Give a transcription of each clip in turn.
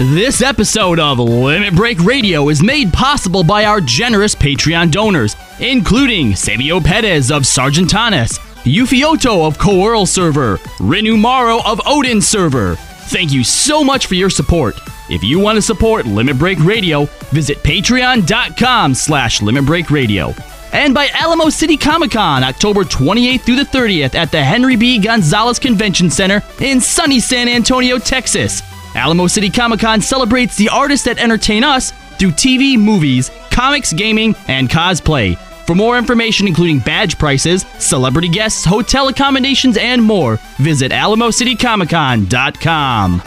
This episode of Limit Break Radio is made possible by our generous Patreon donors, including Savio Perez of Sargatanas, Yufioto of Coeurl Server, Renu Maro of Odin Server. Thank you so much for your support. If you want to support Limit Break Radio, visit patreon.com slash Limit Break Radio. And by Alamo City Comic Con, October 28th through the 30th at the Henry B. Gonzalez Convention Center in sunny San Antonio, Texas. Alamo City Comic Con celebrates the artists that entertain us through TV, movies, comics, gaming, and cosplay. For more information, including badge prices, celebrity guests, hotel accommodations, and more, visit AlamoCityComicCon.com.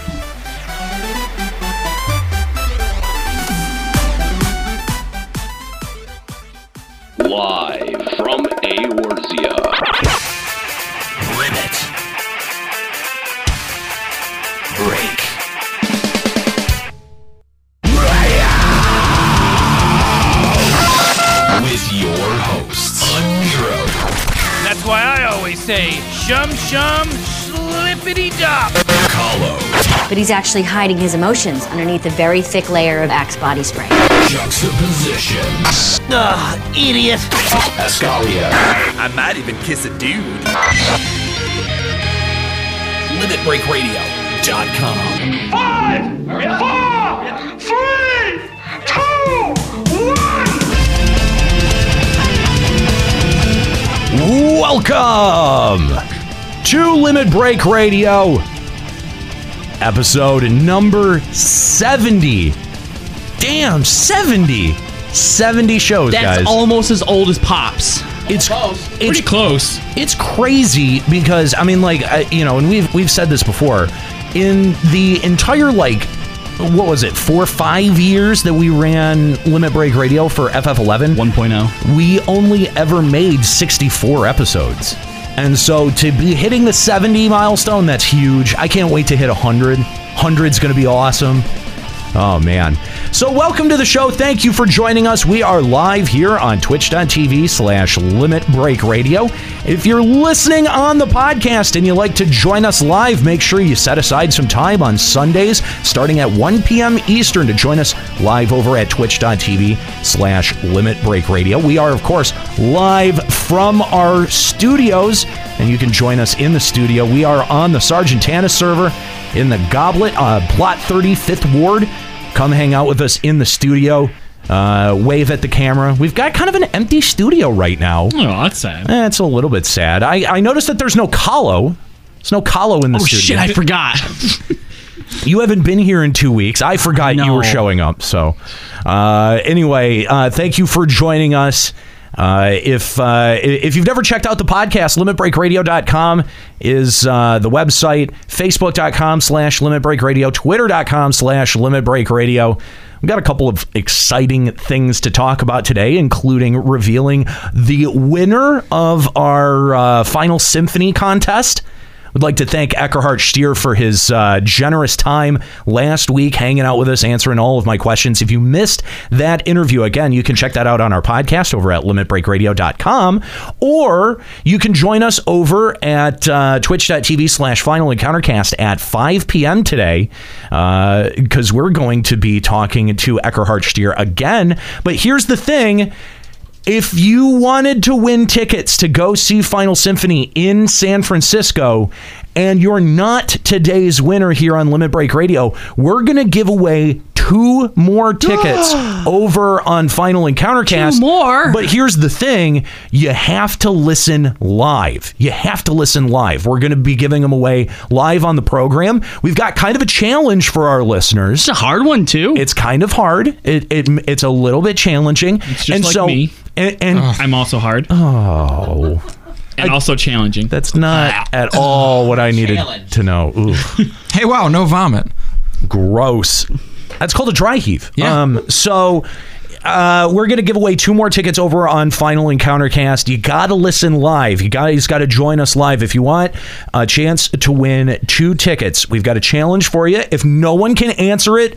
Live from Eorzea. Limit. Break. Say, shum shum, slippity dop. Kallo, but he's actually hiding his emotions underneath a very thick layer of Axe body spray. Juxtaposition, Ugh, idiot. Escalia, I might even kiss a dude. LimitBreakRadio.com. Five, four, three, two, one. Welcome to Limit Break Radio, episode number 70. Damn, 70. 70 shows, That's guys. almost as old as Pops. it's Pretty close. it's crazy because I mean, like I, you know, and we've we've said this before. In the entire like, what was it, four or five years that we ran Limit Break Radio for FF11, 1.0. we only ever made 64 episodes. And so to be hitting the 70 milestone, that's huge. I can't wait to hit 100. 100's going to be awesome. Oh, man. So, welcome to the show. Thank you for joining us. We are live here on twitch.tv slash limit break radio. If you're listening on the podcast and you like to join us live, make sure you set aside some time on Sundays starting at 1 p.m. Eastern to join us live over at twitch.tv slash limit break radio. We are, of course, live from our studios, and you can join us in the studio. We are on the Sargatanas server in the Goblet, uh, plot 35th Ward. Come hang out with us in the studio. Uh, wave at the camera. We've got kind of an empty studio right now. Oh, that's sad. Eh, it's a little bit sad. I, I noticed that there's no Kallo. There's no Kallo in the studio. Oh, studio. shit, I forgot. You haven't been here in two weeks. I forgot you were showing up. So, uh, anyway, uh, thank you for joining us. Uh, if uh, if you've never checked out the podcast, limitbreakradio.com is uh, the website. Facebook.com slash limitbreakradio. Twitter.com slash limitbreakradio. We've got a couple of exciting things to talk about today, including revealing the winner of our uh, final symphony contest. Would like to thank Eckehard Stier for his uh, generous time last week, hanging out with us, answering all of my questions. If you missed that interview, again, you can check that out on our podcast over at limitbreakradio.com, or you can join us over at uh, twitch.tv slash final encountercast at 5 p.m. today, because we're going to be talking to Eckehard Stier again. But here's the thing. If you wanted to win tickets to go see Final Symphony in San Francisco and you're not today's winner here on Limit Break Radio, we're going to give away two more tickets over on Final Encountercast. Two more? But here's the thing you have to listen live. You have to listen live. We're going to be giving them away live on the program. We've got kind of a challenge for our listeners. It's a hard one, too. It's kind of hard. It, it it's a little bit challenging. It's just and like so, me. And, and I'm also hard oh, and also challenging. that's not at all what I needed to know. Ooh, Hey, wow, no vomit. gross. That's called a dry heave. Yeah. Um. So. Uh, we're gonna give away two more tickets over on Final Encounter Cast. You gotta listen live. You guys gotta join us live if you want a chance to win two tickets. We've got a challenge for you. If no one can answer it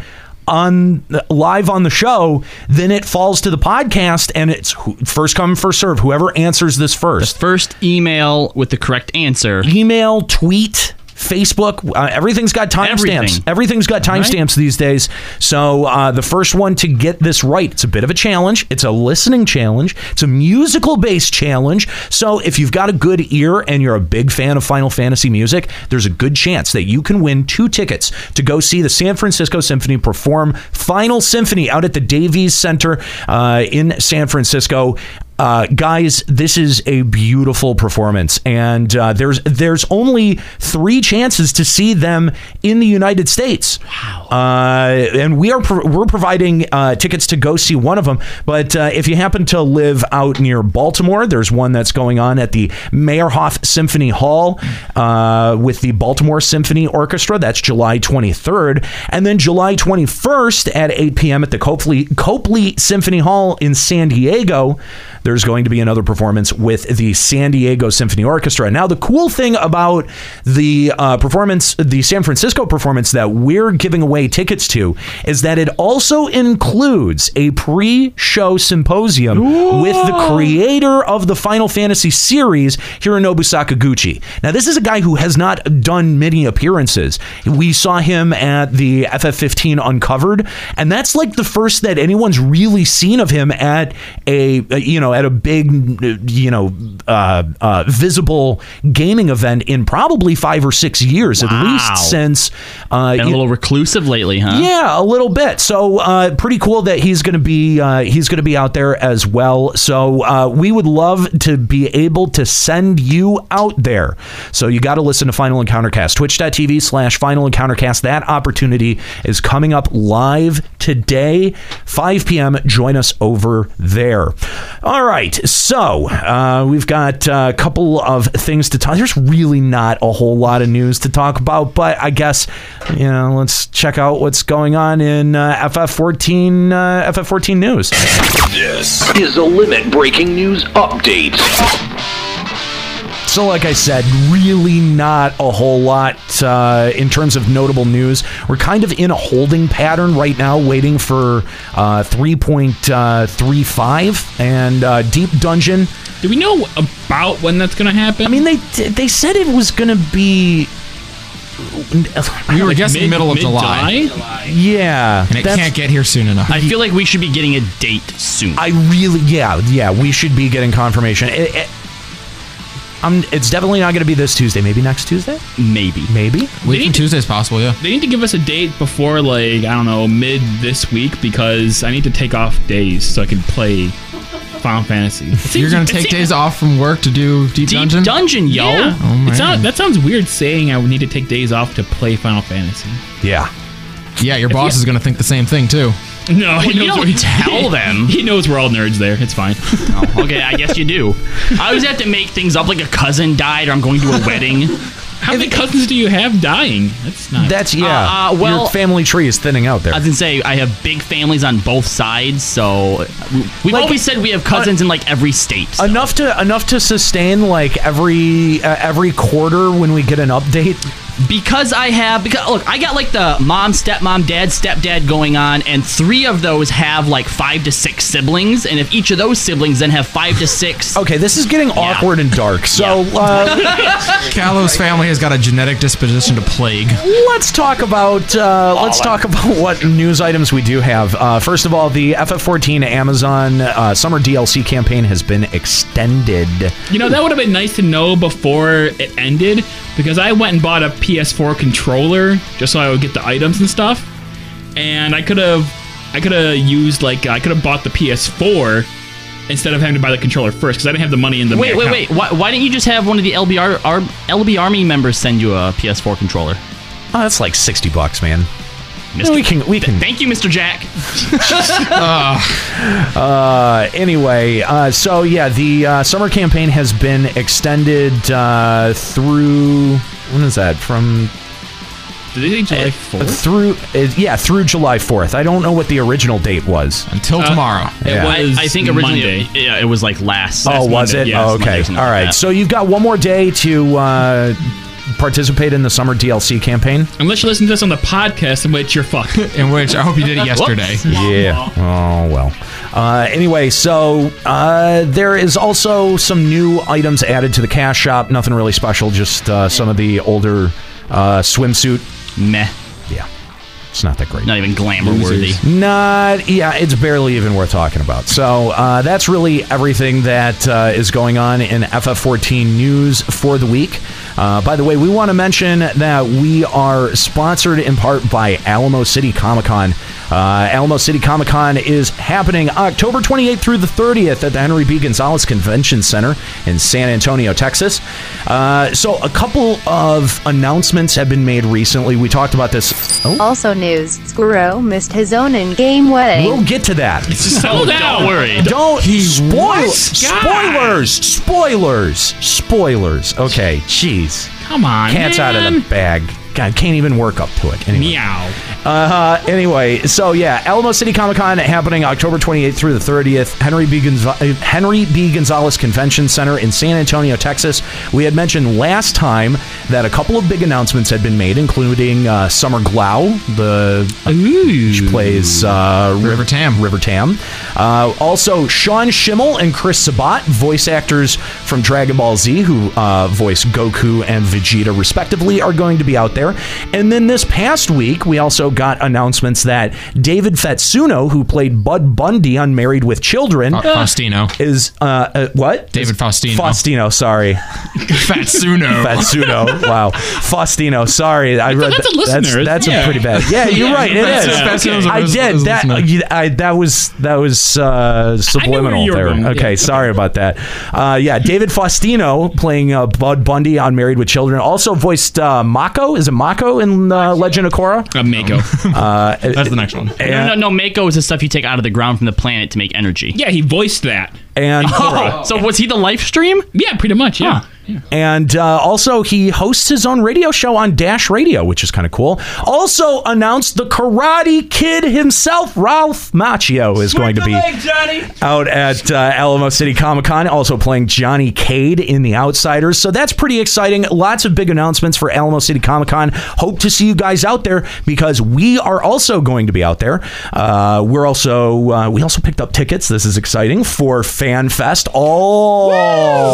on live on the show, then it falls to the podcast, and it's first come first serve. Whoever answers this first, First email with the correct answer. email, tweet, Facebook. Uh, everything's got timestamps. Everything. Everything's got timestamps these days. So uh, the first one to get this right, it's a bit of a challenge. It's a listening challenge. It's a musical based challenge. So if you've got a good ear and you're a big fan of Final Fantasy music, there's a good chance that you can win two tickets to go see the San Francisco Symphony perform Final Symphony out at the Davies Center uh, in San Francisco. Uh, guys, this is a beautiful performance, and uh, there's there's only three chances to see them in the United States. Wow! Uh, and we are pro- we're providing uh, tickets to go see one of them. But uh, if you happen to live out near Baltimore, there's one that's going on at the Meyerhoff Symphony Hall uh, with the Baltimore Symphony Orchestra. That's July 23rd, and then July 21st at 8 p.m. at the Copley Copley Symphony Hall in San Diego there's going to be another performance with the San Diego Symphony Orchestra. Now, the cool thing about the uh, performance, the San Francisco performance that we're giving away tickets to, is that it also includes a pre show symposium with the creator of the Final Fantasy series, Hironobu Sakaguchi. Now, this is a guy who has not done many appearances. We saw him at the FF15 Uncovered, and that's like the first that anyone's really seen of him at a, a, you know, at a big, you know, uh, uh, visible gaming event in probably five or six years, at least since. Uh, Been a you- little reclusive lately, huh? yeah, a little bit. So uh, pretty cool that he's going to be uh, he's going to be out there as well. So uh, we would love to be able to send you out there. So you got to listen to Final Encountercast. Twitch.tv slash Final Encountercast. That opportunity is coming up live today, 5 p.m. Join us over there. All right. Right, so uh, we've got a couple of things to talk. There's really not a whole lot of news to talk about, but I guess you know let's check out what's going on in uh, FF14 uh, FF14 news. This is a limit breaking news update. So, like I said, really not a whole lot uh, in terms of notable news. We're kind of in a holding pattern right now, waiting for uh, 3.35 and uh, Deep Dungeon. Do we know about when that's going to happen? I mean, they they said it was going to be. We were Like guessing mid- middle of mid-July? July, Yeah, and it can't get here soon enough. I feel like we should be getting a date soon. I really, yeah, yeah, we should be getting confirmation. It, it, um, it's definitely not going to be this Tuesday. Maybe next Tuesday. Maybe. Maybe. Week from is possible, yeah. They need to give us a date before, like, I don't know, mid this week because I need to take off days so I can play Final Fantasy. It You're gonna take seems- days off from work to do Deep, Deep Dungeon. Dungeon, yo. Yeah. Oh, man. It sound- that sounds weird saying I would need to take days off to play Final Fantasy. Yeah. yeah, your boss is gonna think the same thing too. No, he you knows don't we're- tell them. He knows we're all nerds there. It's fine. okay, I guess you do. I always have to make things up like a cousin died or I'm going to a wedding. How many cousins do you have dying? That's not. That's yeah. Uh, uh, well- your family tree is thinning out there. I was gonna say I have big families on both sides, so we've Like, always said we have cousins in like every state. so- enough to enough to sustain like every uh, every quarter when we get an update. Because I have because look, I got like the mom, stepmom, dad, stepdad going on, and three of those have like five to six siblings, and if each of those siblings then have five to six, Okay, this is getting awkward and dark. So uh, Kallo's family has got a genetic disposition to plague. let's talk about uh, let's talk about what news items we do have. Uh, first of all, the FF14 Amazon uh, summer DLC campaign has been extended. You know, that would have been nice to know before it ended because I went and bought a PS4 controller just so I would get the items and stuff. And I could have I could have used like I could have bought the PS4 instead of having to buy the controller first because I didn't have the money in the wait, wait, account. wait, why, why didn't you just have one of the LBR Ar- LB Army members send you a PS4 controller? Oh, that's like sixty bucks, man. Mr. We can we can Thank you, Mr. Jack. Uh, anyway, uh, so yeah, the uh, summer campaign has been extended uh, through when is that from Did they say July 4th? through uh, yeah through July fourth. I don't know what the original date was. Until tomorrow. It Yeah. I, was I think originally, Monday. it, yeah, it was like last. oh, was Monday, it? yeah, oh, okay. Monday or something like right. that. So you've got one more day to uh, participate in the summer DLC campaign. Unless you listen to this on the podcast, in which you're fucked. In which I hope you did it yesterday. Yeah. Oh well. Uh, anyway, so uh, there is also some new items added to the cash shop. Nothing really special, just uh, some of the older uh, swimsuit. Meh. Yeah, it's not that great. Not even glamour worthy. Not, yeah, it's barely even worth talking about. So uh, that's really everything that uh, is going on in FF14 news for the week. Uh, by the way, we want to mention that we are sponsored in part by Alamo City Comic Con. Uh, Alamo City Comic Con is happening October 28th through the 30th at the Henry B. Gonzalez Convention Center in San Antonio, Texas. Uh, so, a couple of announcements have been made recently. We talked about this. Oh, Also news, Squirrel missed his own in-game wedding. We'll get to that. Settle down. Don't worry. Don't spoil God. spoilers, spoilers, spoilers. Okay, jeez, Come on, cat's out of the bag. God, can't even work up to it. Anyway. Meow. Uh, anyway, so yeah, Alamo City Comic Con happening October 28th through the 30th, Henry B. Uh, Henry B. Gonzalez Convention Center in San Antonio, Texas. We had mentioned last time that a couple of big announcements had been made, including uh, Summer Glau, the she plays uh, River Tam. River Tam. Uh, also, Sean Schemmel and Chris Sabat, voice actors from Dragon Ball Z, who uh, voice Goku and Vegeta respectively, are going to be out there. And then this past week, we also got announcements that David Fatsuno, who played Bud Bundy on Married with Children, Fa- Faustino. is uh, uh, what? David Is- Faustino. Faustino, sorry. Fatsuno. Fatsuno. wow. Faustino. Sorry. I read that's a that- listener, That's, that's yeah. a pretty bad. Yeah, you're Yeah, right. It Fats- is. Faustino's a- I is- did is a that. listener. you- I, that was that was uh, subliminal you were there. going. Okay, Yeah. sorry about that. Uh, yeah, David Faustino playing uh, Bud Bundy on Married with Children. Also voiced uh, Mako. Is it Mako in uh, Legend of Korra? Uh, Mako. Uh, That's the next one. No, no, no. Mako is the stuff you take out of the ground from the planet to make energy. yeah, he voiced that. and Oh, so was he the live stream? Yeah, pretty much. Yeah. And uh, also, he hosts his own radio show on Dash Radio, which is kind of cool. Also announced the Karate Kid himself, Ralph Macchio, is going to be out at uh, Alamo City Comic Con, also playing Johnny Cade in The Outsiders. So that's pretty exciting. Lots of big announcements for Alamo City Comic Con. Hope to see you guys out there because we are also going to be out there. Uh, we're also uh, we also picked up tickets. This is exciting for Fan Fest. All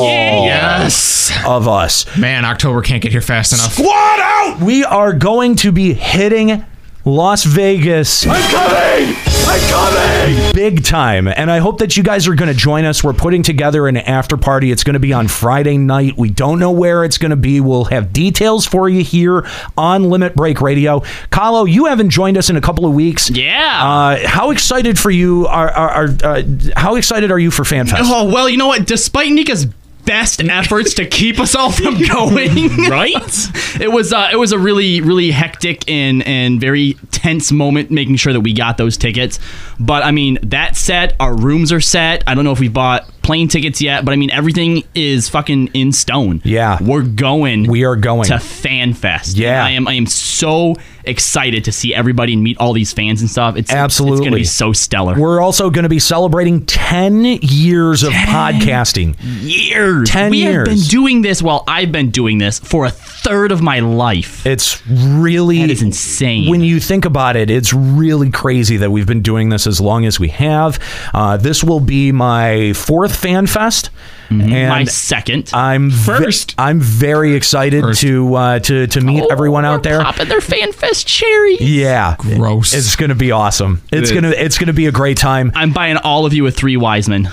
Yes. Of us. Man, October can't get here fast enough. Squad out! We are going to be hitting Las Vegas. I'm coming! I'm coming! Big time. And I hope that you guys are going to join us. We're putting together an after party. It's going to be on Friday night. We don't know where it's going to be. We'll have details for you here on Limit Break Radio. Kallo, you haven't joined us in a couple of weeks. Yeah. Uh, how excited for you are, are, are uh, how excited are you for FanFest? Oh well, you know what? Despite Nika's best efforts to keep us all from going, Right? It was uh, it was a really really hectic and and very tense moment making sure that we got those tickets. But I mean that set, our rooms are set. I don't know if we bought plane tickets yet, but I mean everything is fucking in stone. Yeah. we're going. We are going. to FanFest. Yeah. I am. I am so excited to see everybody and meet all these fans and stuff. It's Absolutely. It's going to be so stellar. We're also going to be celebrating 10 years of podcasting. years. 10 we have been doing this while I've been doing this for a third of my life. It's really That is insane. When you think about it, it's really crazy that we've been doing this as long as we have. Uh, this will be my fourth fan fest. Mm-hmm. my second. I'm ve- First. I'm very excited to uh, to to meet everyone out there. Popping their fan fest cherry. Yeah, Gross. It's gonna be awesome. It's is. gonna it's gonna be a great time. I'm buying all of you a three wise men.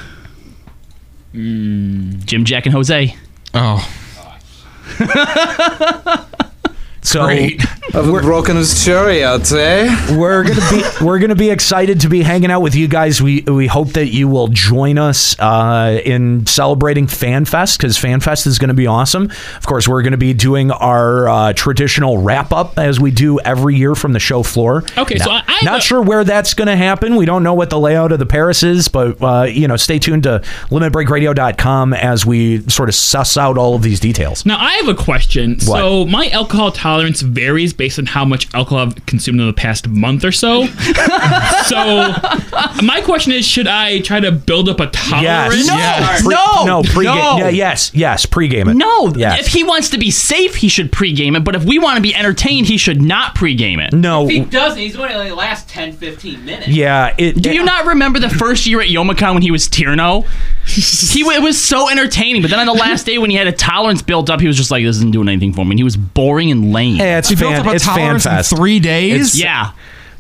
Jim, Jack, and Jose. Oh, So great. Haven't broken his cherry out, eh? we're gonna be we're gonna be excited to be hanging out with you guys. We we hope that you will join us uh, in celebrating FanFest because FanFest is going to be awesome. Of course, we're going to be doing our uh, traditional wrap up as we do every year from the show floor. Okay, so I- I have not a- sure where that's going to happen. We don't know what the layout of the Paris is, but uh, you know, stay tuned to limitbreakradio.com as we sort of suss out all of these details. Now I have a question. So my alcohol tolerance varies based on how much alcohol I've consumed in the past month or so. so my question is, should I try to build up a tolerance? Yes. No, Pre- no, no, pregame. no. Yeah, yes, yes, pregame it. No, Yes. if he wants to be safe, he should pregame it. But if we want to be entertained, he should not pregame it. No. If he doesn't, he's only only the last 10, 15 minutes. Yeah. It, Do you not remember the first year at Youmacon when he was Tierno? he it was so entertaining. But then on the last day when he had a tolerance built up, he was just like, "This isn't doing anything for me." And he was boring and lame. Hey, it's He built fan, up a it's fan tolerance in fest. three days? yeah,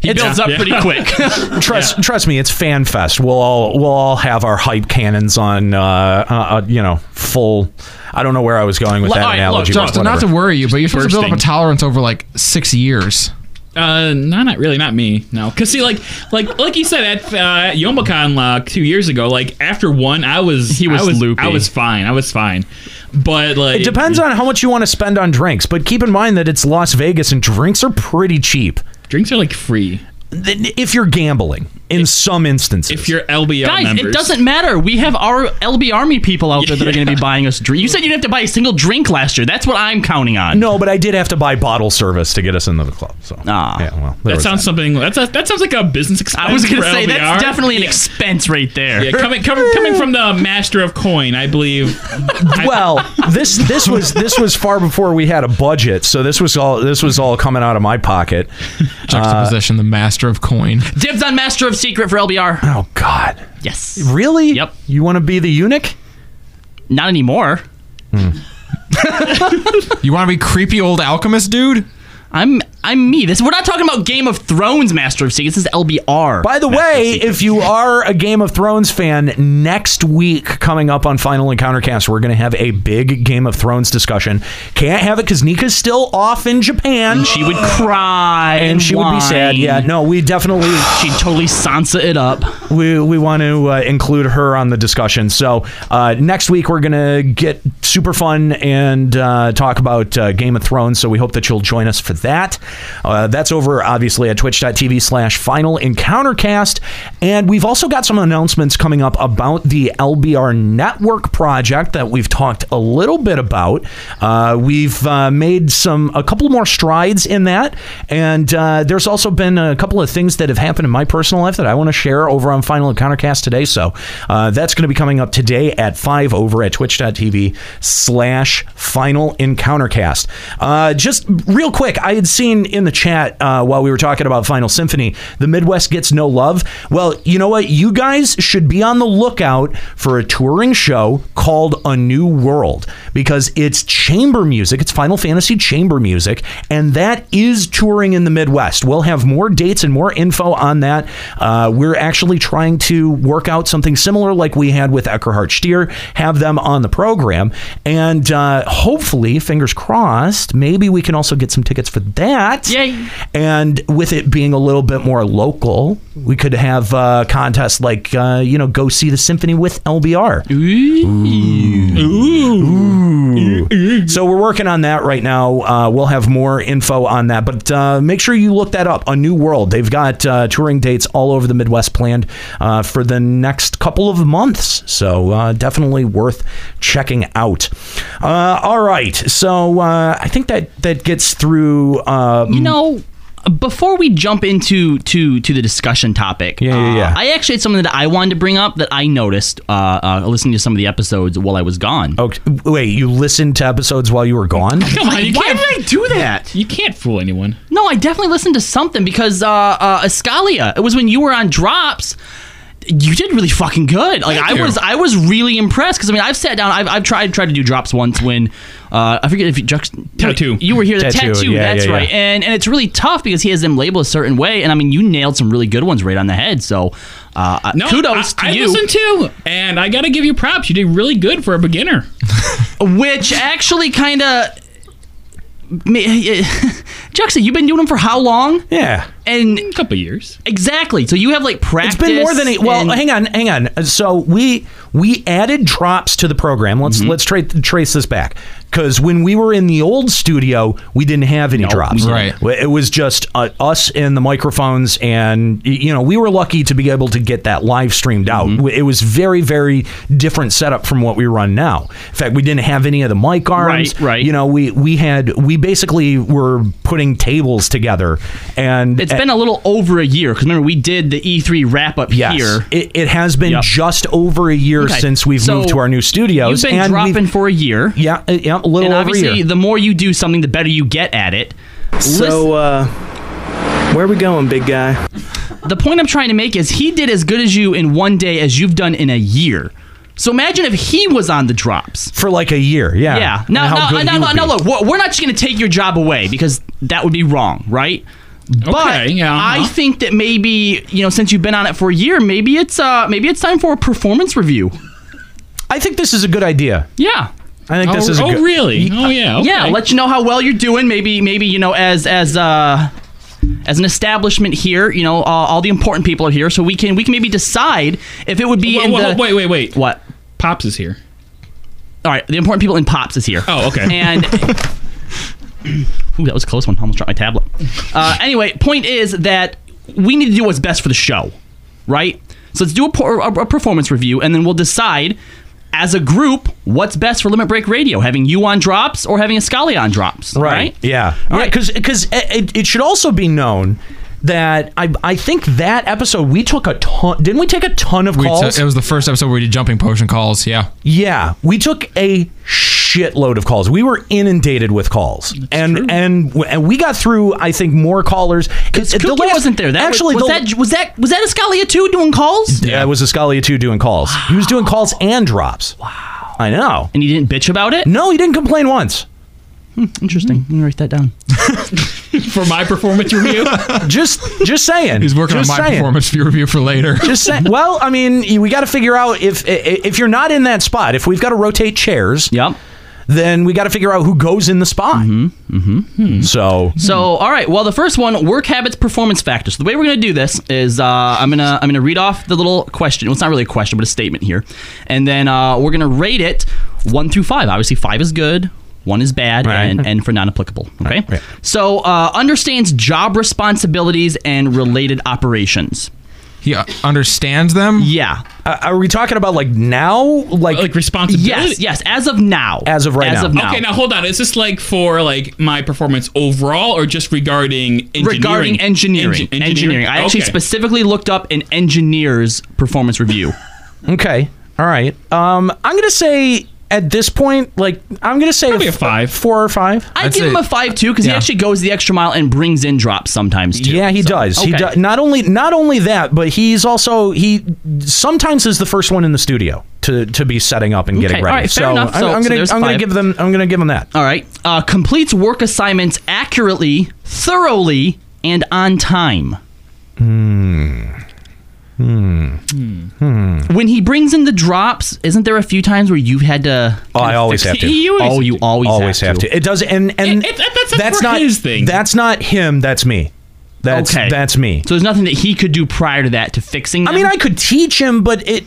he It's- builds up Yeah. pretty quick. Trust, trust me, it's fan fest. We'll all we'll all have our hype cannons on. Uh, uh, uh, you know, full. I don't know where I was going with Look, that all right, look, analogy. but Justin, not to worry you, but you're supposed to build up a tolerance over like six years. Uh, no, not really, not me. No, because see, like, like, like you said at uh, Youmacon uh, two years ago, like after one, I was He was I was, loopy. I was fine. I was fine, but like It depends on how much you want to spend on drinks, but keep in mind that it's Las Vegas and drinks are pretty cheap. Drinks are like free if you're gambling. In some instances, if you're LBL Guys, members. it doesn't matter. We have our LB Army people out there that are going to be buying us drinks. You said you didn't have to buy a single drink last year. That's what I'm counting on. No, but I did have to buy bottle service to get us into the club. So Ah. yeah, well, there That was sounds something. That's a, that sounds like a business expense. I was going to say LBR. that's definitely an Yeah. expense right there. Yeah, coming coming coming from the master of coin, I believe. well, this this was this was far before we had a budget, so this was all this was all coming out of my pocket. Juxtaposition, the master of coin. Dibs on Master of Secret for LBR. Oh God, Yes. really? Yep. You want to be the eunuch? Not anymore. Hmm. You want to be creepy old alchemist dude? I'm I'm me. This we're not talking about Game of Thrones Master of Secret. This is LBR. By the Master way, if you are a Game of Thrones fan, next week coming up on Final Encounter Cast, we're going to have a big Game of Thrones discussion. Can't have it because Nika's still off in Japan. she would cry and she would be sad. Yeah, no, we definitely She'd totally Sansa it up. we we want to uh, include her on the discussion. So uh, next week we're gonna get super fun and uh, talk about uh, Game of Thrones. So we hope that you'll join us for that. Uh, that's over obviously at twitch.tv slash final encountercast. And we've also got some announcements coming up about the LBR network project that we've talked a little bit about. Uh, we've uh, made some a couple more strides in that, and uh, there's also been a couple of things that have happened in my personal life that I want to share over on Final Encountercast today. So uh, that's going to be coming up today at five over at twitch.tv slash Final Encountercast. Uh, just real quick, had seen in the chat uh, while we were talking about Final Symphony, the Midwest gets no love. Well, you know what? You guys should be on the lookout for a touring show called A New World because it's chamber music. It's Final Fantasy chamber music, and that is touring in the Midwest. We'll have more dates and more info on that. Uh, we're actually trying to work out something similar like we had with Eckehard Stier, have them on the program, and uh, hopefully, fingers crossed, maybe we can also get some tickets for that. Yay. And with it being a little bit more local, we could have a contest like, uh, you know, go see the symphony with LBR. Ooh. So we're working on that right now. Uh, we'll have more info on that, but uh, make sure you look that up. A New World. They've got uh, touring dates all over the Midwest planned uh, for the next couple of months. So uh, definitely worth checking out. Uh, all right. So uh, I think that that gets through. Uh, You know, before we jump into to to the discussion topic, Yeah, yeah, uh, yeah. I actually had something that I wanted to bring up that I noticed uh, uh, listening to some of the episodes while I was gone. Okay, wait, you listened to episodes while you were gone? Come on, you Why can't. did I do that? You can't fool anyone. No, I definitely listened to something because uh, uh, Escalia. It was when you were on drops. You did really fucking good. Like Thank I you. was, I was really impressed because I mean I've sat down, I've, I've tried tried to do drops once when uh, I forget if you just Tattoo. You were here, the Tattoo, tattoo. yeah, that's yeah, right, yeah. and and it's really tough because he has them labeled a certain way, and I mean you nailed some really good ones right on the head. So uh, No, kudos I, to I you. listened too, and I got to give you props. You did really good for a beginner. which actually kind of. Uh, Jackson, you've been doing them for how long? Yeah. And A couple years. exactly, so you have like practice. It's been more than eight. Well, hang on, hang on. So we we added drops to the program. Let's mm-hmm. let's tra- trace this back because when we were in the old studio, we didn't have any drops. we didn't. It was just uh, us and the microphones, and you know we were lucky to be able to get that live streamed out. It was very very different setup from what we run now. In fact, we didn't have any of the mic arms. Right, right. You know, we we had we basically were putting tables together, and It's been a little over a year because remember we did the E3 wrap up Yes, here. It, it has been Yep. just over a year Okay. since we've So, moved to our new studios. You've been and dropping for a year, yeah, uh, yeah, a little and over a obviously year. the more you do something, the better you get at it. So, uh, where are we going, big guy? the point I'm trying to make is he did as good as you in one day as you've done in a year. So imagine if he was on the drops for like a year. Yeah. Yeah. Now, now, now, now, now look, we're we're not just going to take your job away because that would be wrong, right? But Okay, yeah, uh-huh. I think that maybe you know since you've been on it for a year, maybe it's uh maybe it's time for a performance review. I think this is a good idea. Yeah. I think this Oh, is a oh, good. really? Oh, yeah. Okay. Yeah, let you know how well you're doing. Maybe maybe you know as as uh as an establishment here, you know, uh, all the important people are here, so we can we can maybe decide if it would be Wha- in wha- the wait, wait, wait. what Pops is here. All right, the important people in Pops is here. Oh, okay. And Ooh, that was a close one. I Almost dropped my tablet. Uh, anyway, point is that we need to do what's best for the show, right? So let's do a, a, a performance review, and then we'll decide as a group what's best for Limit Break Radio, having you on drops or having a Scully on drops, right? Yeah. Yeah. Because because eh, it, it should also be known that I I think that episode we took a ton. Didn't we take a ton of We calls? took- it was the first episode where we did jumping potion calls. Yeah. Yeah, we took a shitload of calls. We were inundated with calls, and and w- and we got through. I think more callers because Cookie wasn't there. That actually was, was the- that was that was that Escalia two doing calls? Yeah, it was Escalia two doing calls. He was doing calls and drops. Wow, I know. And he didn't bitch about it. No, he didn't complain once. Hmm, interesting. Let me write that down. For my performance review? just just saying. He's working Just on my saying. performance review for later. Just saying. Well, I mean, we got to figure out if if you're not in that spot. If we've got to rotate chairs. Yep. Then we got to figure out who goes in the spot. Mm-hmm. Mm-hmm. So So, all right. Well, the first one, work habits, performance factors. So the way we're going to do this is, uh, I'm gonna I'm gonna read off the little question. Well, it's not really a question, but a statement here, and then uh, we're gonna rate it one through five. Obviously, five is good. One is bad and, and for non applicable. Okay. So, uh, understands job responsibilities and related operations. He uh, understands them. Yeah. Uh, are we talking about like now, like like responsibility? Yes. Yes. As of now. As of right as now. Of now. Okay, now hold on. Is this like for like my performance overall, or just regarding engineering? Regarding engineering, Engi- engineering, I actually Okay. specifically looked up an engineer's performance review. Okay. All right. Um, I'm gonna say at this point, like I'm gonna say Probably a f- five. four or five. I'd, give him a five too because he Yeah. actually goes the extra mile and brings in drops sometimes too. Yeah, he So, does. He okay. does. Not only not only that, but he's also he sometimes is the first one in the studio to to be setting up and getting Okay, ready. all right, fair so enough. I'm, So- I'm so gonna there's I'm gonna five. give them I'm gonna give them that. All right. Uh, completes work assignments accurately, thoroughly, and on time. Hmm. Hmm. When he brings in the drops, isn't there a few times where you've had to? Oh, I always have to. oh, you always, always have to. It does, and and It- it- that's- that's for not his thing. That's not him. That's me. That's Okay. that's me. So there's nothing that he could do prior to that to fixing. I them? mean, I could teach him, but it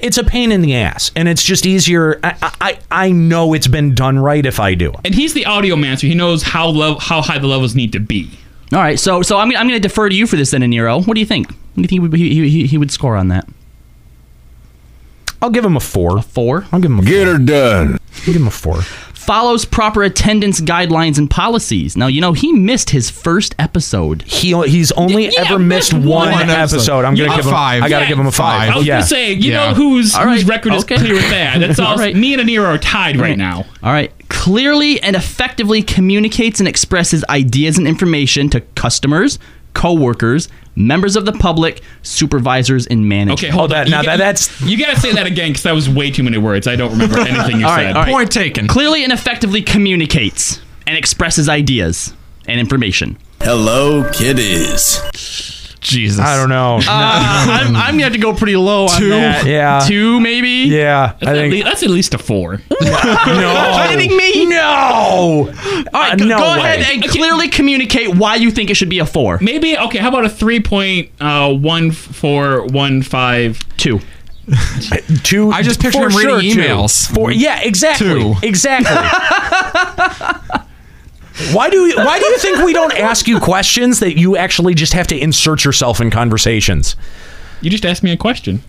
it's a pain in the ass, and it's just easier. I I, I know it's been done right if I do. And he's the audio master. he knows how lev- how high the levels need to be. All right. So so I'm I'm going to defer to you for this then, Nero. What do you think? What do you think he would, he, he, he would score on that? I'll give him a four. A four. I'll give him a get her done. I'll give him a four. Follows proper attendance guidelines and policies. Now you know he missed his first episode. He he's only Yeah, ever missed missed one, one episode. episode. I'm gonna Yeah, give him five. I gotta Yeah, give him a five. I was yeah. gonna say, you Yeah. know whose All whose right, record is okay. clear with that. That's all. All right. Me and Aniro are tied right now. All right. Clearly and effectively communicates and expresses ideas and information to customers, coworkers, members of the public, supervisors, and managers. Okay, hold that- on. now you, that- that's- you gotta say that again because that was way too many words. I don't remember anything you All said. right, all right. Point taken. Clearly and effectively communicates and expresses ideas and information. Hello, kiddies. Jesus. I don't know. Uh, I'm, I'm gonna have to go pretty low on Two? that. Yeah. two maybe. yeah, That's, I at think least, that's at least a four. no. kidding me? No. All right, Uh, go, no go way. ahead and clearly communicate why you think it should be a four. Maybe okay. How about a three point uh, one four one five? Two. Two. I just picture for him reading sure, two. emails. For, yeah, exactly. Two. Exactly. why do you, why do you think we don't ask you questions that you actually just have to insert yourself in conversations? You just asked me a question.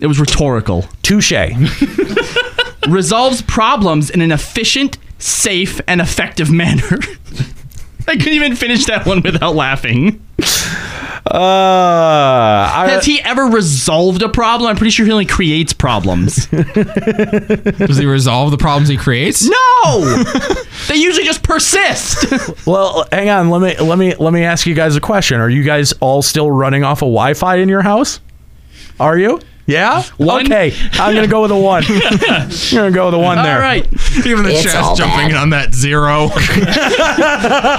It was rhetorical. Touche. Resolves problems in an efficient, safe, and effective manner. I couldn't even finish that one without laughing. Uh, I, Has he ever resolved a problem? I'm pretty sure he only creates problems. Does he resolve the problems he creates? no, they usually just persist. well, hang on. Let me let me let me ask you guys a question. Are you guys all still running off of Wi-Fi in your house? Are you? Yeah. One. Okay. I'm gonna go with a one. I'm gonna go with a one there. All right. Even the It's chat's jumping bad. on that zero.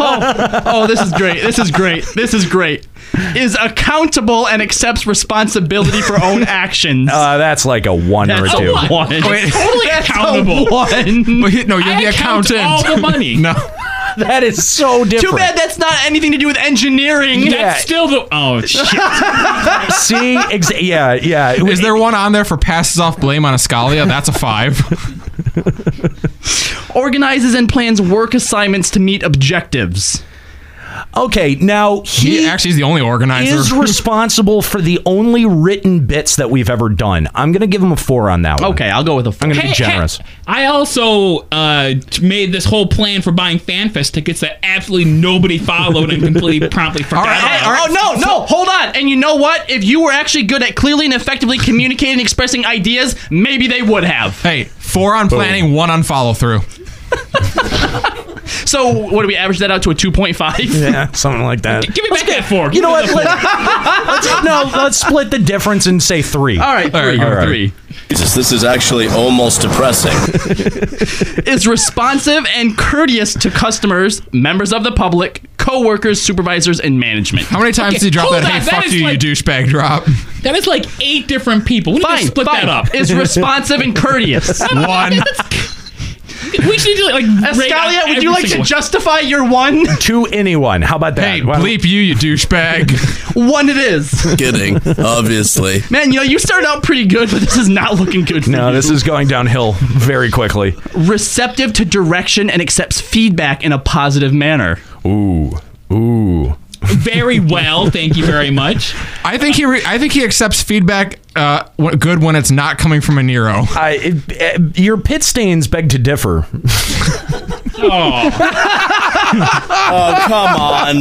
Oh, oh, this is great. This is great. This is great. Is accountable and accepts responsibility for own actions. Uh, that's like a one That's or two. a one. Wait. Totally That's a accountable. one. Wait, no, you're I the account accountant. all the money. No. That is so different. Too bad that's not anything to do with engineering. Yeah. That's still the. Oh, shit. See, exa- yeah, yeah. Is there one on there for passes off blame on Escalia? That's a five. Organizes and plans work assignments to meet objectives. Okay, now he, He actually is the only organizer. is responsible for the only written bits that we've ever done. I'm gonna give him a four on that one. Okay, I'll go with a four. I'm gonna be generous. hey, I also uh, made this whole plan for buying FanFest tickets that absolutely nobody followed and completely promptly forgot. Hey, about. oh no, no, hold on. And you know what? If you were actually good at clearly and effectively communicating and expressing ideas, maybe they would have. hey, four on planning, one on follow through. So what do we average that out to a 2.5? Yeah, something like that. Give me back that four. You know me what? the. Let's, no, let's split the difference and say three. All right, three. All right. three. Jesus, this is actually almost depressing. Is responsive and courteous to customers, members of the public, co-workers, supervisors, and management. How many times Okay, did you drop hold that? on, Hey, that fuck you, like- you douchebag drop. That is like eight different people. We need Fine, to split fine. that up. Is responsive and courteous. One. We should do like rate Escalia, would you like to single- justify your one? To anyone. How about that? Hey, Why don't- bleep you, you douchebag. one it is. Kidding, obviously. Man, you know, you started out pretty good, but this is not looking good for No, you. this is going downhill very quickly. receptive to direction and accepts feedback in a positive manner. Ooh, ooh. Very well. Thank you very much. I think he. Re- I think he accepts feedback. Uh, good when it's not coming from a Nero. I, it, it- your pit stains beg to differ. Oh, Oh, come on.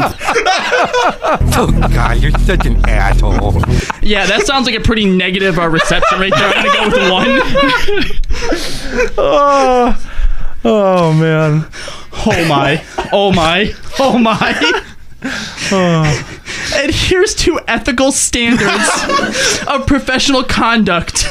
Oh, God, you're such an asshole. Yeah, that sounds like a pretty negative uh, reception right there. I'm gonna go with one. oh, oh man. Oh my! Oh my! Oh my! Adheres to ethical standards of professional conduct.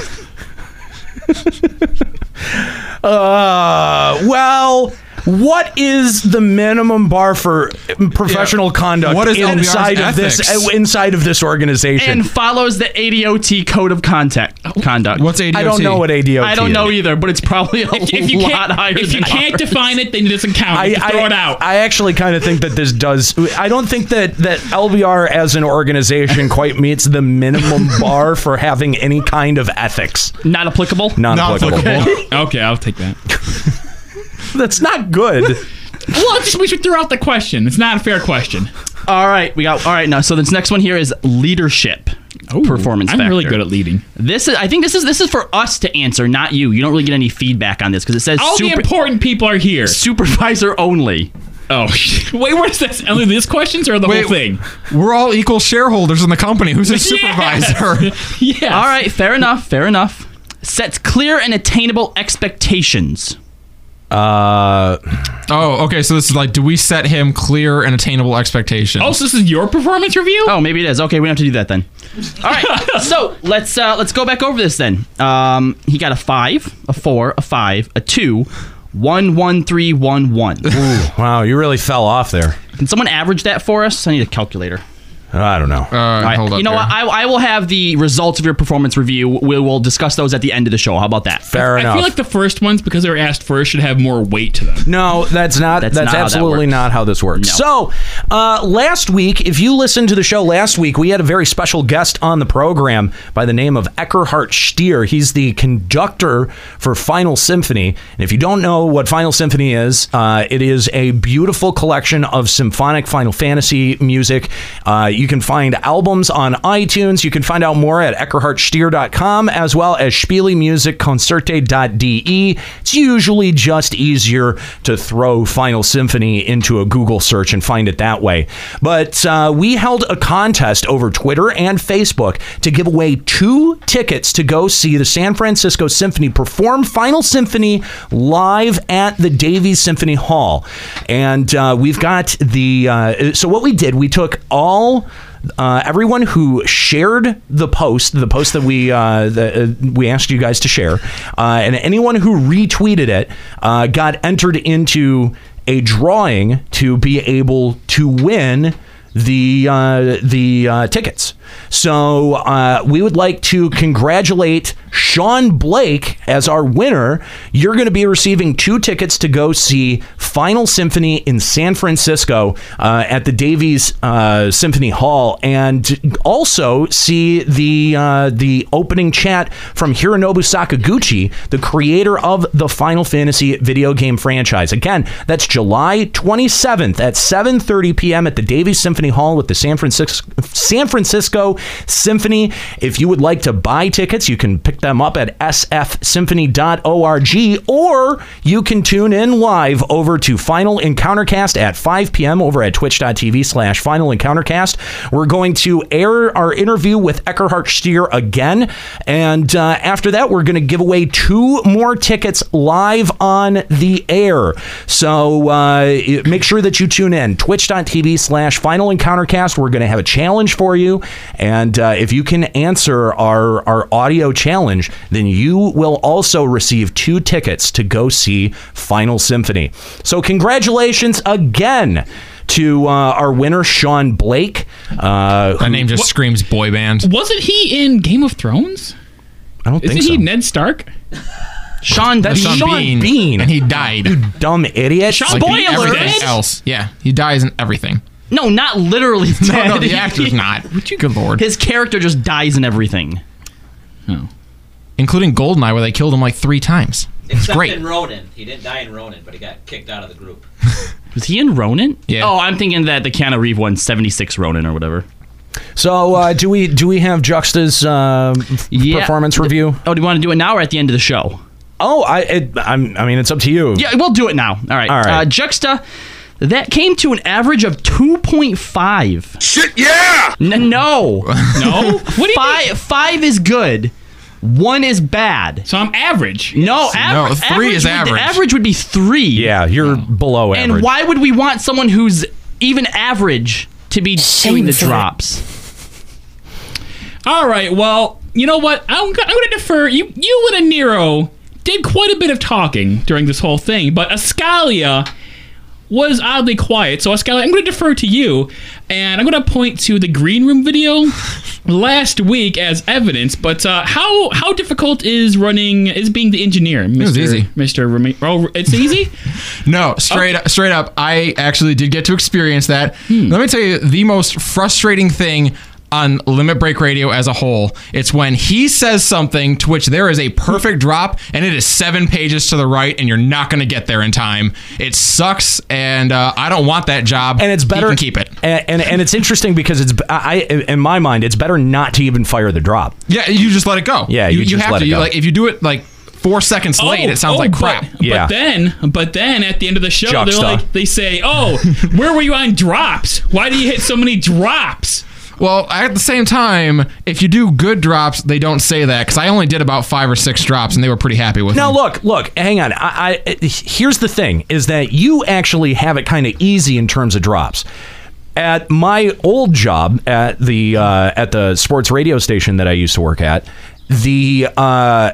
Uh, well, what is the minimum bar for professional conduct What is LBR's inside of this ethics? uh, inside of this organization? And follows the ADOT code of contact conduct. What's ADOT? I don't know what ADOT. I don't know is. either, but it's probably a if, if you lot can't, higher if you than can't ours. define it, then it doesn't count. You can throw it out. I actually kind of think that this does. I don't think that that LBR as an organization quite meets the minimum bar for having any kind of ethics. Not applicable. Non Not applicable. applicable. okay, I'll take that. That's not good. Well, it's just we should throw out the question. It's not a fair question. All right, we got all right now. So this next one here is leadership performance. I'm really good at leading. This is. I think this is this is for us to answer, not you. You don't really get any feedback on this because it says All the important people are here. supervisor only. Oh, wait, what is this? Only these questions or the Wait, whole thing? We're all equal shareholders in the company. Who's a supervisor? Yes. All right, fair enough. Fair enough. Sets clear and attainable expectations. Uh, Oh, okay. So this is like, do we set him clear and attainable expectations? Oh, so this is your performance review? Oh, maybe it is. Okay, we don't have to do that then. All right. so let's uh, let's go back over this then. Um, he got a five, a four, a five, a two, one, one, three, one, one. wow, you really fell off there. Can someone average that for us? I need a calculator. I don't know. Uh, All right, hold up you know here. what? I, I will have the results of your performance review. We will discuss those at the end of the show. How about that? Fair I enough. feel like the first ones, because they were asked first, should have more weight to them. No, that's not. That's That's, not how that absolutely not how this works. No. So, uh, last week, if you listened to the show last week, we had a very special guest on the program by the name of Eckehard Stier. He's the conductor for Final Symphony. And if you don't know what Final Symphony is, uh, it is a beautiful collection of symphonic Final Fantasy music. You can find albums on iTunes. You can find out more at eckerhartstier.com as well as spielemusikkonzerte.de. It's usually just easier to throw Final Symphony into a Google search and find it that way. But uh, we held a contest over Twitter and Facebook to give away two tickets to go see the San Francisco Symphony perform Final Symphony live at the Davies Symphony Hall. And uh, we've got the. Uh, so, what we did, we took all uh, everyone who shared the post, the post that we uh, uh, we asked you guys to share, uh, and anyone who retweeted it uh, got entered into a drawing to be able to win the uh, the tickets. So uh, we would like to congratulate Sean Blake as our winner. You're going to be receiving two tickets to go see Final Symphony in San Francisco uh, at the Davies uh, Symphony Hall, and also see the uh, the opening chat from Hironobu Sakaguchi, the creator of the Final Fantasy video game franchise. Again, that's July 27th at 7:30 p.m. at the Davies Symphony Hall at the San Francisco San Francisco Symphony. If you would like to buy tickets, you can pick them up at sfsymphony.org or you can tune in live over to Final Encountercast at 5 p.m. over at twitch.tv slash Final Encountercast. We're going to air our interview with Eckehard Stier again. And uh, after that, we're going to give away two more tickets live on the air. So uh, make sure that you tune in. Twitch.tv slash Final Encountercast. We're going to have a challenge for you. And uh, if you can answer our, our audio challenge, then you will also receive two tickets to go see Final Symphony. So, congratulations again to uh, our winner, Sean Blake. Uh, That name just screams boy band. Wasn't he in Game of Thrones? I don't Isn't think so. he Ned Stark? Sean, that's Sean Sean, Bean. Bean. And he died. You dumb idiot. Like Spoilers! everything else. Yeah, he dies in everything. No, not literally No, dead. no, the actor's not. Good lord. His character just dies in everything. Including Goldeneye, where they killed him like three times. It's Except great. in Ronin. He didn't die in Ronin, but he got kicked out of the group. Was he in Ronin? Yeah. Oh, I'm thinking that the Keanu Reeve one, 76 Ronin or whatever. So, uh, do we do we have Juxta's uh, Yeah. performance review? Oh, do you want to do it now or at the end of the show? Oh, I it, I'm, I mean, it's up to you. Yeah, we'll do it now. All right. All right. Uh, Juxta, that came to an average of 2.5. Shit, yeah! N- no. No? What do you five, five is good. One is bad. So I'm average. No, aver- No, three is would- average. average would be three. Yeah, you're below average. And why would we want someone who's even average to be doing the drops? All right. Well, you know what? I'm, I'm going to defer. You, you and a Nero did quite a bit of talking during this whole thing, but Escalia was oddly quiet. So Escalia, I'm going to defer to you, and I'm going to point to the green room video last week as evidence. But uh, how how difficult is running is being the engineer, Mr. was easy. Mr. Oh, it's easy. No, straight up, straight up. I actually did get to experience that. Let me tell you, the most frustrating thing on Limit Break Radio as a whole, it's when he says something to which there is a perfect drop, and it is seven pages to the right, and you're not going to get there in time. It sucks, and uh, I don't want that job. and it's better He can keep it. And, and and it's interesting because it's I I- in my mind it's better not to even fire the drop. Yeah, you just let it go. Yeah, you, you just have let to. it You, like if you do it like four seconds late, it sounds like crap. Oh, But, Yeah. but then, but then at the end of the show, Juxta. they're like, they say, "Oh, where were you on drops? Why do you hit so many drops?" Well, at the same time, if you do good drops, they don't say that because I only did about five or six drops, and they were pretty happy with it. Now them. look, look, hang on. I, I here's the thing: is that you actually have it kind of easy in terms of drops. At my old job at the uh, at the sports radio station that I used to work at, the uh,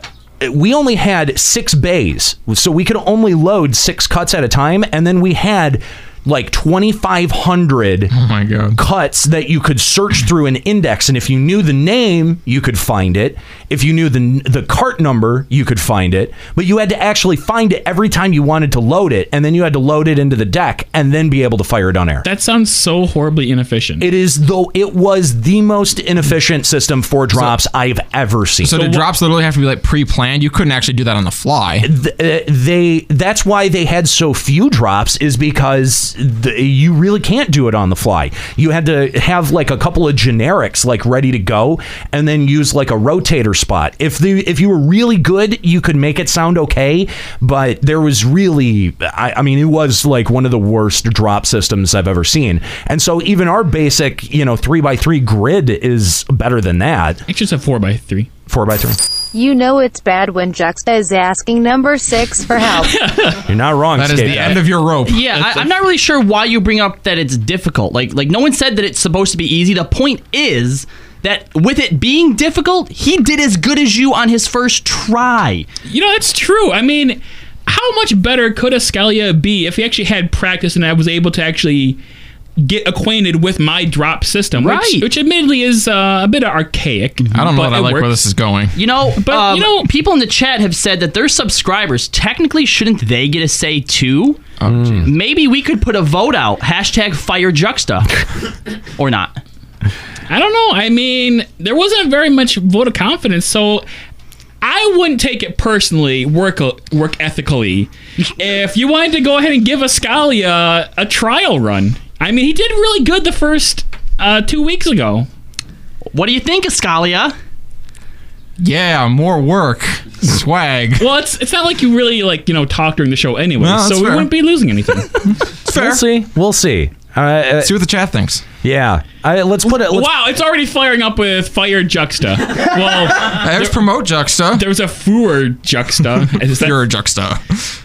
we only had six bays, so we could only load six cuts at a time, and then we had like 2500 Oh my god. cuts that you could search through an index and if you knew the name you could find it if you knew the the cart number you could find it but you had to actually find it every time you wanted to load it and then you had to load it into the deck and then be able to fire it on air That sounds so horribly inefficient. it is though it was the most inefficient system for drops I've ever seen So, did drops literally have to be like pre-planned? You couldn't actually do that on the fly. th- uh, they that's why they had so few drops is because the, you really can't do it on the fly. You had to have like a couple of generics like ready to go and then use like a rotator spot. If the if you were really good you could make it sound okay but there was really I, I mean it was like one of the worst drop systems i've ever seen. And so even our basic you know three by three grid is better than that. It's just a four by three. four by three You know it's bad when Juxta is asking number six for help. You're not wrong. That is Skate the Dad. end of your rope. Yeah, I, I'm not really sure why you bring up that it's difficult. Like, like no one said that it's supposed to be easy. The point is that with it being difficult, he did as good as you on his first try. You know, that's true. I mean, how much better could Escalia be if he actually had practice and I was able to actually get acquainted with my drop system, which, Right. which admittedly is uh, a bit archaic. I don't know but that I it like where this is going. You know, But, um, you know- people in the chat have said that their subscribers technically shouldn't they get a say too? Oh, Maybe we could put a vote out hashtag fire Juxta, or not. I don't know. I mean, there wasn't very much vote of confidence, so I wouldn't take it personally, work work ethically, if you wanted to go ahead and give Escalia a trial run. I mean, he did really good the first uh, two weeks ago. What do you think, Escalia? Yeah, more work, swag. Well, it's it's not like you really like you know talk during the show anyway, No, that's so we wouldn't be losing anything. fair. We'll see. We'll see. Uh, uh, See what the chat thinks. Yeah. I, let's put it. Let's, wow, it's already firing up with fire juxta. Well, There's promote Juxta. there was a fur juxta. Is that- Pure Juxta.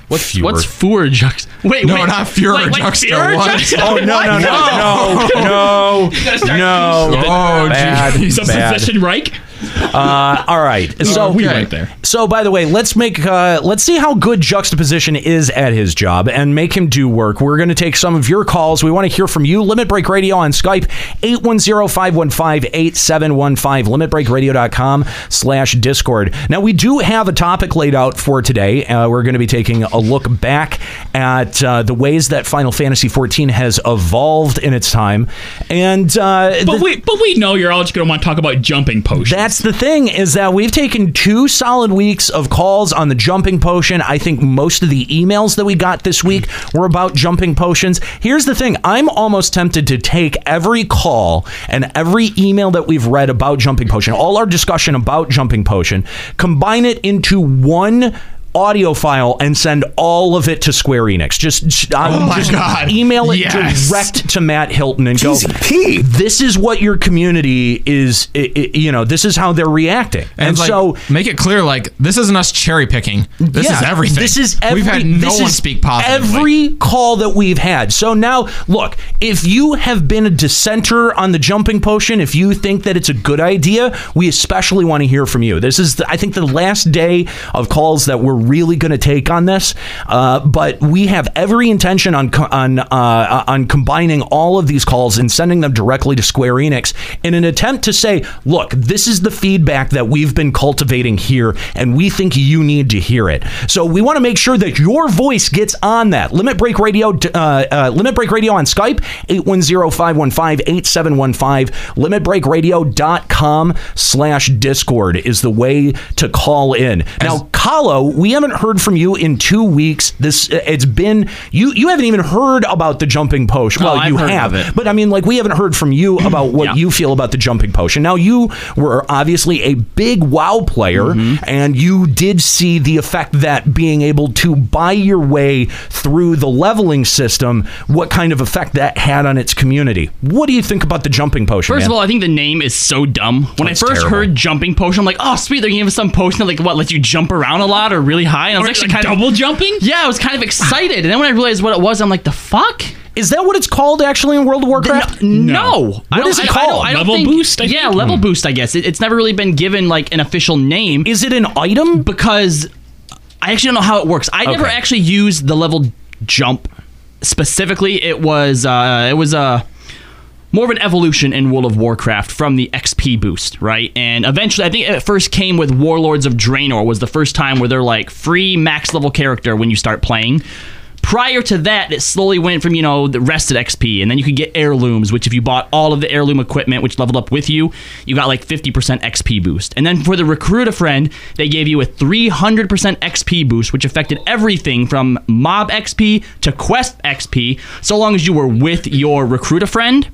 What's Fuhrer. what's Fuhrer Juxta? Wait, No, wait, not Fuhrer wait, wait, Juxta, Fuhrer what? Juxta? Oh no no no no no no! Oh, bad, geez. Some bad. position Reich. Uh, all right. So we right there. So by the way, let's make uh, let's see how good juxtaposition is at his job and make him do work. We're going to take some of your calls. We want to hear from you. Limit Break Radio on Skype 810-515-8715 limitbreakradio.com slash discord. Now we do have a topic laid out for today. Uh, we're going to be taking a look back at uh, the ways that Final Fantasy 14 has evolved in its time. And uh, But the- we but we know you're all just gonna want to talk about jumping potions. that's the thing is that we've taken two solid weeks of calls on the jumping potion. I think most of the emails that we got this week were about jumping potions. Here's the thing I'm almost tempted to take every call and every email that we've read about jumping potion, all our discussion about jumping potion, combine it into one audio file and send all of it to Square Enix. Just, Oh my just God. email it Yes. direct to Matt Hilton and go, this is what your community is, i- i- you know, this is how they're reacting. And, And, like, so, make it clear, like this isn't us cherry picking. This is everything. This is every, We've had no one speak positively. Every call that we've had. So now, look, if you have been a dissenter on the jumping potion, if you think that it's a good idea, we especially want to hear from you. This is, the, I think, the last day of calls that we're really going to take on this. Uh, but we have every intention on on uh, on combining all of these calls and sending them directly to Square Enix in an attempt to say, look, this is the feedback that we've been cultivating here, and we think you need to hear it. So we want to make sure that your voice gets on that. Limit Break Radio, uh, uh, Limit Break Radio on Skype, 810-515-8715. LimitBreakRadio.com slash Discord is the way to call in. Now, Kallo, we haven't heard from you in two weeks. This it's been you. You haven't even heard about the jumping potion. Well, you have, it. but I mean, like we haven't heard from you about what Yeah. you feel about the jumping potion. Now, you were obviously a big WoW player, Mm-hmm. and you did see the effect that being able to buy your way through the leveling system, what kind of effect that had on its community. What do you think about the jumping potion? First man? of all, I think the name is so dumb. When It's I first terrible. heard jumping potion, I'm like, oh sweet, they're gonna give us some potion that like what lets you jump around a lot or really high. And I was actually like, kind double of jumping. yeah, I was kind of excited. And then when I realized what it was, I'm like, the fuck. is that what it's called actually in World of Warcraft? No, I What don't- is it I- I called? don't- I don't Level think- boost, I yeah, think? level boost. I guess it, it's never really been given like an official name Is it an item? because I actually don't know how it works. I never actually used the level jump specifically. It was uh, it was a more of an evolution in World of Warcraft from the XP boost, right? And eventually, I think it first came with Warlords of Draenor was the first time where they're like free max level character when you start playing. Prior to that, it slowly went from you know the rested XP, and then you could get heirlooms, which if you bought all of the heirloom equipment, which leveled up with you, you got like 50% XP boost. And then for the recruit a friend, they gave you a 300% XP boost, which affected everything from mob XP to quest XP, so long as you were with your recruit a friend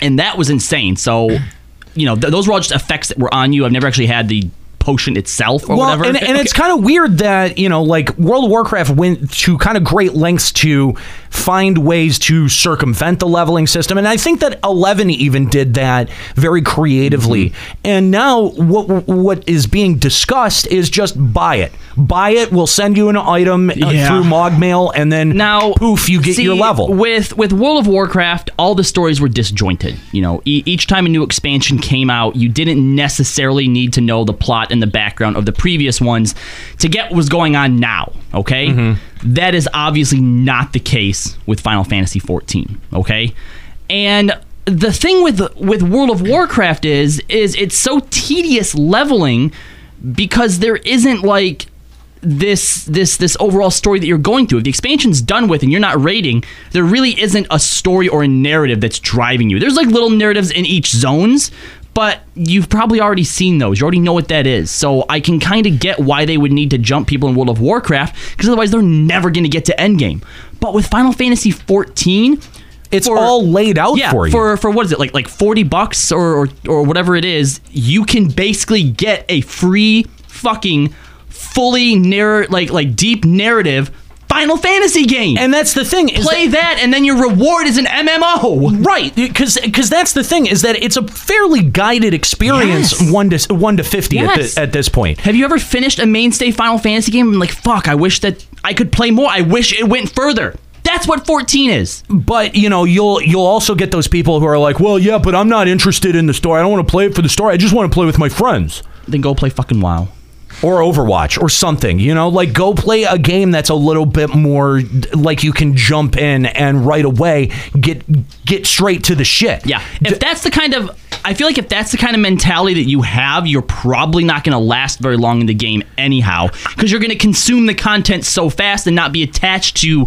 and that was insane. So, you know, th- those were all just effects that were on you. I've never actually had the potion itself or well, whatever. and, and it's kind of weird that you know, like World of Warcraft went to kind of great lengths to find ways to circumvent the leveling system, and I think that Eleven even did that very creatively. Mm-hmm. And now, what what is being discussed is just buy it, buy it. We'll send you an item uh, Yeah. through Mogmail, and then now poof, you get See, your level. With with World of Warcraft, all the stories were disjointed. You know, e- each time a new expansion came out, you didn't necessarily need to know the plot and the background of the previous ones to get what was going on now. Okay, Mm-hmm. That is obviously not the case with Final Fantasy XIV. Okay, and the thing with with World of Warcraft is is it's so tedious leveling because there isn't like this this this overall story that you're going through. If the expansion's done with and you're not raiding, there really isn't a story or a narrative that's driving you. There's like little narratives in each zones, but you've probably already seen those. You already know what that is. So I can kind of get why they would need to jump people in World of Warcraft because otherwise they're never going to get to endgame. But with Final Fantasy 14, it's all laid out yeah, for you. For for what is it like like 40 bucks or, or or whatever it is, you can basically get a free fucking fully narr like like deep narrative Final Fantasy game. And that's the thing. Play that, and then your reward is an MMO. Right, because because that's the thing is that it's a fairly guided experience Yes. one to one to fifty at, Yes. the, at this point. Have you ever finished a mainstay Final Fantasy game and like fuck, I wish that I could play more. I wish it went further. That's what 14 is. But you know, you'll you'll also get those people who are like, well, yeah, but I'm not interested in the story. I don't want to play it for the story. I just want to play with my friends. Then go play fucking WoW. Or Overwatch or something, you know, like go play a game that's a little bit more like you can jump in and right away get get straight to the shit. Yeah. If that's the kind of I feel like if that's the kind of mentality that you have, you're probably not going to last very long in the game anyhow because you're going to consume the content so fast and not be attached to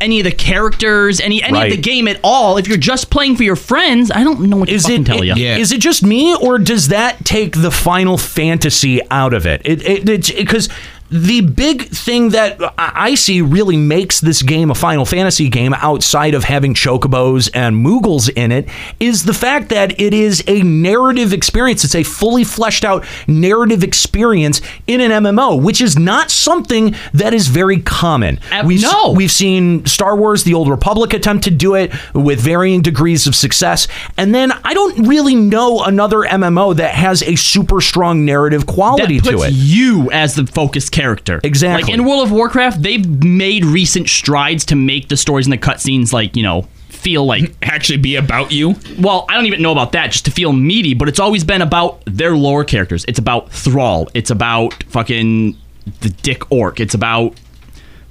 any of the characters, any any Right. of the game at all. If you're just playing for your friends, I don't know what to Is fucking it, tell you. Yeah, Is it just me, or does that take the Final Fantasy out of it? It it because the big thing that I see really makes this game a Final Fantasy game outside of having chocobos and Moogles in it is the fact that it is a narrative experience. It's a fully fleshed out narrative experience in an MMO, which is not something that is very common. We've, no. we've seen Star Wars: The Old Republic attempt to do it with varying degrees of success, and then I don't really know another MMO that has a super strong narrative quality that to puts it. you as the focus character. Exactly. Like in World of Warcraft, they've made recent strides to make the stories and the cutscenes like, you know, feel like actually be about you. Well, I don't even know about that just to feel meaty, but it's always been about their lore characters. It's about Thrall. It's about fucking the Dick Orc. It's about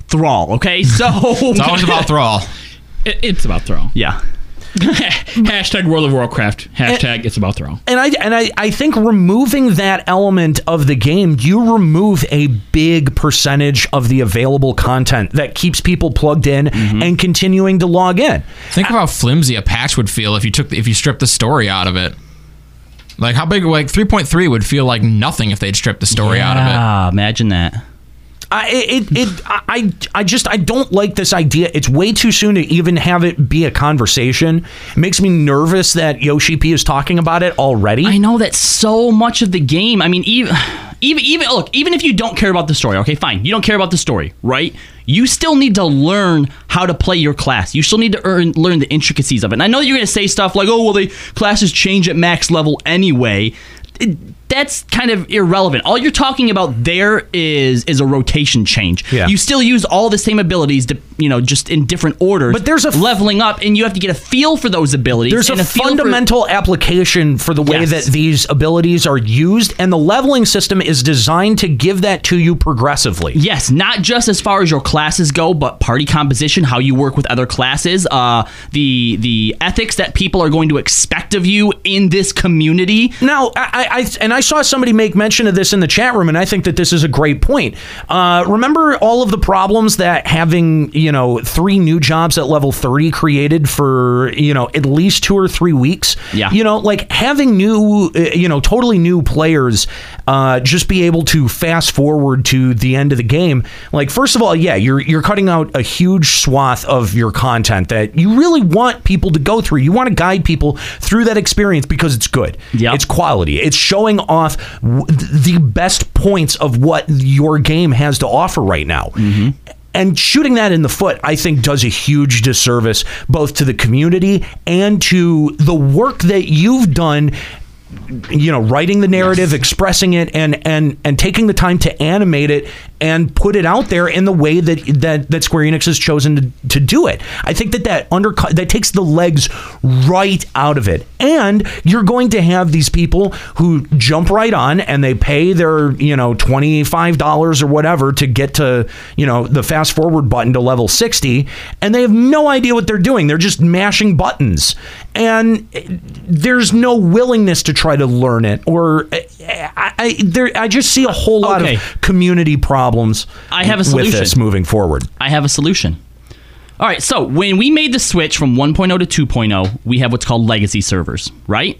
Thrall, okay? So It's always about Thrall. It, it's about Thrall. Yeah. Hashtag World of Warcraft. Hashtag it's about Thrall. And I and I, I think removing that element of the game, you remove a big percentage of the available content that keeps people plugged in and continuing to log in. Think of how flimsy a patch would feel if you took if you stripped the story out of it. Like how big like 3.3 would feel like nothing if they'd stripped the story out of it. Ah, imagine that. I it, it I I just I don't like this idea. It's way too soon to even have it be a conversation. It makes me nervous that Yoshi P is talking about it already. I know that so much of the game. I mean, even even even look, even if you don't care about the story, okay, fine, you don't care about the story, right? You still need to learn how to play your class. You still need to earn, learn the intricacies of it. And I know you're going to say stuff like, "Oh, well, the classes change at max level anyway." It- that's kind of irrelevant. All you're talking about there is is a rotation change. Yeah. You still use all the same abilities, to, you know, just in different orders. But there's a leveling up, and you have to get a feel for those abilities. There's and a, feel for- fundamental application for the way Yes. that these abilities are used, and the leveling system is designed to give that to you progressively. Yes, not just as far as your classes go, but party composition, how you work with other classes, uh, the the ethics that people are going to expect of you in this community. Now, I, I and I saw somebody make mention of this in the chat room, and I think that this is a great point. Uh, remember all of the problems that having you know three new jobs at level thirty created for you know at least two or three weeks. Yeah. you know, like having new, uh, you know, totally new players uh, just be able to fast forward to the end of the game. Like, first of all, yeah, you're you're cutting out a huge swath of your content that you really want people to go through. You want to guide people through that experience because it's good. Yeah, it's quality. It's showing off w- the best points of what your game has to offer right now. And shooting that in the foot, I think, does a huge disservice both to the community and to the work that you've done you know writing the narrative expressing it and and and taking the time to animate it and put it out there in the way that that that Square Enix has chosen to, to do it. I think that that undercut that takes the legs right out of it. And you're going to have these people who jump right on and they pay their, you know, $25 or whatever to get to, you know, the fast forward button to level 60 and they have no idea what they're doing. They're just mashing buttons. And uh, there's no willingness to try to learn it or uh, I, I there I just see a whole lot Okay. of community problems I have a solution. with this moving forward. I have a solution. All right, so when we made the switch from 1.0 to 2.0, we have what's called legacy servers, right?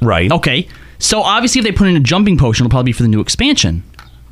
Right. Okay. So obviously, if they put in a jumping potion, it'll probably be for the new expansion.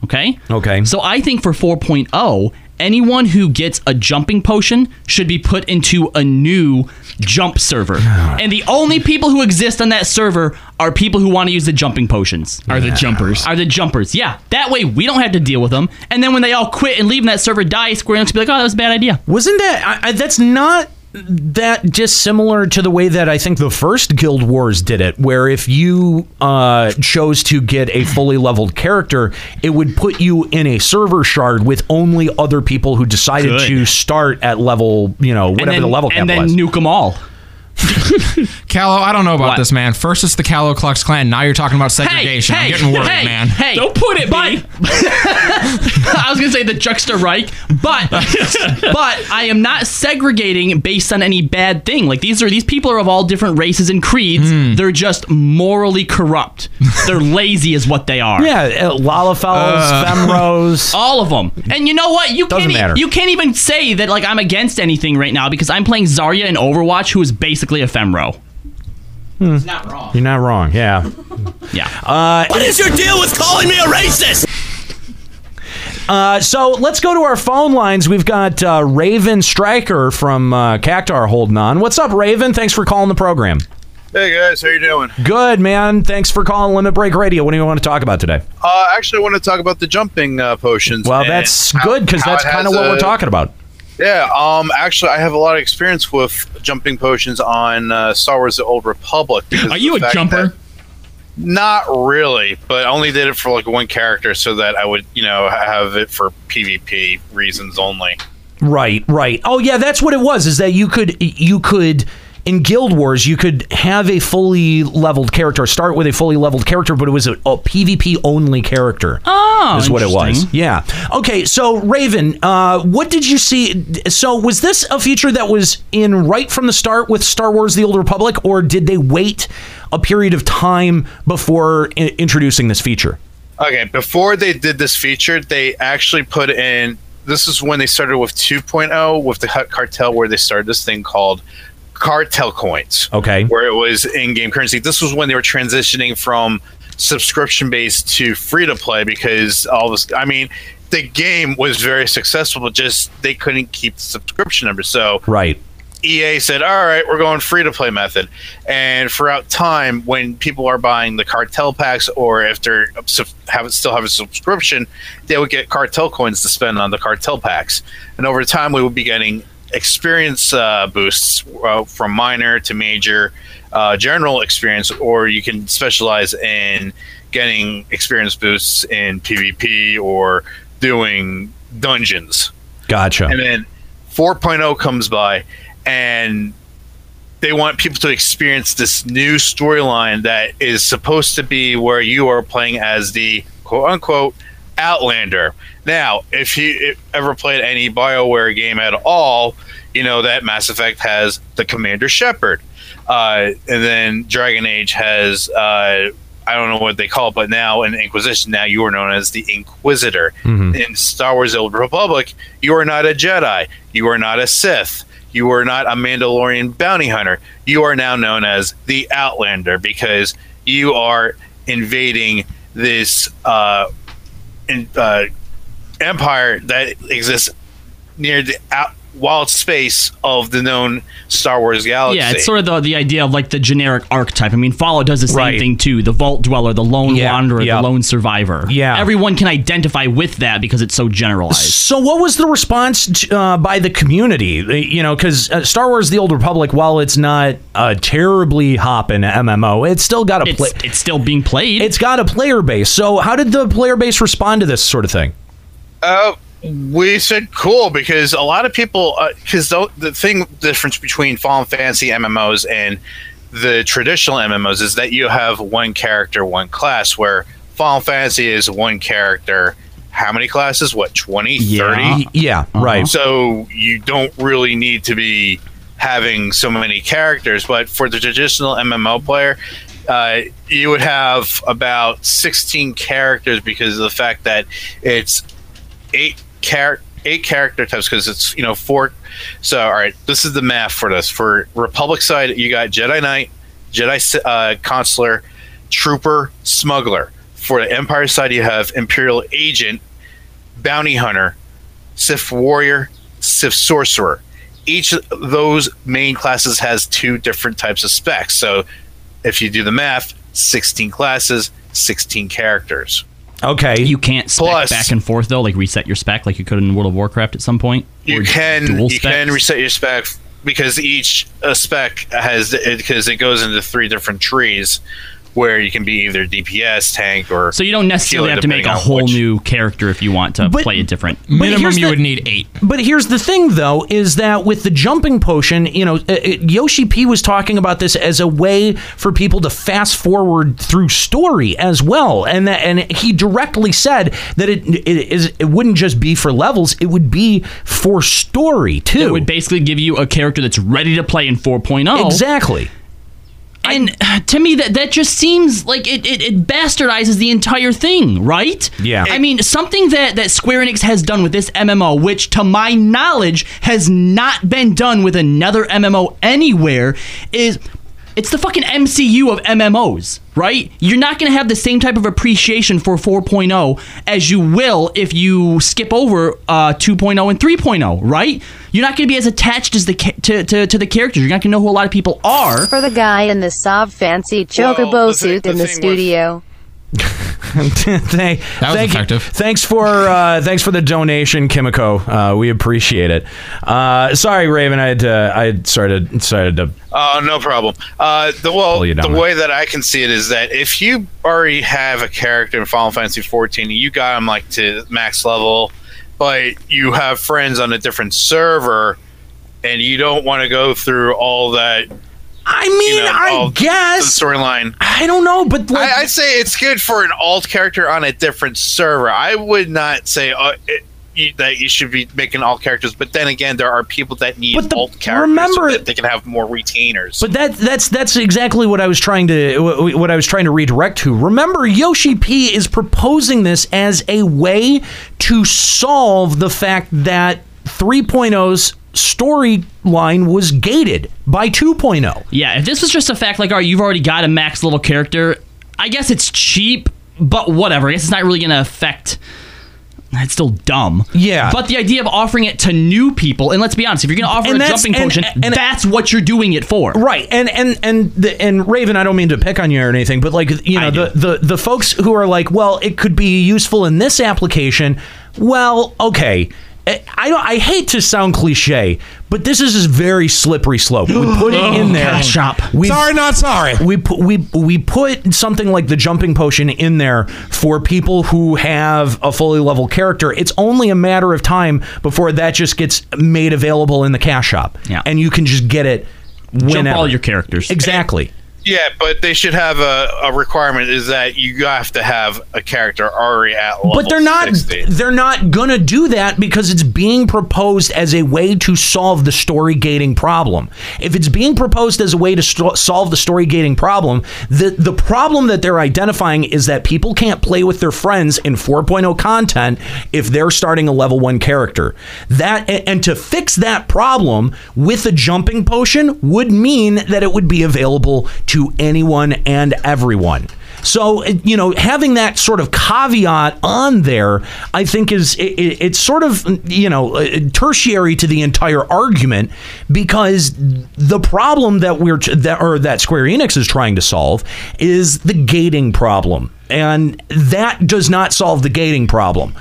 Okay. Okay. So I think for 4.0, anyone who gets a jumping potion should be put into a new jump server. and the only people who exist on that server are people who want to use the jumping potions. Are the jumpers. Are the jumpers. Yeah. That way we don't have to deal with them. And then when they all quit and leave and that server dies, Square Enix will be like, oh, that was a bad idea. Wasn't that I, I, that's not that just similar to the way that I think the first Guild Wars did it, where if you uh, chose to get a fully leveled character, it would put you in a server shard with only other people who decided Good. to start at level, you know, whatever then- the level cap and then was. nuke them all. Kallo, I don't know about What? this, man. First it's the Kallo Klux Klan. Now you're talking about segregation. I'm getting worried, hey, man. Hey, Don't put it, but. I was gonna say the Juxta Reich, but but I am not segregating based on any bad thing. Like these are these people are of all different races and creeds. Hmm. They're just morally corrupt. They're lazy, is what they are. yeah, uh, Lalafels, Femroes. All of them. And you know what? You Doesn't can't e- matter. you can't even say that like I'm against anything right now because I'm playing Zarya in Overwatch, who is basically a Femroe. It's not wrong. You're not wrong. Yeah. Yeah. Uh, What is your deal with calling me a racist? Uh, so let's go to our phone lines. We've got uh, Raven Striker from uh, Cactuar holding on. What's up, Raven? Thanks for calling the program. Hey guys, how you doing? Good, man. Thanks for calling Limit Break Radio. What do you want to talk about today? Uh, actually, I want to talk about the jumping uh, potions. Well, that's how- good because that's kind of what a- we're talking about. Yeah. Um. Actually, I have a lot of experience with jumping potions on uh, Star Wars: The Old Republic. because Are you a jumper? Not really, but I only did it for like one character so that I would, you know, have it for PvP reasons only. Right, right. Oh yeah, that's what it was. Is that you could you could in Guild Wars you could have a fully leveled character, start with a fully leveled character, but it was a, a PvP only character. Oh, is what it was. Yeah. Okay. So Raven, uh, what did you see? So was this a feature that was in right from the start with Star Wars: The Old Republic, or did they wait a period of time before I- introducing this feature? Okay, before they did this feature, they actually put in. This is when they started with 2.0 with the Hutt Cartel, where they started this thing called Cartel Coins. Okay. Where it was in game currency. This was when they were transitioning from subscription based to free to play because all this. I mean, the game was very successful, but just they couldn't keep the subscription number. So Right. EA said, "All right, we're going free to play method." And throughout time, when people are buying the cartel packs, or if they're sub- have still have a subscription, they would get cartel coins to spend on the cartel packs. And over time, we would be getting experience uh, boosts uh, from minor to major, uh, general experience, or you can specialize in getting experience boosts in PvP or doing dungeons. Gotcha. And then 4.0 comes by and they want people to experience this new storyline that is supposed to be where you are playing as the quote unquote Outlander. Now, if you ever played any BioWare game at all, you know that Mass Effect has the Commander Shepard. Uh, and then Dragon Age has, uh, I don't know what they call it, but now in Inquisition, now you are known as the Inquisitor. Mhm. In Star Wars: The Old Republic, you are not a Jedi, you are not a Sith, you are not a Mandalorian bounty hunter. You are now known as the Outlander because you are invading this uh, uh, empire that exists near the out wild space of the known Star Wars galaxy. Yeah, it's sort of the, the idea of like the generic archetype. I mean, Fallout does the same Right. thing too. The Vault Dweller, the Lone Yeah, Wanderer, yeah. the Lone Survivor. Yeah. Everyone can identify with that because it's so generalized. So, what was the response uh, by the community? You know, because uh, Star Wars: The Old Republic, while it's not a terribly hopping MMO, it's still got a play. It's still being played. It's got a player base. So, how did the player base respond to this sort of thing? Uh, we said cool because a lot of people because the, the thing difference between Final Fantasy MMOs and the traditional MMOs is that you have one character, one class. Where Final Fantasy is one character. How many classes? What 20, 30? Yeah, right. So you don't really need to be having so many characters. But for the traditional MMO player, uh, you would have about 16 characters because of the fact that it's eight char- eight character types because it's you know four. So all right, this is the math for this. For Republic side, you got Jedi Knight, Jedi uh, Consular, Trooper, Smuggler. For the Empire side, you have Imperial Agent, Bounty Hunter, Sith Warrior, Sith Sorcerer. Each of those main classes has two different types of specs. So if you do the math, 16 classes, 16 characters. Okay. You can't spec Plus- back and forth though, like reset your spec like you could in World of Warcraft at some point. You can dual you can reset your spec because each uh, spec has because it goes into three different trees where you can be either DPS, tank, or So you don't necessarily healer, have to make a whole which- new character if you want to But- play it different. Minimum, here's you the- would need eight. But here's the thing, though, is that with the jumping potion, you know, uh, uh, Yoshi P was talking about this as a way for people to fast forward through story as well, and that, and he directly said that it it is it wouldn't just be for levels, it would be for story too. It would basically give you a character that's ready to play in 4.0. exactly. And uh, to me, that that just seems like it, it, it bastardizes the entire thing, right? Yeah. I mean, something that, that Square Enix has done with this MMO, which to my knowledge has not been done with another MMO anywhere, is it's the fucking MCU of MMOs, right? You're not going to have the same type of appreciation for 4.0 as you will if you skip over uh, 2.0 and 3.0, right? You're not going to be as attached as the ca- to, to, to the characters. You're not going to know who a lot of people are. For the guy in the soft fancy chocobo the thing- suit the in the thing with- studio. Thank, That was thank effective. You. Thanks for uh, thanks for the donation, Kimiko. Uh, we appreciate it. Uh, sorry, Raven. I had to, I had started decided to. Oh, no problem. Uh, the well, the down. way that I can see it is that if you already have a character in Final Fantasy 14, and you got him like to max level, but you have friends on a different server, and you don't want to go through all that. I mean, you know, I guess the storyline. I don't know, but like, I, I'd say it's good for an alt character on a different server. I would not say uh, it, you, that you should be making alt characters, but then again, there are people that need But the- alt characters remember- so that they can have more retainers. But that that's that's exactly what I was trying to what I was trying to redirect to. Remember, Yoshi P is proposing this as a way to solve the fact that 3.0's storyline was gated by oh. 2.0. Yeah, if this was just a fact like, all right, you've already got a max level character, I guess it's cheap, but whatever. I guess it's not really going to affect. It's still dumb. Yeah. But the idea of offering it to new people, and let's be honest, if you're going to offer And a jumping and- potion, and- that's what you're doing it for. Right, and and and the, and Raven, I don't mean to pick on you or anything, but like you know I do. the, the the folks who are like, well, it could be useful in this application. Well, okay. I I don't. I hate to sound cliche, but this is a very slippery slope. We put it in oh, there. Cash shop. We, Sorry, not sorry. we put we we put something like the jumping potion in there for people who have a fully level character. It's only a matter of time before that just gets made available in the cash shop. Yeah. and you can just get it whenever. Jump all your characters. Exactly. Yeah, but they should have a, a requirement is that you have to have a character already at level But they're not 60. they're not going to do that because it's being proposed as a way to solve the story gating problem. If it's being proposed as a way to sto- solve the story gating problem, the the problem that they're identifying is that people can't play with their friends in 4.0 content if they're starting a level 1 character. That and, and to fix that problem with a jumping potion would mean that it would be available to anyone and everyone. So, you know, having that sort of caveat on there, I think is it, it- it's sort of you know uh, tertiary to the entire argument because the problem that we're that or that Square Enix is trying to solve is the gating problem, and that does not solve the gating problem.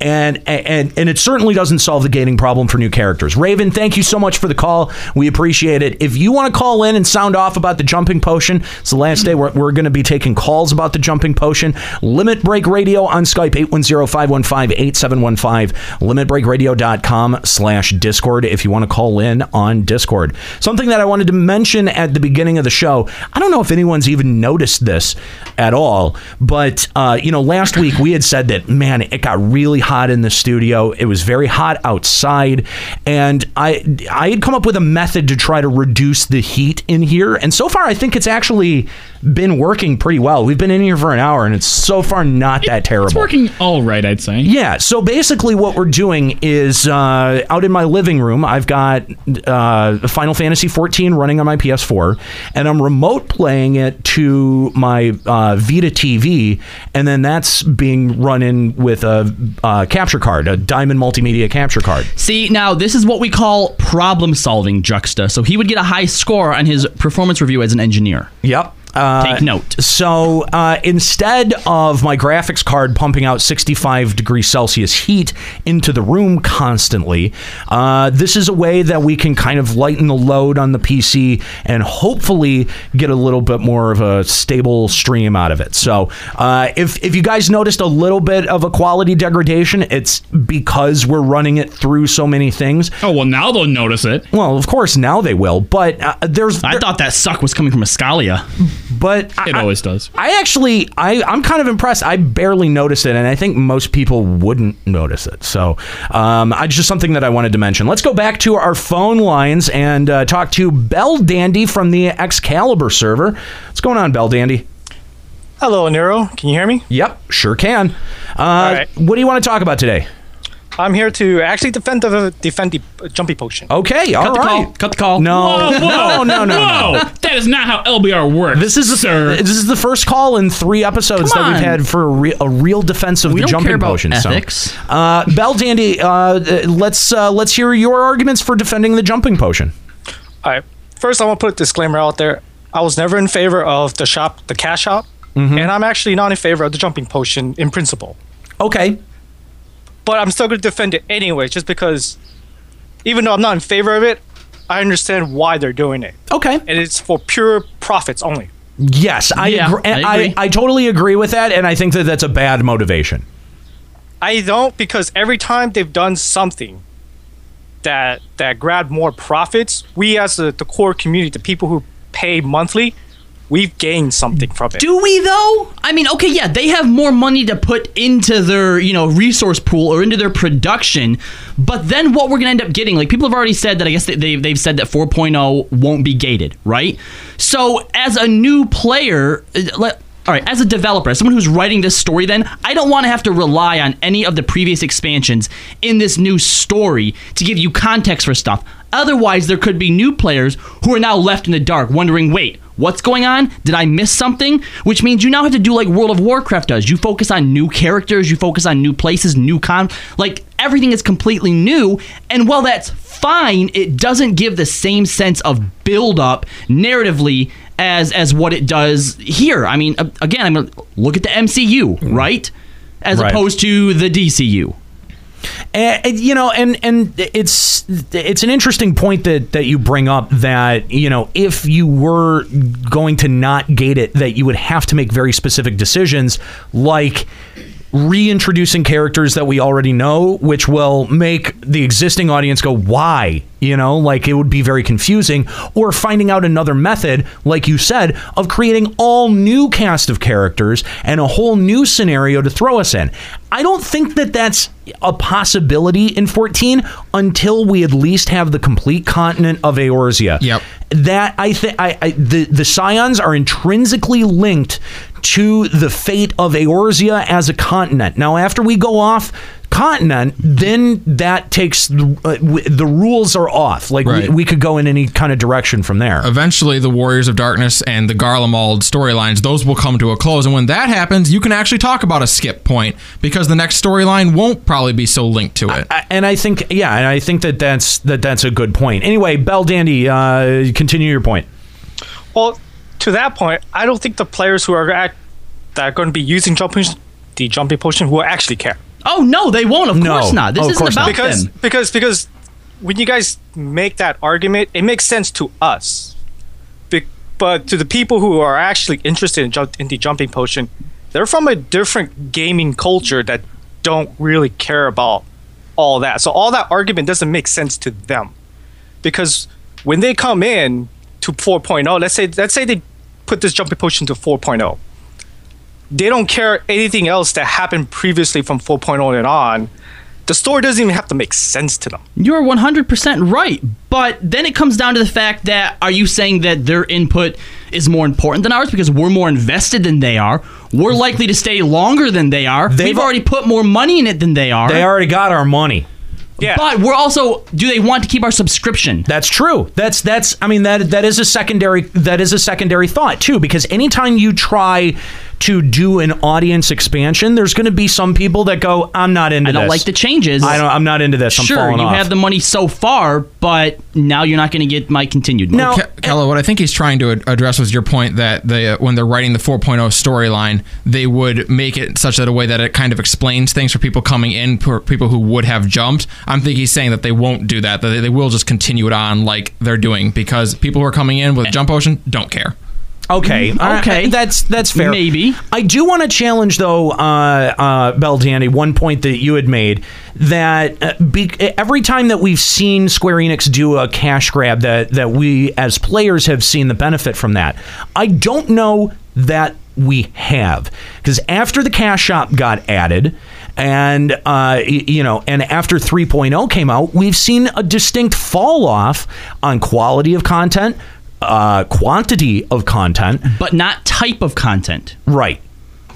And, and and it certainly doesn't solve the gating problem for new characters. Raven, thank you so much for the call. We appreciate it. If you want to call in and sound off about the jumping potion, it's the last day we're, we're going to be taking calls about the jumping potion. Limit Break Radio on Skype 810-515-8715. Limitbreakradio.com slash Discord if you want to call in on Discord. Something that I wanted to mention at the beginning of the show. I don't know if anyone's even noticed this at all, but uh, you know, last week we had said that man, it got really hot in the studio. It was very hot outside, and I I had come up with a method to try to reduce the heat in here, and so far I think it's actually been working pretty well. We've been in here for an hour, and it's so far not that terrible. It's working all right, I'd say. Yeah. So basically, what we're doing is uh, out in my living room, I've got uh, Final Fantasy 14 running on my PS4, and I'm remote playing it to my uh, Vita TV, and then that's being run in with a uh, capture card, a Diamond Multimedia capture card. See, now this is what we call problem solving, Juxta. So he would get a high score on his performance review as an engineer. Yep. Uh, Take note. So uh, instead of my graphics card pumping out 65 degrees Celsius heat into the room constantly, uh, this is a way that we can kind of lighten the load on the PC and hopefully get a little bit more of a stable stream out of it. So uh, if if you guys noticed a little bit of a quality degradation, it's because we're running it through so many things. Oh well, now they'll notice it. Well, of course now they will, but uh, there's I thought that suck was coming from Escalia. But It I- always does. I actually, I, I'm kind of impressed. I barely noticed it, and I think most people wouldn't notice it. So, um, I just something that I wanted to mention. Let's go back to our phone lines and uh, talk to Bell Dandy from the Excalibur server. What's going on, Bell Dandy? Hello, Nero. Can you hear me? Yep, sure can. Uh, What do you want to talk about today? I'm here to actually defend the defend the uh, jumpy potion. Okay, all Cut the right. call. Cut the call. No, Whoa, whoa, no, no, no, whoa! no. That is not how LBR works. This is the sir. This is the first call in three episodes Come that we've on. had for a, re- a real defense of We the don't jumping care about potion. so. ethics. uh, Bell Dandy, uh, let's uh, let's hear your arguments for defending the jumping potion. All right. First, I want to put a disclaimer out there. I was never in favor of the shop, the cash shop, Mm-hmm. and I'm actually not in favor of the jumping potion in principle. Okay. But I'm still going to defend it anyway, just because, even though I'm not in favor of it, I understand why they're doing it. Okay. And it's for pure profits only. Yes, I, Yeah, agree, I I. I, totally agree with that, and I think that that's a bad motivation. I don't because every time they've done something that that grabbed more profits, we as the, the core community, the people who pay monthly, we've gained something from it. Do we though? I mean, okay, yeah, they have more money to put into their, you know, resource pool or into their production, but then what we're gonna end up getting, like people have already said that I guess they, they've, they've said that 4.0 won't be gated, right? So as a new player, uh, let, all right, as a developer, as someone who's writing this story, then I don't want to have to rely on any of the previous expansions in this new story to give you context for stuff. Otherwise, there could be new players who are now left in the dark, wondering, wait, what's going on? Did I miss something? Which means you now have to do like World of Warcraft does. You focus on new characters, you focus on new places, new con. Like everything is completely new. And while that's fine, it doesn't give the same sense of build up narratively as as what it does here. I mean, again, I'm gonna look at the MCU, right? As Right. opposed to the DCU. And, you know, and and it's it's an interesting point that that you bring up that you know if you were going to not gate it, that you would have to make very specific decisions, like reintroducing characters that we already know, which will make the existing audience go, "Why?" You know, like it would be very confusing, or finding out another method, like you said, of creating all new cast of characters and a whole new scenario to throw us in. I don't think that that's a possibility in 14 until we at least have the complete continent of Eorzea. Yep. That I think I, I the the Scions are intrinsically linked to the fate of Eorzea as a continent. Now, after we go off continent, then that takes the, uh, w- the rules are off. Like Right. we, we could go in any kind of direction from there. Eventually, the Warriors of Darkness and the Garlemald storylines, those will come to a close. And when that happens, you can actually talk about a skip point because the next storyline won't probably be so linked to it. I- and I think, yeah, and I think that that's that that's a good point. Anyway, Bell Dandy, uh, continue your point. Well, to that point, I don't think the players who are act, that are going to be using jumping the jumping potion will actually care. Oh no, they won't. Of course not. This isn't about because them. because because when you guys make that argument, it makes sense to us. Be- but to the people who are actually interested in, jump- in the jumping potion, they're from a different gaming culture that don't really care about all that. So all that argument doesn't make sense to them. Because when they come in to 4.0, let's say let's say they put this jumping potion to 4.0. They don't care anything else that happened previously from 4.0 and on. The story doesn't even have to make sense to them. You're 100% right. But then it comes down to the fact that are you saying that their input is more important than ours because we're more invested than they are? We're likely to stay longer than they are. We've already put more money in it than they are. They already got our money. Yeah. But we're also do they want to keep our subscription? That's true. That's that's I mean that that is a secondary that is a secondary thought too because anytime you try to do an audience expansion there's going to be some people that go I'm not into this. I don't this. like the changes. I don't I'm not into this. I'm sure, falling you off. have the money so far, but now you're not going to get my continued money. Ke- Kella, what I think he's trying to address was your point that they, uh, when they're writing the 4.0 storyline, they would make it such that a way that it kind of explains things for people coming in, for people who would have jumped. I'm thinking he's saying that they won't do that, that they, they will just continue it on like they're doing because people who are coming in with Jump Potion don't care. Okay. Okay. Uh, that's that's fair. Maybe. I do want to challenge though, uh, uh, Bell Dandy, one point that you had made that uh, be, every time that we've seen Square Enix do a cash grab, that that we as players have seen the benefit from that. I don't know that we have because after the cash shop got added and uh, you know and after 3.0 came out we've seen a distinct fall off on quality of content uh, quantity of content but not type of content. right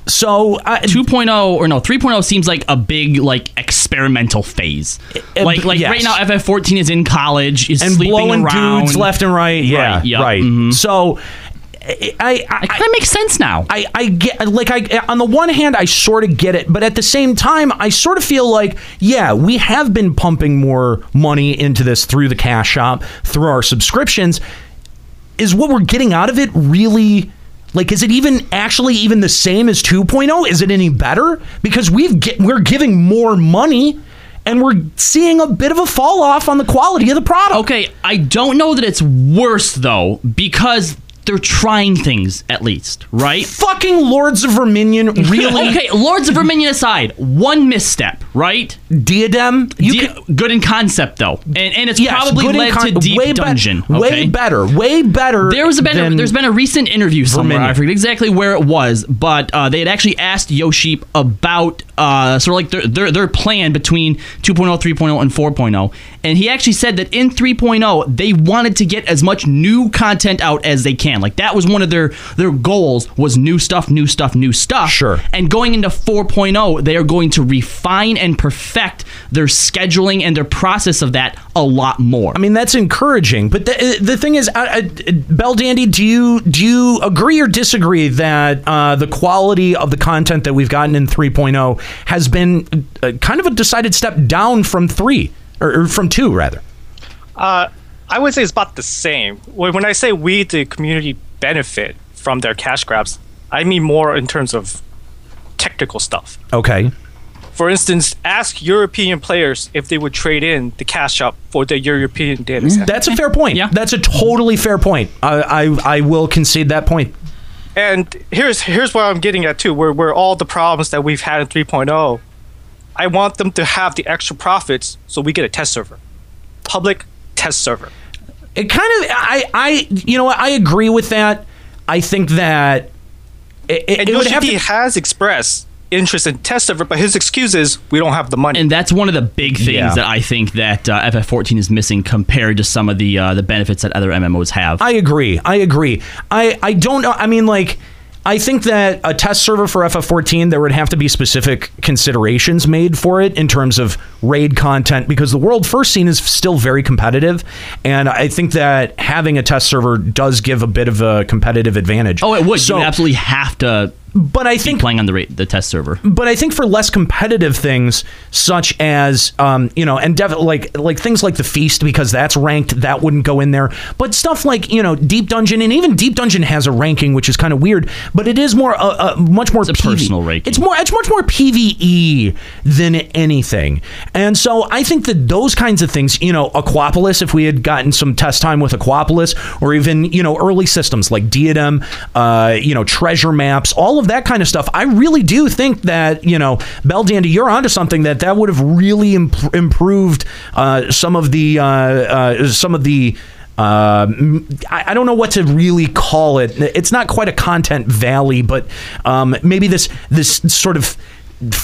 so uh, 2.0 or no 3.0 seems like a big like experimental phase Uh, like like yes. right now ff14 is in college is and sleeping blowing around dudes left and right yeah Right, yep, right mhm. so I, I, kind of makes sense now I, I get like I on the one hand I sort of get it, but at the same time I sort of feel like yeah we have been pumping more money into this through the cash shop through our subscriptions. Is what we're getting out of it really? Like, is it even actually even the same as 2.0? Is it any better? Because we've get, we're giving more money, and we're seeing a bit of a fall off on the quality of the product. okay i don't know that it's worse though because they're trying things at least right Fucking Lords of Verminion, really? okay lords of verminion aside one misstep right Diadem, you Di- good in concept though and, and it's Yes, probably good led con- to deep way dungeon way okay? better, way better. There was a than there's been a recent interview somewhere. Verminion. I forget exactly where it was, but uh, they had actually asked Yoshi about uh, sort of like their, their their plan between 2.0, 3.0, and 4.0, and he actually said that in 3.0 they wanted to get as much new content out as they can. Like that was one of their their goals was new stuff, new stuff, new stuff. Sure. And going into 4.0, they are going to refine and perfect their scheduling and their process of that a lot more. I mean, that's encouraging. But the, the thing is, uh, uh, Bell Dandy, do you do you agree or disagree that uh, the quality of the content that we've gotten in 3.0 has been uh, kind of a decided step down from three or, or from two rather? Uh, I would say it's about the same. When when I say we, the community, benefit from their cash grabs, I mean more in terms of technical stuff. Okay. For instance, ask European players if they would trade in the cash up for their European data set. That's a fair point. Yeah. That's a totally fair point. I, I I will concede that point. And here's here's what I'm getting at too, where where all the problems that we've had in 3.0, I want them to have the extra profits so we get a test server, public test server. It kind of I I you know what I agree with that. I think that it, it, And it would have to, has expressed interest in test server, but his excuse is we don't have the money. and that's one of the big things Yeah. that I think that uh, FF14 is missing compared to some of the uh, the benefits that other MMOs have. I agree. I agree. I, I don't know. I mean, like, I think that a test server for FF14, there would have to be specific considerations made for it in terms of raid content because the world first scene is still very competitive. And I think that having a test server does give a bit of a competitive advantage. Oh, it would. So, you absolutely have to. But I think playing on the the test server. but I think for less competitive things, such as um, you know, and def- like like things like the feast, because that's ranked, that wouldn't go in there. But stuff like you know, Deep Dungeon, and even Deep Dungeon has a ranking, which is kind of weird. But it is more, uh, uh, much more It's a personal ranking. It's more, it's much more PVE than anything. And so I think that those kinds of things, you know, Aquapolis, if we had gotten some test time with Aquapolis, or even you know, early systems like Diadem, uh, you know, treasure maps, all of that kind of stuff. I really do think that you know, Bell Dandy, you're onto something that that would have really imp- improved uh, some of the uh, uh, some of the. Uh, I, I don't know what to really call it. It's not quite a content valley, but um, maybe this this sort of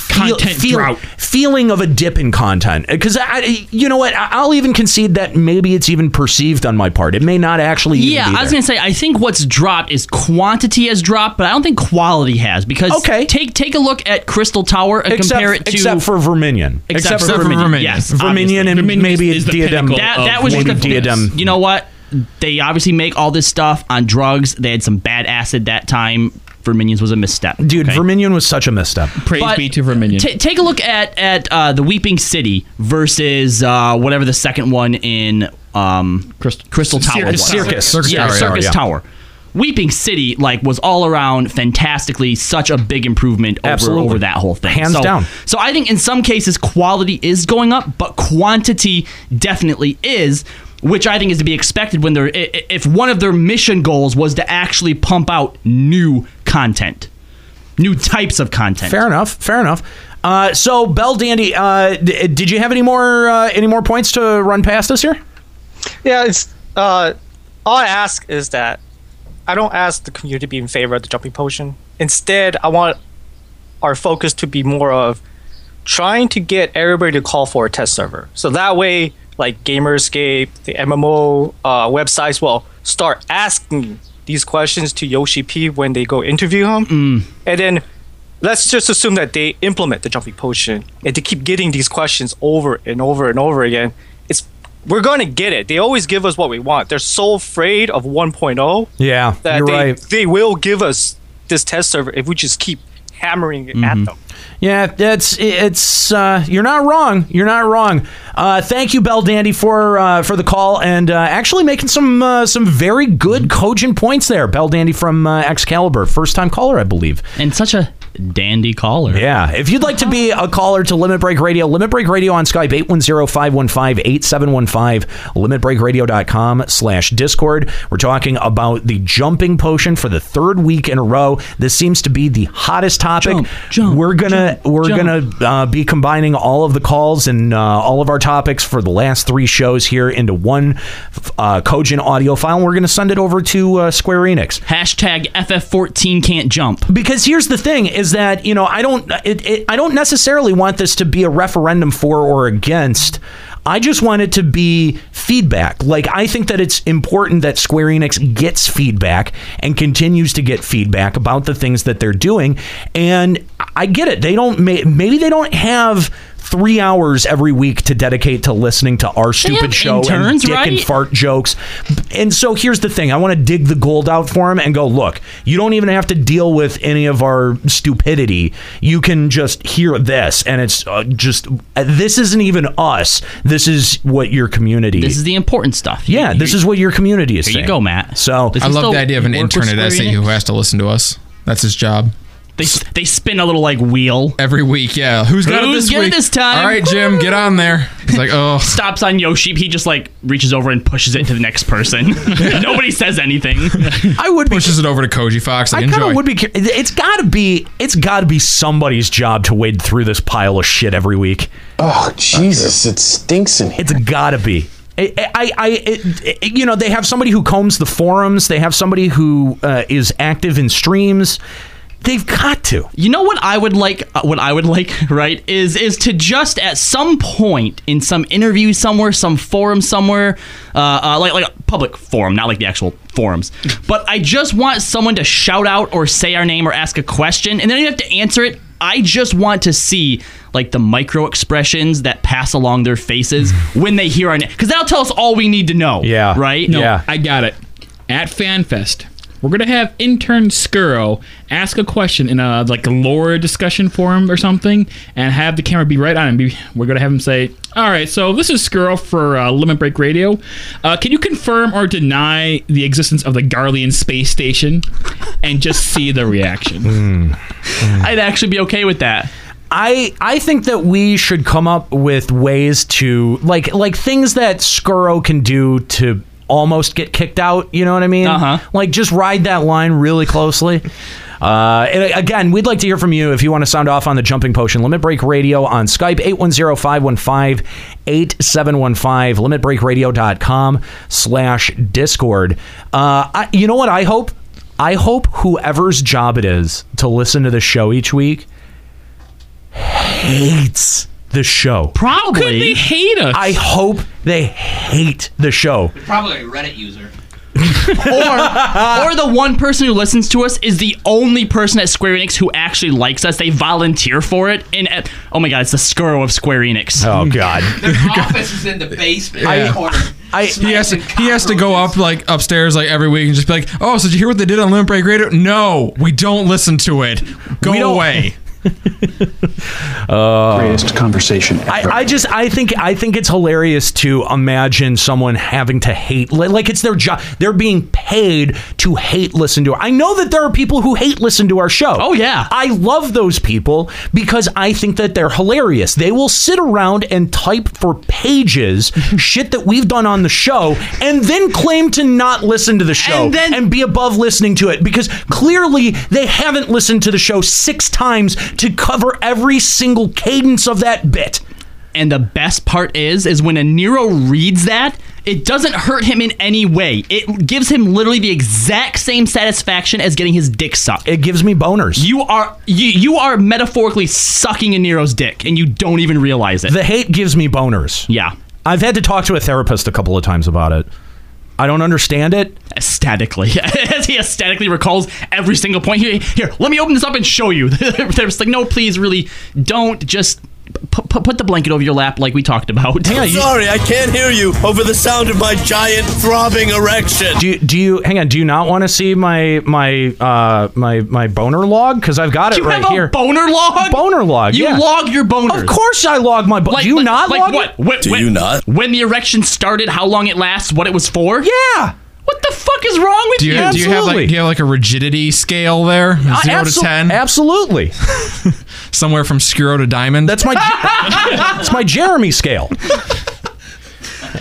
Content feel- drought. feeling of a dip in content. Because I, you know what, I- I'll even concede that maybe it's even perceived on my part. It may not actually. even Yeah, be I was there. gonna say I think what's dropped is quantity has dropped, but I don't think quality has because Okay. take take a look at Crystal Tower and except, compare it to except for Verminion. Except for Verminion. Verminion, yes, Verminion and Verminion maybe is the Diadem. pinnacle That- that was just the- Diadem. You know what? They obviously make all this stuff on drugs. They had some bad acid that time. Verminions was a misstep. Dude, okay? Verminion was such a misstep. Praise But be to Verminion. Ta take a look at at uh, the Weeping City versus uh, whatever the second one in um, Crystal, Tower Circus was. Tower. Circus. Circus yeah, Tower, Circus yeah. Tower. Weeping City like was all around fantastically such a big improvement over, Absolutely. over that whole thing. Hands so, down. So I think in some cases quality is going up, but quantity definitely is, which I think is to be expected when they're i- i- if one of their mission goals was to actually pump out new content, new types of content. Fair enough. Fair enough. Uh, so, Bell Dandy, uh, d- did you have any more uh, any more points to run past us here? Yeah, it's uh, all I ask is that I don't ask the community to be in favor of the jumping potion. Instead, I want our focus to be more of trying to get everybody to call for a test server. So that way, like Gamer Escape, the MMO uh, websites will start asking these questions to Yoshi P when they go interview him, and then let's just assume that they implement the jumping potion and they keep getting these questions over and over and over again. It's we're going to get it. They always give us what we want. They're so afraid of 1.0 Yeah, that you're they, right. they will give us this test server if we just keep hammering it Mm-hmm. at them. Yeah, it's it's uh, you're not wrong. You're not wrong. Uh, thank you, Bell Dandy, for uh, for the call and uh, actually making some uh, some very good cogent points there. Bell Dandy from uh, Excalibur, first time caller, I believe. and such a dandy caller. Yeah. If you'd like to be a caller to Limit Break Radio, Limit Break Radio on Skype, 810-515-8715, limitbreakradio.com slash Discord. We're talking about the jumping potion for the third week in a row. This seems to be the hottest topic. Jump, jump, we're gonna we're gonna uh, be combining all of the calls and uh, all of our topics for the last three shows here into one uh, cogent audio file. And we're gonna send it over to uh, Square Enix Hashtag FF14 can't jump. because here's the thing is that you know i don't it, it, i don't necessarily want this to be a referendum for or against I just want it to be feedback. Like, I think that it's important that Square Enix gets feedback and continues to get feedback about the things that they're doing. And I get it. They don't, maybe they don't have three hours every week to dedicate to listening to our stupid have show and interns, dick and fart jokes. And so here's the thing I want to dig the gold out for him and go, look, you don't even have to deal with any of our stupidity. You can just hear this. And it's uh, just, uh, this isn't even us. This is what your community This is the important stuff. Yeah, this is what your community is Here saying. you go, Matt. So I love the idea of an work with intern at Square SE who has to listen to us. That's his job. They, they spin a little like wheel. Every week, yeah. Who's got Who's it this got it week? this time? All right, Jim, get on there. It's like, oh. Stops on Yoshi. He just like reaches over and pushes it to the next person. Nobody says anything. I would be, Pushes it over to Koji Fox. Like, I kind enjoy. of would be. cur- It's got to be. It's got to be somebody's job to wade through this pile of shit every week. Oh Jesus! It stinks in here. It's got to be. I, I, I it, it- you know, they have somebody who combs the forums. They have somebody who uh, is active in streams. They've got to. You know what I would like? uh, What I would like, right, is is to just at some point in some interview somewhere, some forum somewhere, uh, uh, like like a public forum, not like the actual forums, but I just want someone to shout out or say our name or ask a question, and then you have to answer it. I just want to see like the micro expressions that pass along their faces when they hear our name, because that'll tell us all we need to know. Yeah. Right. No, I got it. At FanFest, we're gonna have intern Skuro ask a question in a like a lore discussion forum or something, and have the camera be right on him. We're gonna have him say, "All right, so this is Skuro for uh, Limit Break Radio. Uh, can you confirm or deny the existence of the Garlean space station?" And just see the reaction. I'd actually be okay with that. I I think that we should come up with ways to like like things that Skuro can do to almost get kicked out. You know what I mean? Uh-huh. Like just ride that line really closely. Uh, and again, we'd like to hear from you if you want to sound off on the Jumping Potion Limit Break Radio on Skype 810-515-8715 limitbreakradio.com slash discord. Uh, I, you know what I hope? I hope whoever's job it is to listen to the show each week hates the show. Probably. Could they hate us? I hope they hate the show. Probably a Reddit user. or, or the one person who listens to us is the only person at Square Enix who actually likes us. They volunteer for it. And uh, oh my god, it's the Skuro of Square Enix. Oh god. Their office is in the basement I- in the he has to he has to go up like upstairs like every week and just be like, "Oh, so did you hear what they did on Limit Break Radio?" No, we don't listen to it. Go We don't- Greatest conversation I, I just I think I think it's hilarious to imagine someone having to hate like it's their job. They're being paid to hate listen to. I know that there are people who hate listen to our show. Oh yeah. I love those people because I think that they're hilarious. They will sit around and type for pages shit that we've done on the show and then claim to not listen to the show and, be above listening to it because clearly they haven't listened to the show six times to cover every single cadence of that bit. And the best part is, is when a Nero reads that, it doesn't hurt him in any way. It gives him literally the exact same satisfaction as getting his dick sucked. It gives me boners. You are you, you are metaphorically sucking a Nero's dick, and you don't even realize it. The hate gives me boners. Yeah. I've had to talk to a therapist a couple of times about it. I don't understand it. Ecstatically. As he ecstatically recalls every single point. Here, here, let me open this up and show you. They're just like, no, please, really, don't just put, put, put the blanket over your lap like we talked about. I'm sorry, I can't hear you over the sound of my giant throbbing erection. Do you, do you hang on? Do you not want to see my my uh my my boner log? Because I've got it You right have a here. boner log? Boner log. You yeah. log your boners. Of course, I log my. Bo- Like, do you like- not like log what? it? When, Do when- you not? When the erection started, how long it lasts, what it was for? Yeah. What the fuck is wrong with Do you, do you have like do you have like a rigidity scale there? Uh, Zero to abso- ten? Absolutely. Somewhere from Skuro to Diamond. That's my that's my Jeremy scale.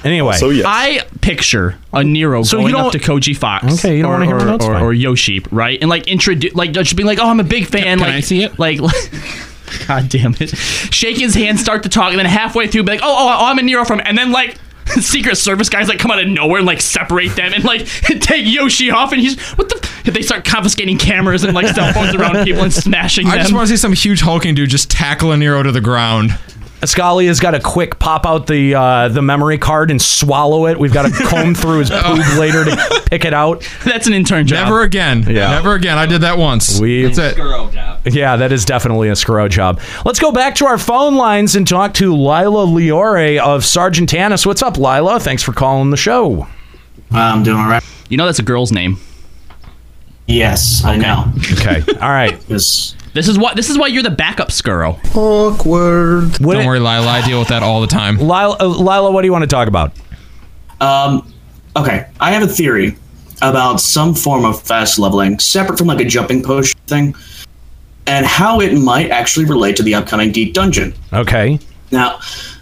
Anyway, I picture a Nero So you going don't- up to Koji Fox. Okay, you don't or, wanna hear or, my notes, or, fine. or Yoshi, right? And like introduce, like just being like, "Oh, I'm a big fan." Can like, I see it? Like, God damn it! Shake his hand, start to talk, and then halfway through, be like, "Oh, oh, oh I'm a Nero from," and then like. Secret Service guys like come out of nowhere and like separate them and like take Yoshi off and he's what the f-? they start confiscating cameras and like cell phones around people and smashing them. I them. just want to see some huge hulking dude just tackle a Nero to the ground. Scully has got to quick pop out the uh, the memory card and swallow it. We've got to comb through his poop later to pick it out. That's an intern job. Never again. Yeah. Never again. I did that once. We, That's it. Yeah, that is definitely a Skuro job. Let's go back to our phone lines and talk to Lila Liore of Sargatanas. What's up, Lila? Thanks for calling the show. I'm doing all right. You know that's a girl's name. Yes, I know. Okay. All right. This This is what this is why you're the backup Skuro. Awkward. Don't worry, Lila. I deal with that all the time. Lila, uh, Lila, what do you want to talk about? Um, okay, I have a theory about some form of fast leveling, separate from like a jumping potion thing, and how it might actually relate to the upcoming Deep Dungeon. Okay. Now,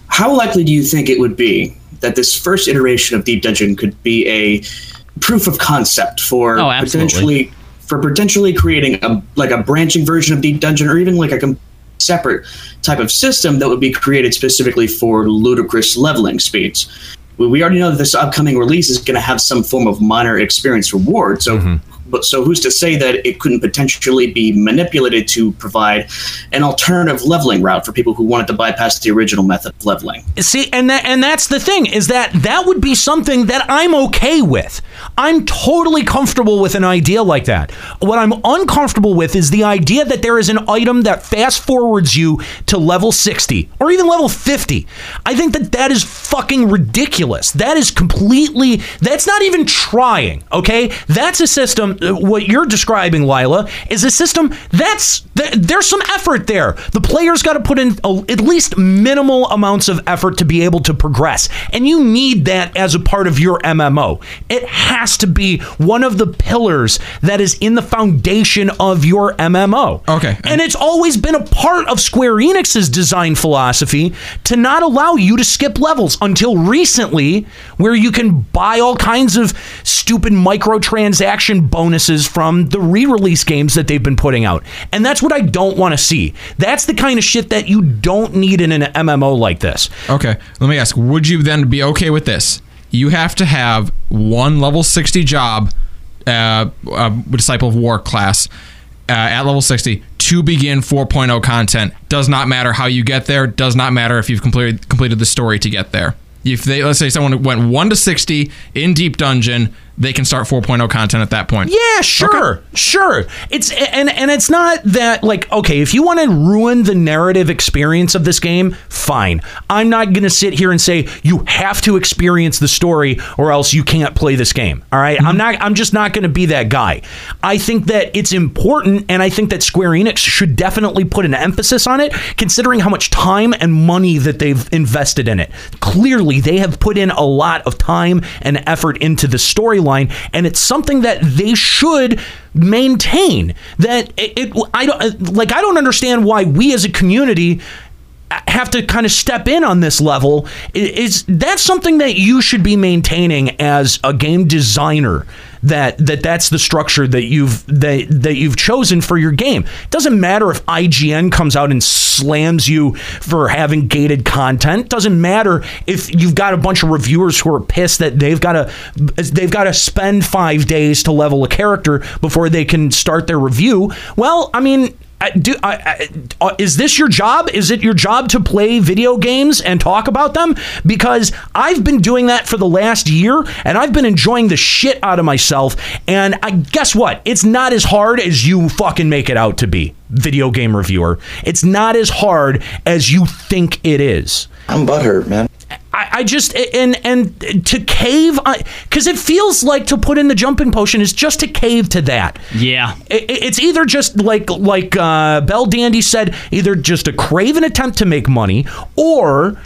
how likely do you think it would be that this first iteration of Deep Dungeon could be a proof of concept for Oh, absolutely. potentially for potentially creating a like a branching version of Deep Dungeon or even like a com- separate type of system that would be created specifically for ludicrous leveling speeds? We already know that this upcoming release is going to have some form of minor experience reward. So, mm-hmm. But so who's to say that it couldn't potentially be manipulated to provide an alternative leveling route for people who wanted to bypass the original method of leveling? See, and that and that's the thing is that that would be something that I'm okay with. I'm totally comfortable with an idea like that. What I'm uncomfortable with is the idea that there is an item that fast forwards you to level 60 or even level 50. I think that that is fucking ridiculous. That is completely that's not even trying, okay? That's a system what you're describing Lila is a system that's th- there's some effort there. The player's got to put in a, at least minimal amounts of effort to be able to progress. And you need that as a part of your MMO. It has to be one of the pillars that is in the foundation of your MMO. Okay. And it's always been a part of Square Enix's design philosophy to not allow you to skip levels until recently, where you can buy all kinds of stupid microtransaction bonuses from the re release games that they've been putting out. And that's what I don't want to see. That's the kind of shit that you don't need in an MMO like this. Okay, let me ask: Would you then be okay with this? You have to have one level sixty job, uh, uh disciple of war class, uh, at level sixty to begin 4.0 content. Does not matter how you get there. Does not matter if you've completed completed the story to get there. If they let's say someone went one to sixty in deep dungeon, they can start 4.0 content at that point. Yeah, sure, sure. It's and and it's not that like okay, if you want to ruin the narrative experience of this game, fine. I'm not going to sit here and say you have to experience the story or else you can't play this game. All right? Mm-hmm. I'm not I'm just not going to be that guy. I think that it's important and I think that Square Enix should definitely put an emphasis on it considering how much time and money that they've invested in it. Clearly, they have put in a lot of time and effort into the storyline and it's something that they should maintain. That it, it I don't uh, like I don't understand why we as a community have to kind of step in on this level. Is that's something that you should be maintaining as a game designer that that that's the structure that you've that that you've chosen for your game. It doesn't matter if IGN comes out and slams you for having gated content. It Doesn't matter if you've got a bunch of reviewers who are pissed that they've got to they've got to spend 5 days to level a character before they can start their review. Well, I mean, do I, I, uh, is this your job? Is it your job to play video games and talk about them? Because I've been doing that for the last year, and I've been enjoying the shit out of myself. And I guess what? It's not as hard as you fucking make it out to be, video game reviewer. It's not as hard as you think it is. I'm butthurt, man. I, I just and and to cave because it feels like to put in the jumping potion is just to cave to that. Yeah, It- it's either just like like uh, Bell Dandy said, either just a craven attempt to make money, or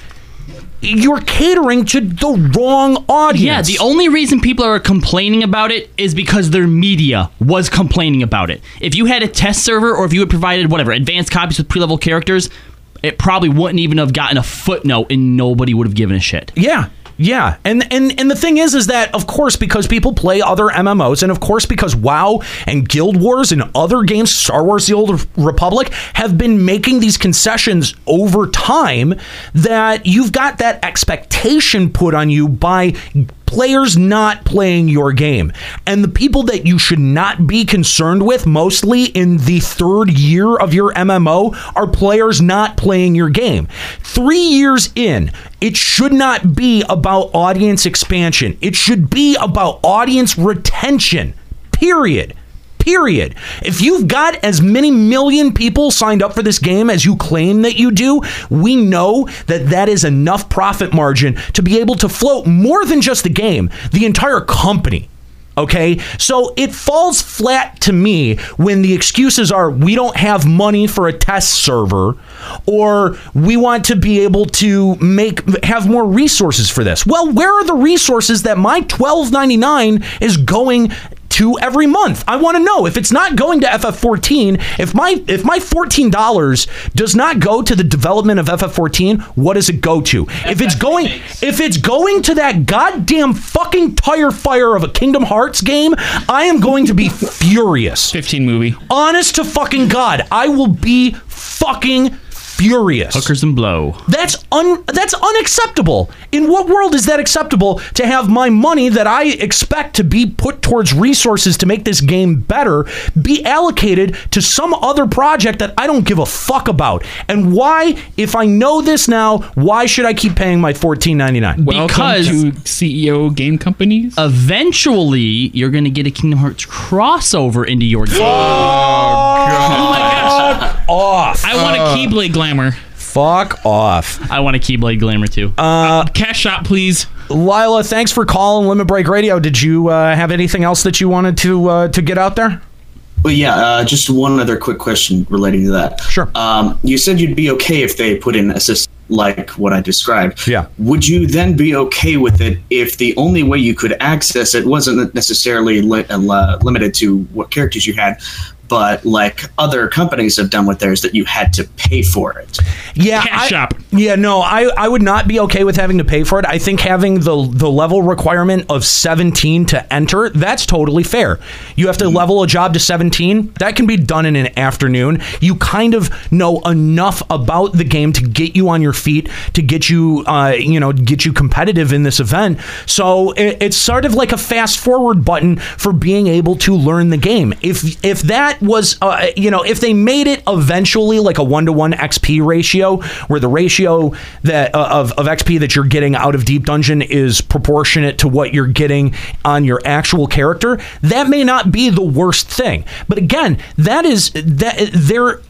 you're catering to the wrong audience. Yeah, the only reason people are complaining about it is because their media was complaining about it. If you had a test server or if you had provided whatever advanced copies with pre-level characters, it probably wouldn't even have gotten a footnote and nobody would have given a shit. Yeah. Yeah, and and and the thing is, is that of course because people play other MMOs, and of course because WoW and Guild Wars and other games, Star Wars: The Old Republic, have been making these concessions over time, that you've got that expectation put on you by players not playing your game. And the people that you should not be concerned with mostly in the third year of your MMO are players not playing your game. 3 years in, it should not be about audience expansion. It should be about audience retention. Period. Period. If you've got as many million people signed up for this game as you claim that you do, we know that that is enough profit margin to be able to float more than just the game, the entire company. Okay, so it falls flat to me when the excuses are we don't have money for a test server, or we want to be able to make have more resources for this. Well, where are the resources that my twelve ninety nine is going to every month. I want to know if it's not going to FF14, if my if my $14 does not go to the development of FF14, what does it go to? If it's going if it's going to that goddamn fucking tire fire of a Kingdom Hearts game, I am going to be furious. 15 movie. Honest to fucking god, I will be fucking furious. Hookers and blow. That's un that's unacceptable. In what world is that acceptable to have my money that I expect to be put towards resources to make this game better be allocated to some other project that I don't give a fuck about? And why, if I know this now, why should I keep paying my fourteen ninety nine? Because- to CEO game companies. Eventually, you're going to get a Kingdom Hearts crossover into your game. Oh, oh my gosh. Off. I want a uh, Keyblade glamour. Fuck off. I want a Keyblade glamour too. Uh, Cash shot, please. Lila, thanks for calling Limit Break Radio. Did you uh, have anything else that you wanted to uh, to get out there? Well, yeah, uh, just one other quick question relating to that. Sure. Um, you said you'd be okay if they put in assist like what I described. Yeah. Would you then be okay with it if the only way you could access it wasn't necessarily li- uh, limited to what characters you had, but like other companies have done with theirs that you had to pay for it? Yeah, Cash I, Yeah, no, I, I would not be okay with having to pay for it. I think having the the level requirement of 17 to enter, that's totally fair. You have to level a job to 17. That can be done in an afternoon. You kind of know enough about the game to get you on your feet, to get you uh, you know, get you competitive in this event. So it, it's sort of like a fast forward button for being able to learn the game. If if that was uh, you know, if they made it eventually like a 1 to 1 XP ratio where the ratio that uh, of, of XP that you're getting out of Deep Dungeon is proportionate to what you're getting on your actual character, that may not be the worst thing. But again, that is that there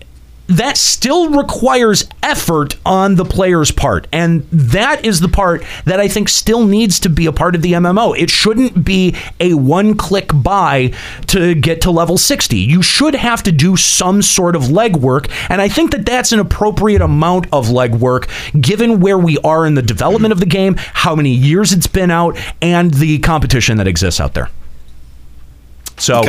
that still requires effort on the player's part. And that is the part that I think still needs to be a part of the MMO. It shouldn't be a one click buy to get to level 60. You should have to do some sort of legwork. And I think that that's an appropriate amount of legwork given where we are in the development of the game, how many years it's been out, and the competition that exists out there. So,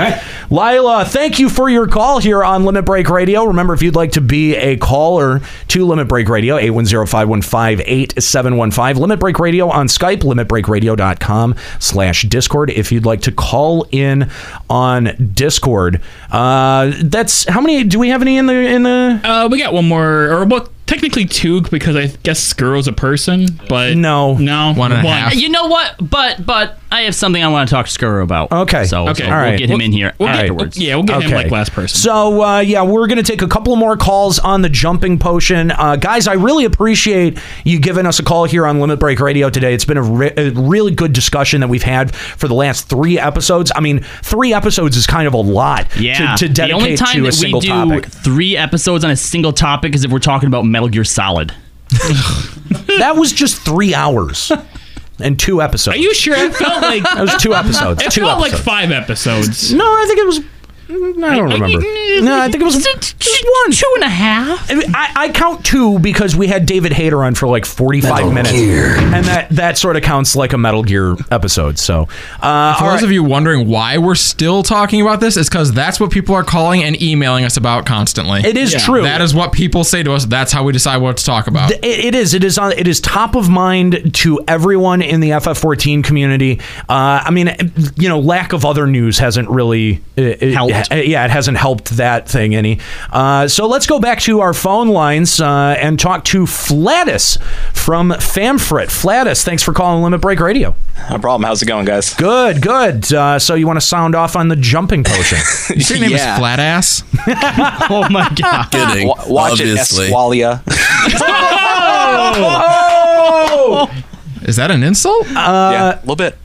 Lila, thank you for your call here on Limit Break Radio. Remember, if you'd like to be a caller to Limit Break Radio, 810-515-8715. Limit Break Radio on Skype, limitbreakradio.com slash Discord. If you'd like to call in on Discord, uh, that's how many do we have any in the in the Uh, we got one more, or well, technically two, because I guess Skuro's a person, but no, no, one and a half. You know what? But but I have something I want to talk to Skuro about. Okay. So, Okay. so All we'll right. get him We'll- in here we'll get- afterwards. yeah, we'll get him like last person. So uh, yeah, we're gonna take a couple more calls on the jumping potion, uh, guys. I really appreciate you giving us a call here on Limit Break Radio today. It's been a, re- a really good discussion that we've had for the last three episodes. I mean, three episodes is kind of a lot Yeah. to, to the only dedicate time to a that we single do topic. three episodes on a single topic is if we're talking about Metal Gear Solid. that was just three hours and two episodes. Are you sure? It felt like that was two episodes. It two felt episodes. like five episodes. No, I think it was. I don't remember. No, I think it was just one. Two and a half. I, I count two because we had David Hayter on for like 45 Metal minutes. Gear. And that, that sort of counts like a Metal Gear episode. So, uh, For all those right. of you wondering why we're still talking about this, is because that's what people are calling and emailing us about constantly. It is true. That is what people say to us. That's how we decide what to talk about. Th- It, it is. It is on. It is top of mind to everyone in the FF14 community. Uh, I mean, you know, lack of other news hasn't really helped. Yeah, it hasn't helped that thing any. Uh, so let's go back to our phone lines uh, and talk to Flatus from Famfrit. Flatus, thanks for calling Limit Break Radio. No problem. How's it going, guys? Good, good. Uh, so you want to sound off on the jumping potion? Your name Yeah. is Flat Ass. oh my god! Kidding, Wa- watch obviously. it, Escalia. Oh! Is that an insult? yeah, a little bit.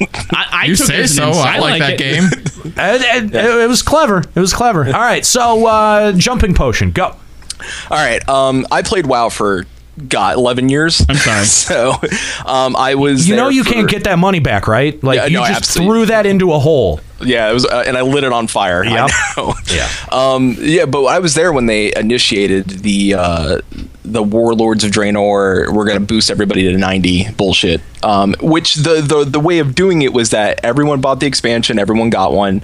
I, I you took say it as an so. insult. I like, that it. game. it, it- it was clever. It was clever. All right, so uh, jumping potion, go. All right. Um, I played WoW for God, eleven years. I'm sorry. so, um, I was. You know you for- can't get that money back, right? Like Yeah, you no, just absolutely. threw that into a hole. Yeah, it was, uh, and I lit it on fire. Know. Yeah. Um, yeah, but I was there when they initiated the uh, the warlords of Draenor. We're going to boost everybody to ninety bullshit. Um, which the, the the way of doing it was that everyone bought the expansion, everyone got one.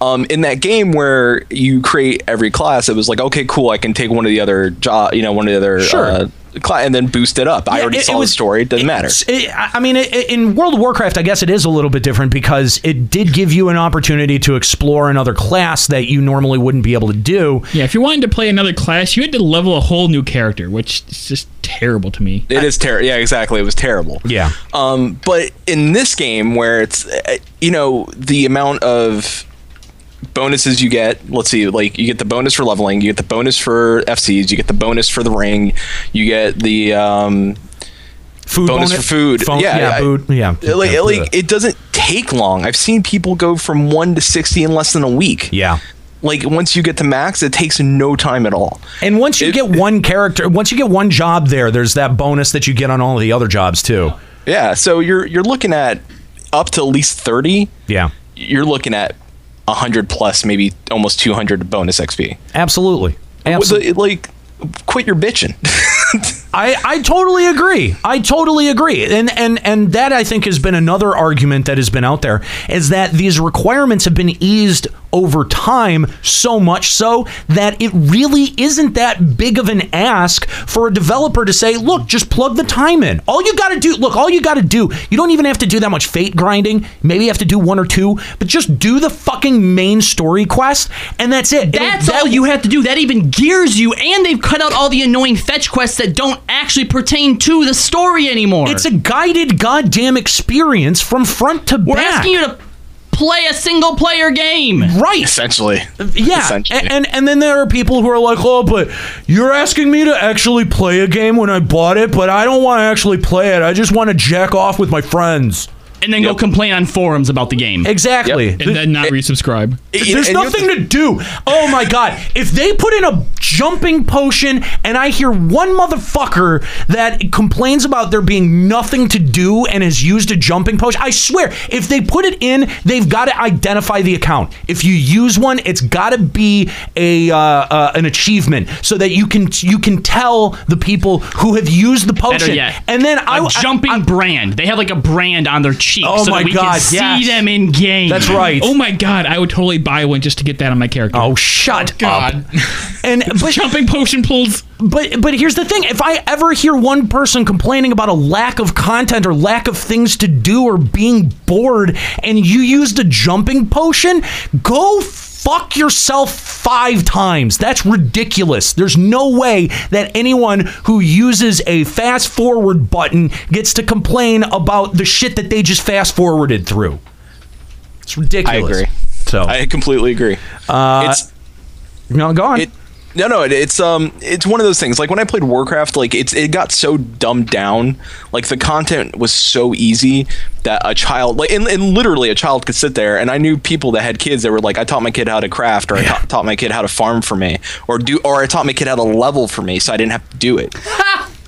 Um, in that game where you create every class, it was like, okay, cool, I can take one of the other job, you know, one of the other Sure. uh, and then boost it up. I already it- saw it was- the story. It doesn't matter. It- I I mean, it, in World of Warcraft, I guess it is a little bit different because it did give you an opportunity to explore another class that you normally wouldn't be able to do. Yeah, if you wanted to play another class, you had to level a whole new character, which is just terrible to me. It is terrible. Yeah, exactly. It was terrible. Yeah. Um, but in this game, where it's uh, you know the amount of bonuses you get, let's see, like you get the bonus for leveling, you get the bonus for FCs, you get the bonus for the ring, you get the um, Food bonus bonus- for food. phone- yeah, yeah, I- food- yeah. Like, Yeah, like it doesn't take long. I've seen people go from one to sixty in less than a week. Yeah. Like once you get to max, it takes no time at all. And once you get one character, once you get one job there, there's that bonus that you get on all of the other jobs too. Yeah, so you're you're looking at up to at least thirty. Yeah, you're looking at hundred plus, maybe almost two hundred bonus XP. Absolutely, Absolutely. Like, quit your bitching. I, I totally agree. I totally agree. And and and that I think has been another argument that has been out there is that these requirements have been eased over time so much so that it really isn't that big of an ask for a developer to say, "Look, just plug the time in." All you got to do, look, all you got to do, you don't even have to do that much fate grinding. Maybe you have to do one or two, but just do the fucking main story quest and that's it. It'll- That's that all you have to do. That even gears you, and they've cut out all the annoying fetch quests that don't actually pertain to the story anymore. It's a guided goddamn experience from front to back. We're asking you to play a single player game. Right. Essentially. Uh, yeah, Essentially. and, and and then there are people who are like, "Oh, but you're asking me to actually play a game when I bought it, but I don't want to actually play it. I just want to jack off with my friends." And then go complain on forums about the game. Exactly. And then not resubscribe. There's nothing to do. Oh my god! If they put in a jumping potion, and I hear one motherfucker that complains about there being nothing to do and has used a jumping potion, I swear, if they put it in, they've got to identify the account. If you use one, it's got to be a uh, uh, an achievement so that you can you can tell the people who have used the potion. Better yet, and then I a jumping brand. They have like a brand on their cheek Oh so my that we God, can see them in game. That's right. Oh my god, I would totally buy one just to get that on my character. Oh, shut god. And but jumping potion pulls. But but here's the thing: if I ever hear one person complaining about a lack of content or lack of things to do or being bored, and you used a jumping potion, go fuck yourself five times. That's ridiculous. There's no way that anyone who uses a fast forward button gets to complain about the shit that they just fast forwarded through. It's ridiculous. I agree. So I completely agree. Uh, it's no, go on. It, no, no, it, it's um, it's one of those things. Like when I played Warcraft, like it's it got so dumbed down. Like the content was so easy that a child, like, and, and literally a child could sit there. And I knew people that had kids that were like, I taught my kid how to craft, or I ta- taught my kid how to farm for me, or do, or I taught my kid how to level for me, so I didn't have to do it.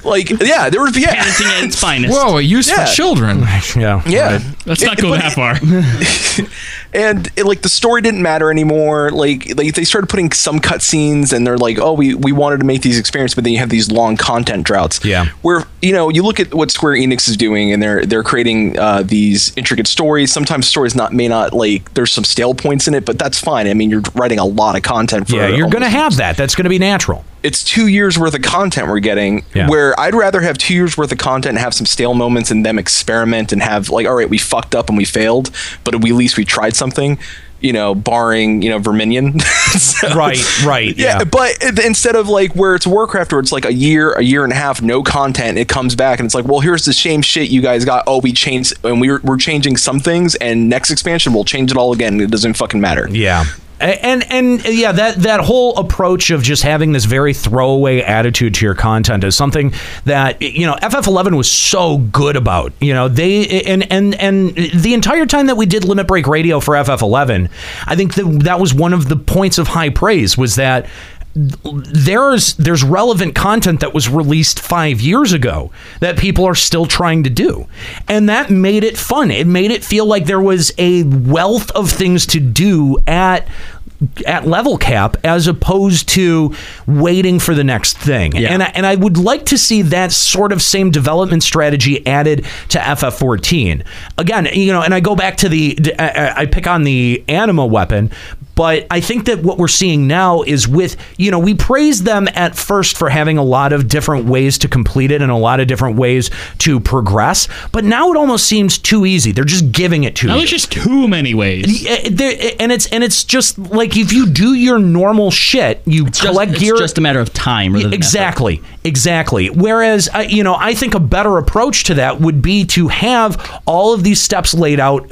like, yeah, there was yeah, Parenting at its finest. Whoa, a use Yeah. for children. Yeah. Yeah. Let's not It- go but that far. and it, like the story didn't matter anymore. Like like they started putting some cutscenes, and they're like, oh, we we wanted to make these experiences, but then you have these long content droughts. Yeah. Where you know you look at what Square Enix is doing, and they're they're creating uh, these intricate stories. Sometimes stories not may not like there's some stale points in it, but that's fine. I mean, you're writing a lot of content. for yeah, you're going to have that. That's going to be natural. It's two years worth of content we're getting Yeah. where i'd rather have two years worth of content and have some stale moments and them experiment and have like all right we fucked up and we failed but we, at least we tried something you know barring you know verminion So- Right, right, yeah. but instead of like where it's warcraft where it's like a year a year and a half no content it comes back and it's like well here's the same shit you guys got oh we changed and we're, we're changing some things and next expansion we'll change it all again it doesn't fucking matter Yeah. And and yeah, that that whole approach of just having this very throwaway attitude to your content is something that you know FF11 was so good about. You know they and and and the entire time that we did Limit Break Radio for FF11, I think that that was one of the points of high praise was that there's there's relevant content that was released five years ago that people are still trying to do. And that made it fun. It made it feel like there was a wealth of things to do at at level cap as opposed to waiting for the next thing. And I, and I would like to see that sort of same development strategy added to FF14 again you know and I go back to the I pick on the anima weapon But I think that what we're seeing now is with, you know, we praised them at first for having a lot of different ways to complete it and a lot of different ways to progress. But now it almost seems too easy. They're just giving it to Now you. there's just too many ways. And it's and it's just like if you do your normal shit, you collect it's gear. just a matter of time. Rather than exactly, exactly. Whereas, uh, you know, I think a better approach to that would be to have all of these steps laid out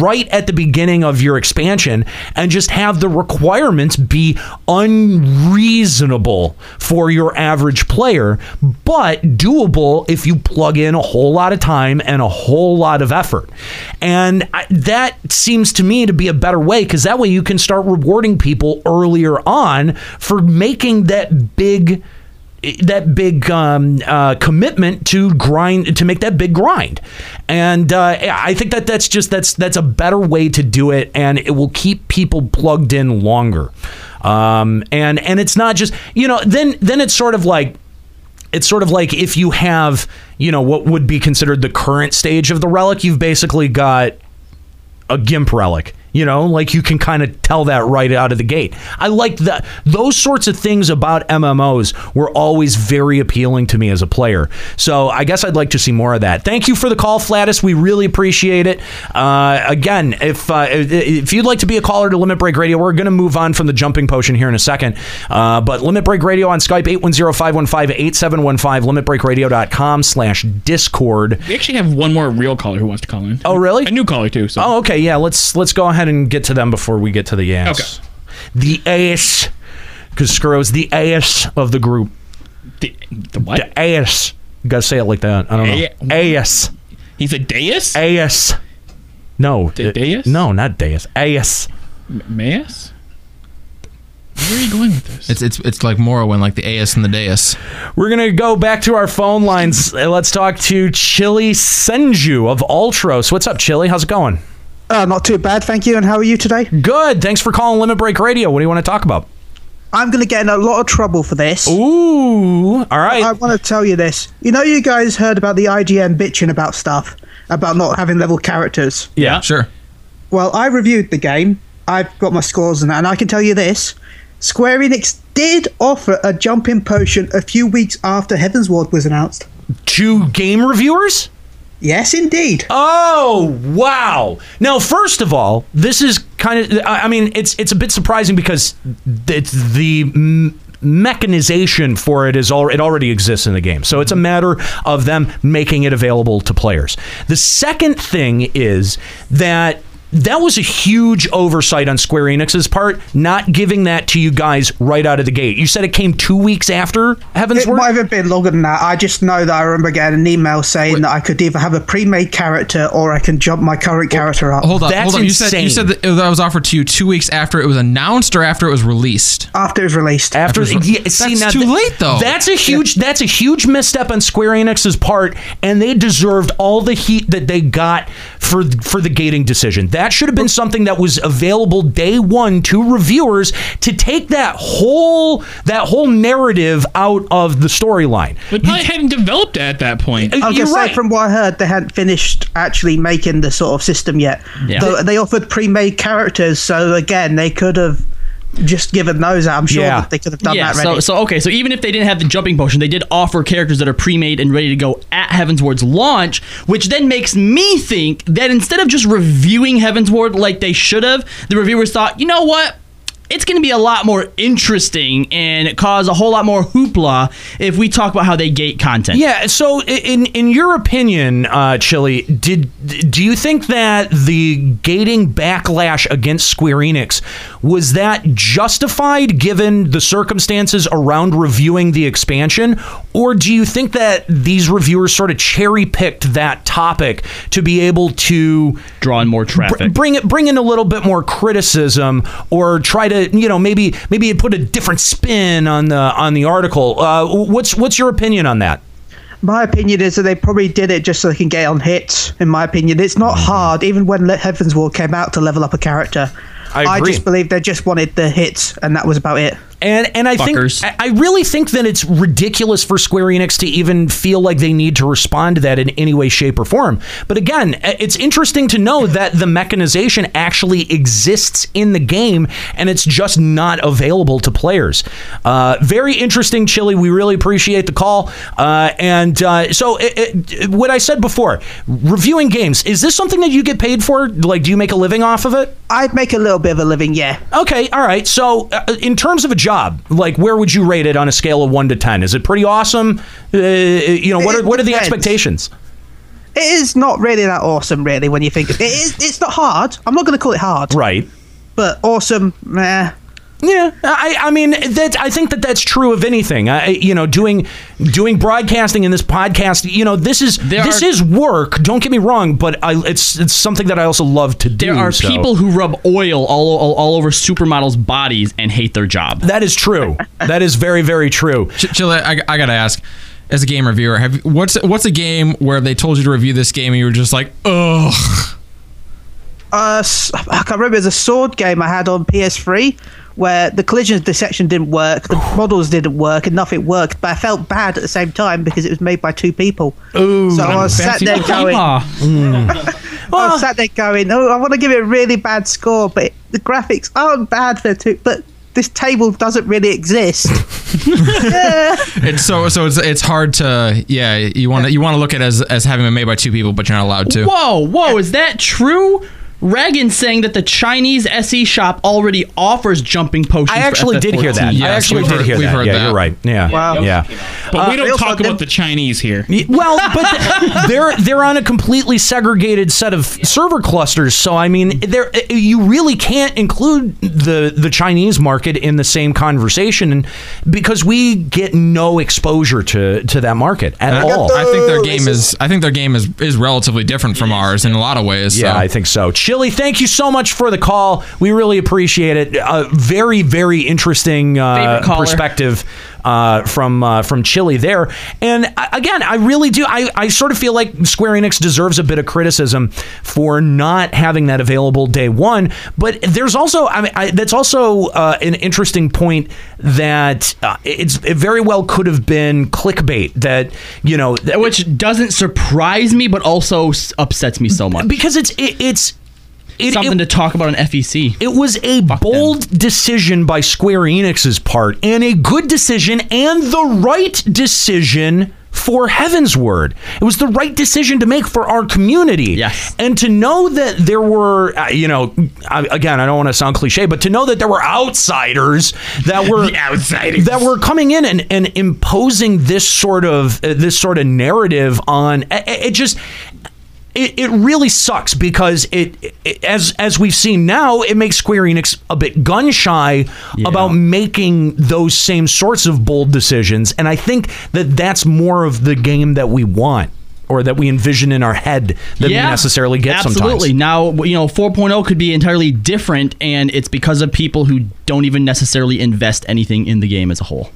right at the beginning of your expansion, and just have the requirements be unreasonable for your average player, but doable if you plug in a whole lot of time and a whole lot of effort. And I, that seems to me to be a better way because that way you can start rewarding people earlier on for making that big that big um, uh, commitment to grind to make that big grind. And uh, i think that that's just that's that's a better way to do it and it will keep people plugged in longer. Um, and and it's not just you know then then it's sort of like it's sort of like if you have you know what would be considered the current stage of the relic you've basically got a gimp relic you know like you can kind of tell that right out of the gate i like that those sorts of things about mmos were always very appealing to me as a player so i guess i'd like to see more of that thank you for the call flatus we really appreciate it uh, again if uh, if you'd like to be a caller to limit break radio we're going to move on from the jumping potion here in a second uh, but limit break radio on skype 810-515-8715 limitbreakradio.com slash discord We actually have one more real caller who wants to call in. Oh, really? A new caller too. So. Oh, okay. Yeah, let's let's go ahead and get to them before we get to the ass. Okay. The ass, because Skuro's the ass of the group. The, the what? The ass. You gotta say it like that. I don't know. Ass. He's a deus. Ass. No. The deus? No, not deus. Ass. Maus? Where are you going with this? It's it's it's like Morrowind, like the AS and the Deus. We're gonna go back to our phone lines. Uh, Let's talk to Chili Senju of Ultros. What's up, Chili? How's it going? Uh, not too bad, thank you. And how are you today? Good. Thanks for calling Limit Break Radio. What do you want to talk about? I'm going to get in a lot of trouble for this. Ooh, all right. I want to tell you this. You know, you guys heard about the IGN bitching about stuff, about not having level characters. Yeah, sure. Well, I reviewed the game. I've got my scores and that, and I can tell you this: Square Enix did offer a jumping potion a few weeks after Heavensward was announced. To game reviewers? Yes, indeed. Oh wow! Now, first of all, this is kind of. I mean, it's it's a bit surprising because it's the. mechanization for it is all it already exists in the game so it's a matter of them making it available to players the second thing is that that was a huge oversight on Square Enix's part, not giving that to you guys right out of the gate. You said it came two weeks after Heaven's It Word. might have been longer than that. I just know that I remember getting an email saying that I could either have a pre-made character or I can jump my current character up. Hold on, hold on. You said you said that, that was offered to you two weeks after it was announced or after it was released. After it was released. After, After it's- yeah, that's see, now too th- late though. That's a huge. That's a huge misstep on Square Enix's part, and they deserved all the heat that they got for for the gating decision. That should have been something that was available day one to reviewers to take that whole that whole narrative out of the storyline. But probably hadn't developed it at that point. Uh, I was You're right. from what I heard, they hadn't finished actually making the sort of system yet. Yeah. Though they offered pre-made characters, so again, they could have just given those. I'm sure Yeah. that they could have done yeah, that ready. so so okay, so even if they didn't have the jumping potion, they did offer characters that are pre-made and ready to go at Heavensward's launch, which then makes me think that instead of just reviewing Heavensward like they should have, the reviewers thought, you know what? It's going to be a lot more interesting and cause a whole lot more hoopla if we talk about how they gate content. Yeah. So, in in your opinion, uh, Chili, did do you think that the gating backlash against Square Enix was that justified given the circumstances around reviewing the expansion, or do you think that these reviewers sort of cherry picked that topic to be able to draw in more br- traffic? bring it bring in a little bit more criticism, or try to you know maybe maybe it put a different spin on the on the article? Uh, what's what's your opinion on that? my opinion is that they probably did it just so they can get on hits. In my opinion, it's not Mm-hmm. hard, even when Heavensward came out, to level up a character. I agree. just believe they just wanted the hits, and that was about it. And and I Fuckers. think I I really think that it's ridiculous for Square Enix to even feel like they need to respond to that in any way, shape, or form. But again, it's interesting to know that the mechanization actually exists in the game, and it's just not available to players. Uh, very interesting, Chili. We really appreciate the call. Uh, and uh, so, it, it, what I said before, reviewing games is this something that you get paid for? Like, do you make a living off of it? I'd make a little bit of a living, yeah. Okay, all right. So, uh, in terms of a job, like where would you rate it on a scale of one to ten? Is it pretty awesome? Uh, you know, what are what are the expectations? It is not really that awesome, really, when you think of it. Is, it's not hard. I'm not going to call it hard. Right. But awesome, meh. Yeah, I, I mean that I think that that's true of anything. I, you know, doing doing broadcasting in this podcast. You know, this is this are- is work. Don't get me wrong, but I, it's it's something that I also love to do. There are so. people who rub oil all, all, all over supermodels' bodies and hate their job. That is true. that is very very true. Ch- Chili, I, I gotta ask, as a game reviewer, have what's what's a game where they told you to review this game and you were just like, ugh. Uh, s- I can't remember. It was a sword game I had on PS3 where the collision detection didn't work, the models didn't work, and nothing worked. But I felt bad at the same time because it was made by two people. Ooh, so I was sat there going. Pokemon. I was sat there going, "Oh, I want to give it a really bad score, but the graphics aren't bad for two. But this table doesn't really exist." yeah. It's so so it's it's hard to yeah you want to you want to look at it as as having been made by two people, but you're not allowed to. Whoa, whoa, is that true? Reagan's saying that the Chinese SE shop already offers jumping potions. I actually for did hear that. I actually we've did heard- hear we've that. heard yeah, that. you're right. Yeah, Wow. yeah. But we Uh, don't they also talk did- about the Chinese here. Well, but they're they're on a completely segregated set of server clusters. So I mean, there you really can't include the the Chinese market in the same conversation, because we get no exposure to to that market at I, all. I think their game is I think their game is is relatively different from ours in a lot of ways. Yeah, so. I think so. Chili, thank you so much for the call. We really appreciate it. A very, very interesting uh, perspective uh, from uh, from Chili there. And uh, again, I really do. I, I sort of feel like Square Enix deserves a bit of criticism for not having that available day one. But there's also, I mean, I, that's also uh, an interesting point that uh, it's it very well could have been clickbait. That you know, Which doesn't surprise me, but also upsets me so much. because it's it, it's. It, Something it- to talk about on FEC. It was a bold decision by Square Enix's part, and a good decision, and the right decision for Heavensward. It was the right decision to make for our community. Yes. And to know that there were, uh, you know, I, again, I don't want to sound cliche, but to know that there were outsiders that were outsiders. that were coming in and, and imposing this sort of uh, this sort of narrative on it, it just it, it really sucks because it, it as as we've seen now it makes Square Enix a bit gun shy about making those same sorts of bold decisions and I think that that's more of the game that we want or that we envision in our head than we necessarily get sometimes. absolutely. sometimes. Now, you know, 4.0 could be entirely different, and it's because of people who don't even necessarily invest anything in the game as a whole.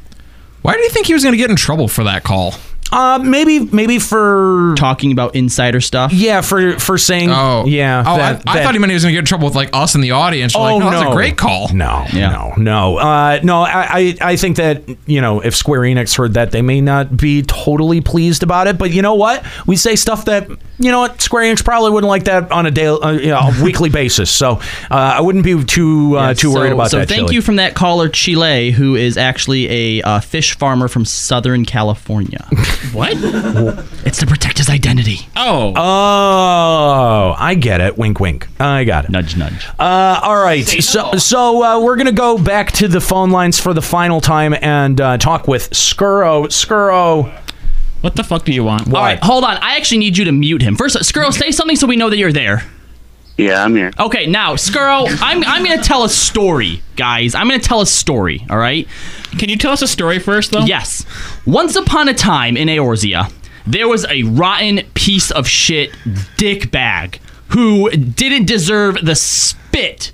Why do you think he was going to get in trouble for that call? Uh, maybe maybe for Talking about insider stuff. yeah for for saying Oh yeah Oh, that- I, I that- thought he meant he was going to get in trouble with like us in the audience. We're Oh like, no, no, that's a great call. No, Yeah. no, no, uh, no. I, I, I think that you know if Square Enix heard that, they may not be totally pleased about it. But you know what? We say stuff that you know what Square Enix probably wouldn't like that on a day, uh, you know, a weekly basis. So uh, I wouldn't be too uh, Yeah, too worried about so that. So thank Chili. you from that caller Chili, who is actually a uh, fish farmer from Southern California. What? it's to protect his identity. Oh. Oh, I get it. Wink, wink. I got it. Nudge, nudge. Uh, all right. So, so uh, we're gonna go back to the phone lines for the final time and uh, talk with Skuro. Skuro. What the fuck do you want? All right, hold on. I actually need you to mute him. First, Skuro, say something so we know that you're there. Yeah, I'm here. Okay, now, Skuro, I'm, I'm going to tell a story, guys. I'm going to tell a story, all right? Can you tell us a story first, though? Yes. Once upon a time in Eorzea, there was a rotten piece of shit dick bag who didn't deserve the spit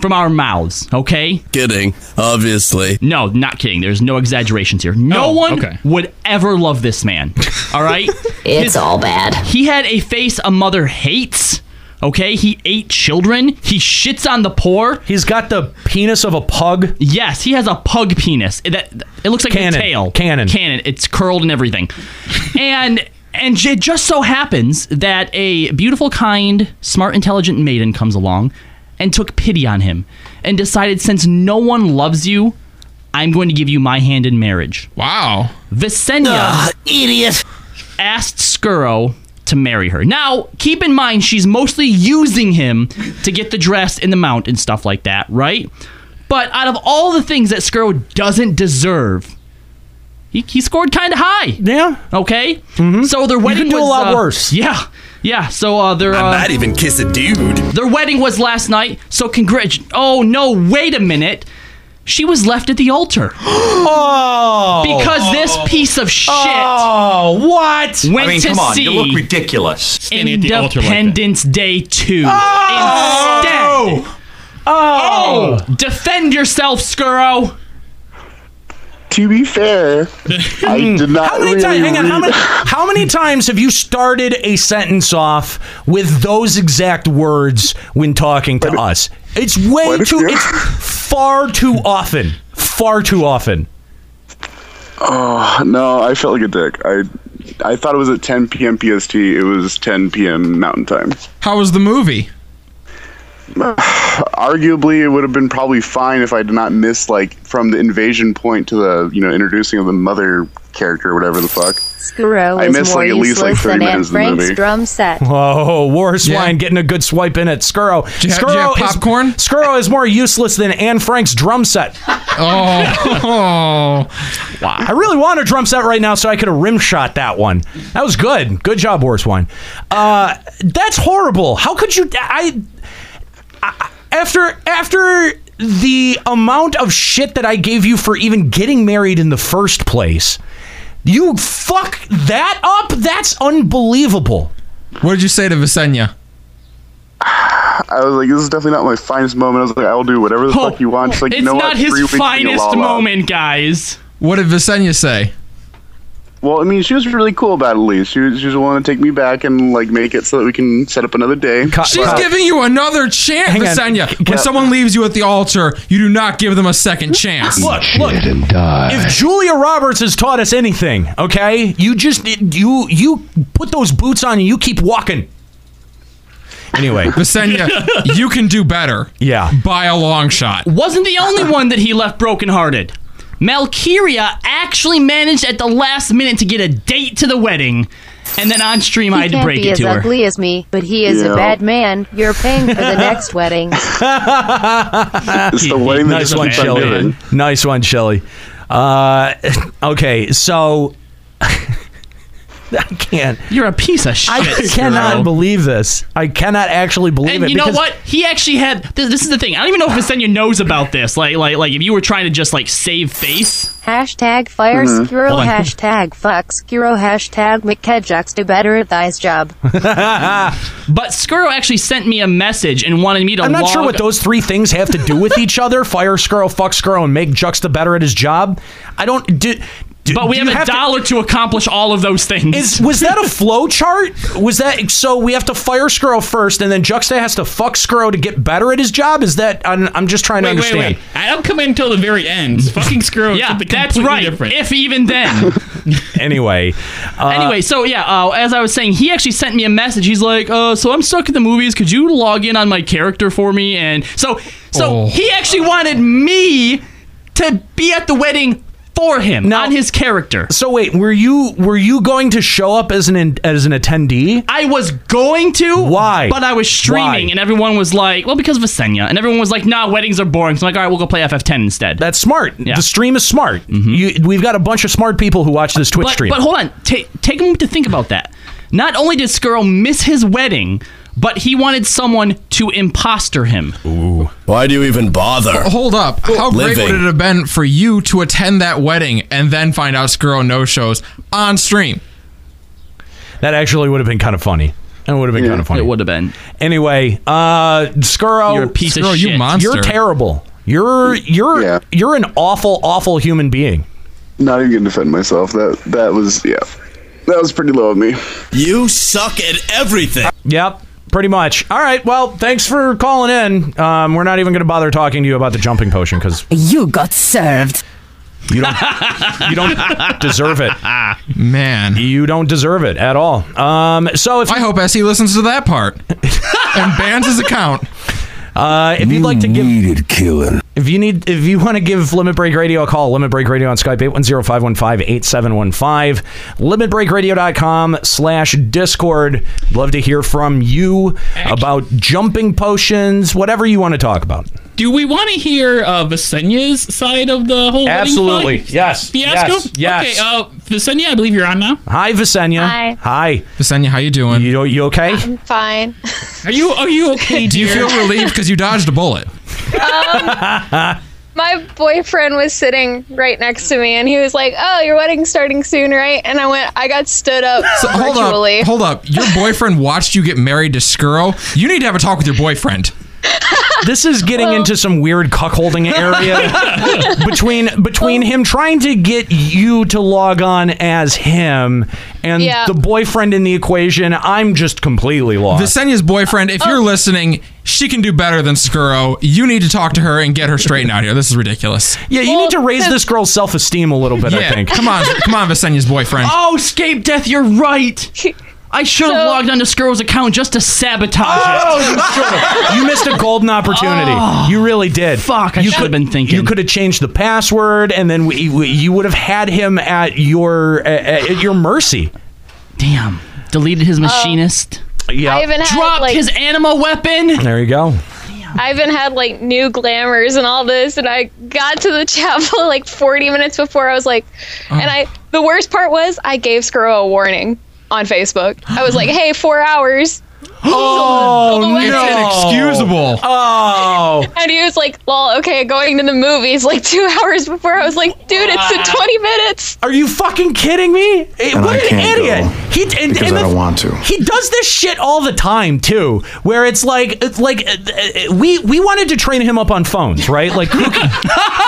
from our mouths, okay? Kidding, obviously. No, not kidding. There's no exaggerations here. No Oh, one okay. would ever love this man. All right? It's all bad. He had a face a mother hates, Okay, he ate children. He shits on the poor. He's got the penis of a pug. Yes, he has a pug penis. It, that, it looks like Cannon. a tail. Cannon. Cannon. It's curled and everything. and and it just so happens that a beautiful, kind, smart, intelligent maiden comes along and took pity on him and decided since no one loves you, I'm going to give you my hand in marriage. Wow. Visenya, ah, idiot, asked Skuro to marry her. Now, keep in mind she's mostly using him to get the dress and the mount and stuff like that, right? But out of all the things that Skuro doesn't deserve, he, he scored kind of high. Yeah. Okay. So their wedding could do a lot uh, worse. Yeah. Yeah. So uh, their uh, I might even kiss a dude. their wedding was last night. So congrats. Oh no! Wait a minute. She was left at the altar. oh. Because this piece of shit. Oh, what? Went I mean, to come on, see you look ridiculous. Standing at the altar like that. Independence Day 2. Oh! Instead. Oh. oh. Defend yourself, Skuro. To be fair, I did not How many really times? Hang on. How read- many, how many times have you started a sentence off with those exact words when talking to us? It's way What too. It's far too often. Far too often. Oh no, I felt like a dick. I I thought it was at 10 p.m. PST. It was 10 p.m. Mountain Time. How was the movie? Arguably, it would have been probably fine if I did not miss like from the invasion point to the you know introducing of the mother character or whatever the fuck. Skuro I is missed, more like, at least, like, useless 30 than Anne minutes of the Frank's movie. drum set. Whoa, War Swine Yeah. getting a good swipe in at Skuro. you have- do you have Skuro is- popcorn? Skuro is more useless than Anne Frank's drum set. Oh, I really want a drum set right now so I could have rim shot that one. That was good. Good job, War Swine. Uh, that's horrible. How could you? I, I after after the amount of shit that I gave you for even getting married in the first place, you fuck that up. That's unbelievable. what did you say to Visenya? I was like, this is definitely not my finest moment. I was like, I will do whatever the oh, fuck you want. She's like, it's you know not what? his Three weeks being finest moment, guys. What did Visenya say? Well, I mean, she was really cool about it. At least she was, she was willing to take me back and like make it so that we can set up another day. She's giving you another chance, Hang on. Visenya. When someone leaves you at the altar, you do not give them a second chance. Look, look. If Julia Roberts has taught us anything, okay, you just you you put those boots on and you keep walking. Anyway, Visenya, you can do better. Yeah. By a long shot. Wasn't the only one that he left brokenhearted. Malkyria actually managed at the last minute to get a date to the wedding, and then on stream I He had to break it to her. can't break be as ugly as me, but he is Yeah. a bad man. You're paying for the next wedding. It's the wedding that nice just one, keeps on Shelly. Nice one, Shelly. Uh, okay, so I can't. You're a piece of shit. I cannot Skuro. believe this. I cannot actually believe And it. you know what? He actually had. This, this is the thing. I don't even know if Visenya knows about this. Like, like, like, if you were trying to just like save face. Hashtag fire Mhm. Skuro, Hold on. hashtag fuck Skuro, hashtag McKedjux to better at thy's job. But Skuro actually sent me a message and wanted me to. I'm not sure what those three things have to do with each other. Fire Skrull, fuck Skrull, and make Juxta better at his job. I don't. Do, do- But we do have a to- dollar to accomplish all of those things. Is was that a flow chart? Was that so? We have to fire Skrull first, and then Juxta has to fuck Skrull to get better at his job. Is that? I'm, I'm just trying to Wait, wait, understand. wait. I don't come in until the very end. Fucking screw. Yeah, that's right. Different. If even then. Anyway, uh, anyway, so yeah, uh, as I was saying, he actually sent me a message. He's like, uh, "So I'm stuck in the movies. Could you log in on my character for me?" And so, so Oh. he actually wanted me to be at the wedding for him on his character. So wait, were you were you going to show up as an as an attendee? I was going to. Why? But I was streaming, Why? and everyone was like, "Well, because of Visenya," and everyone was like, "Nah, weddings are boring." So I'm like, "All right, we'll go play FF10 instead." That's smart. The stream is smart. Mm-hmm. You, we've got a bunch of smart people who watch this Twitch but, stream. But hold on, take take a moment to think about that. Not only did Skrull miss his wedding, but he wanted someone to imposter him. Ooh. Why do you even bother? Hold up. How great would it have been for you to attend that wedding and then find out Skuro no shows on stream? That actually would have been kind of funny. It would have been kind of funny. It would have been. Anyway, uh, Skuro, You're a piece of Skuro, you monster. You're terrible. You're you're you're an awful, awful human being. Not even gonna defend myself. That that was yeah. That was pretty low of me. You suck at everything. Yep, Pretty much. All right. Well, thanks for calling in. Um, we're not even going to bother talking to you about the jumping potion because You got served. you don't you don't deserve it. Man, you don't deserve it at all. Um, so if I hope SE listens to that part and bans his account. Uh, if you'd like to give needed killing. If you need, if you want to give Limit Break Radio a call, Limit Break Radio on Skype 810-515-8715, limitbreakradio.com slash Discord. Love to hear from you about jumping potions, whatever you want to talk about. Do we want to hear uh, Visenya's side of the whole wedding Absolutely. fight? Yes. fiasco? Yes. Yes. Okay, uh, Visenya, I believe you're on now. Hi, Visenya. Hi. Hi. Visenya, how you doing? You you okay? I'm fine. Are you are you okay? Do you dear? feel relieved because you dodged a bullet? Um, my boyfriend was sitting right next to me, and he was like, "Oh, your wedding's starting soon, right?" And I went, "I got stood up So, hold virtually." up, hold up. Your boyfriend watched you get married to Skuro. You need to have a talk with your boyfriend. This is getting into some weird cuckolding area between between him trying to get you to log on as him and Yeah. the boyfriend in the equation. I'm just completely lost. Visenya's boyfriend, if Oh. you're listening, she can do better than Skuro. You need to talk to her and get her straightened out here. This is ridiculous. yeah, you need to raise this girl's self esteem a little bit. I think. come on, come on, Visenya's boyfriend. Oh, Scape Death, you're right. I should have logged onto Skrull's account just to sabotage Oh, it. you should've. You missed a golden opportunity. Oh. you really did. Fuck, I you should have been thinking. You could have changed the password, and then we, we, you would have had him at your at, at your mercy. Damn. Deleted his um, machinist. yeah. I even had, Dropped like- his anima weapon. There you go. I even had like new glamours and all this, and I got to the chapel like 40 minutes before. I was like, oh. and I. The worst part was I gave Skuro a warning on Facebook. I was like, "Hey, four hours." Oh no! It's inexcusable. Oh. And he was like, "Well, okay, going to the movies like two hours before." I was like, "Dude, it's in 20 minutes." Are you fucking kidding me? And what I an can't idiot! go he and, because and I the- don't want to. He does this shit all the time too, where it's like it's like uh, uh, we we wanted to train him up on phones, right? Like Kooky,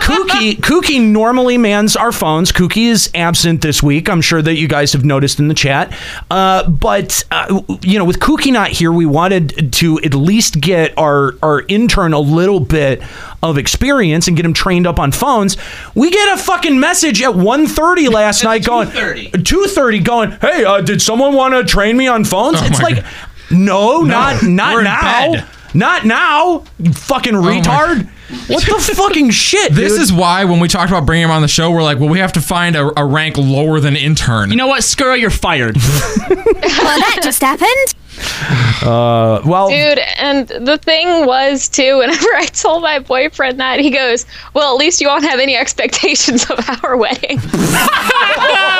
Kooky, Kooky normally mans our phones. Kooky is absent this week. I'm sure that you guys have noticed in the chat. Uh, but uh, you know, with Kooky not here, we wanted to at least get our our intern a little bit of experience and get him trained up on phones. We get a fucking message at 1.30 last night going 2.30 going, hey, uh, did someone want to train me on phones? Oh it's my like, no, not not we're in now. bed. Not now, you fucking my- retard. What the fucking shit, This dude? is why when we talked about bringing him on the show, we're like, well, we have to find a, a rank lower than intern. You know what, Skuro, you're fired. Well, that just happened. Uh, well, Dude, and the thing was too, whenever I told my boyfriend that, he goes, Well, at least you won't have any expectations of our wedding.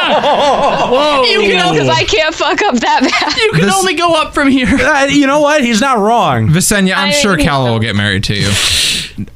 Whoa. You can, Because only, I can't fuck up that bad. you can This- only go up from here. Uh, you know what? He's not wrong. Visenya, I'm I- sure Kallo will get married to you.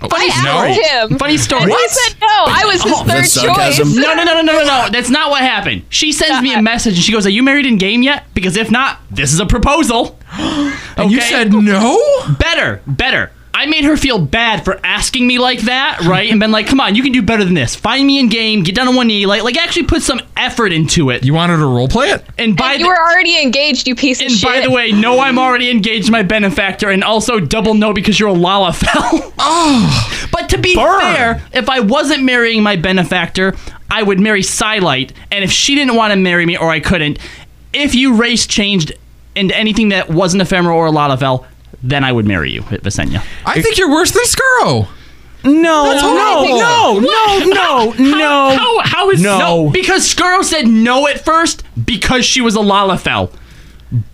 I asked him. Funny story. And he said no. I was his Oh, third choice. No, no, no, no, no, no, no. That's not what happened. She sends me a message and she goes, Are you married in game yet? Because if not, this is a proposal. And you said no? Better, better. I made her feel bad for asking me like that, right? And been like, come on, you can do better than this. Find me in game, get down on one knee, like, like actually put some effort into it. You wanted to roleplay it? And by And the, you were already engaged, you piece of shit. and by the way, no, I'm already engaged to my benefactor, and also double no because you're a Lalafell. Oh. But to be Burn. fair, if I wasn't marrying my benefactor, I would marry Psylight. And if she didn't want to marry me or I couldn't, if you race changed into anything that wasn't ephemeral or a Lalafell, then I would marry you, Visenya. I think you're worse than Skuro. No, no, no, no, no, no. How, how is No. Because Skuro said no at first because she was a Lalafell.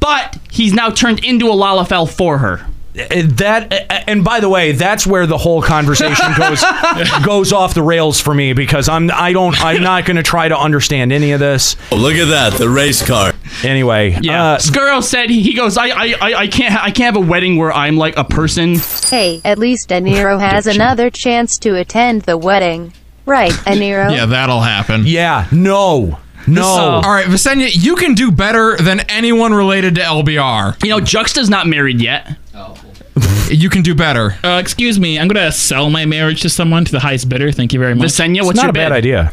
But he's now turned into a Lalafell for her. Uh, that uh, and by the way that's where the whole conversation goes goes off the rails for me because i'm i don't i'm not going to try to understand any of this Oh, look at that, the race car. Anyway Yeah, uh, Skuro said he, he goes, I, I I I can't ha- I can't have a wedding where I'm like a person. Hey, at least Aniro has another chance to attend the wedding. Right, Aniro? Yeah, that'll happen. yeah no no All right, Visenya, you can do better than anyone related to LBR. You know, Juxta's not married yet. You can do better. Uh, excuse me, I'm gonna sell my marriage to someone to the highest bidder. Thank you very much. Visenya, it's what's not your a bad idea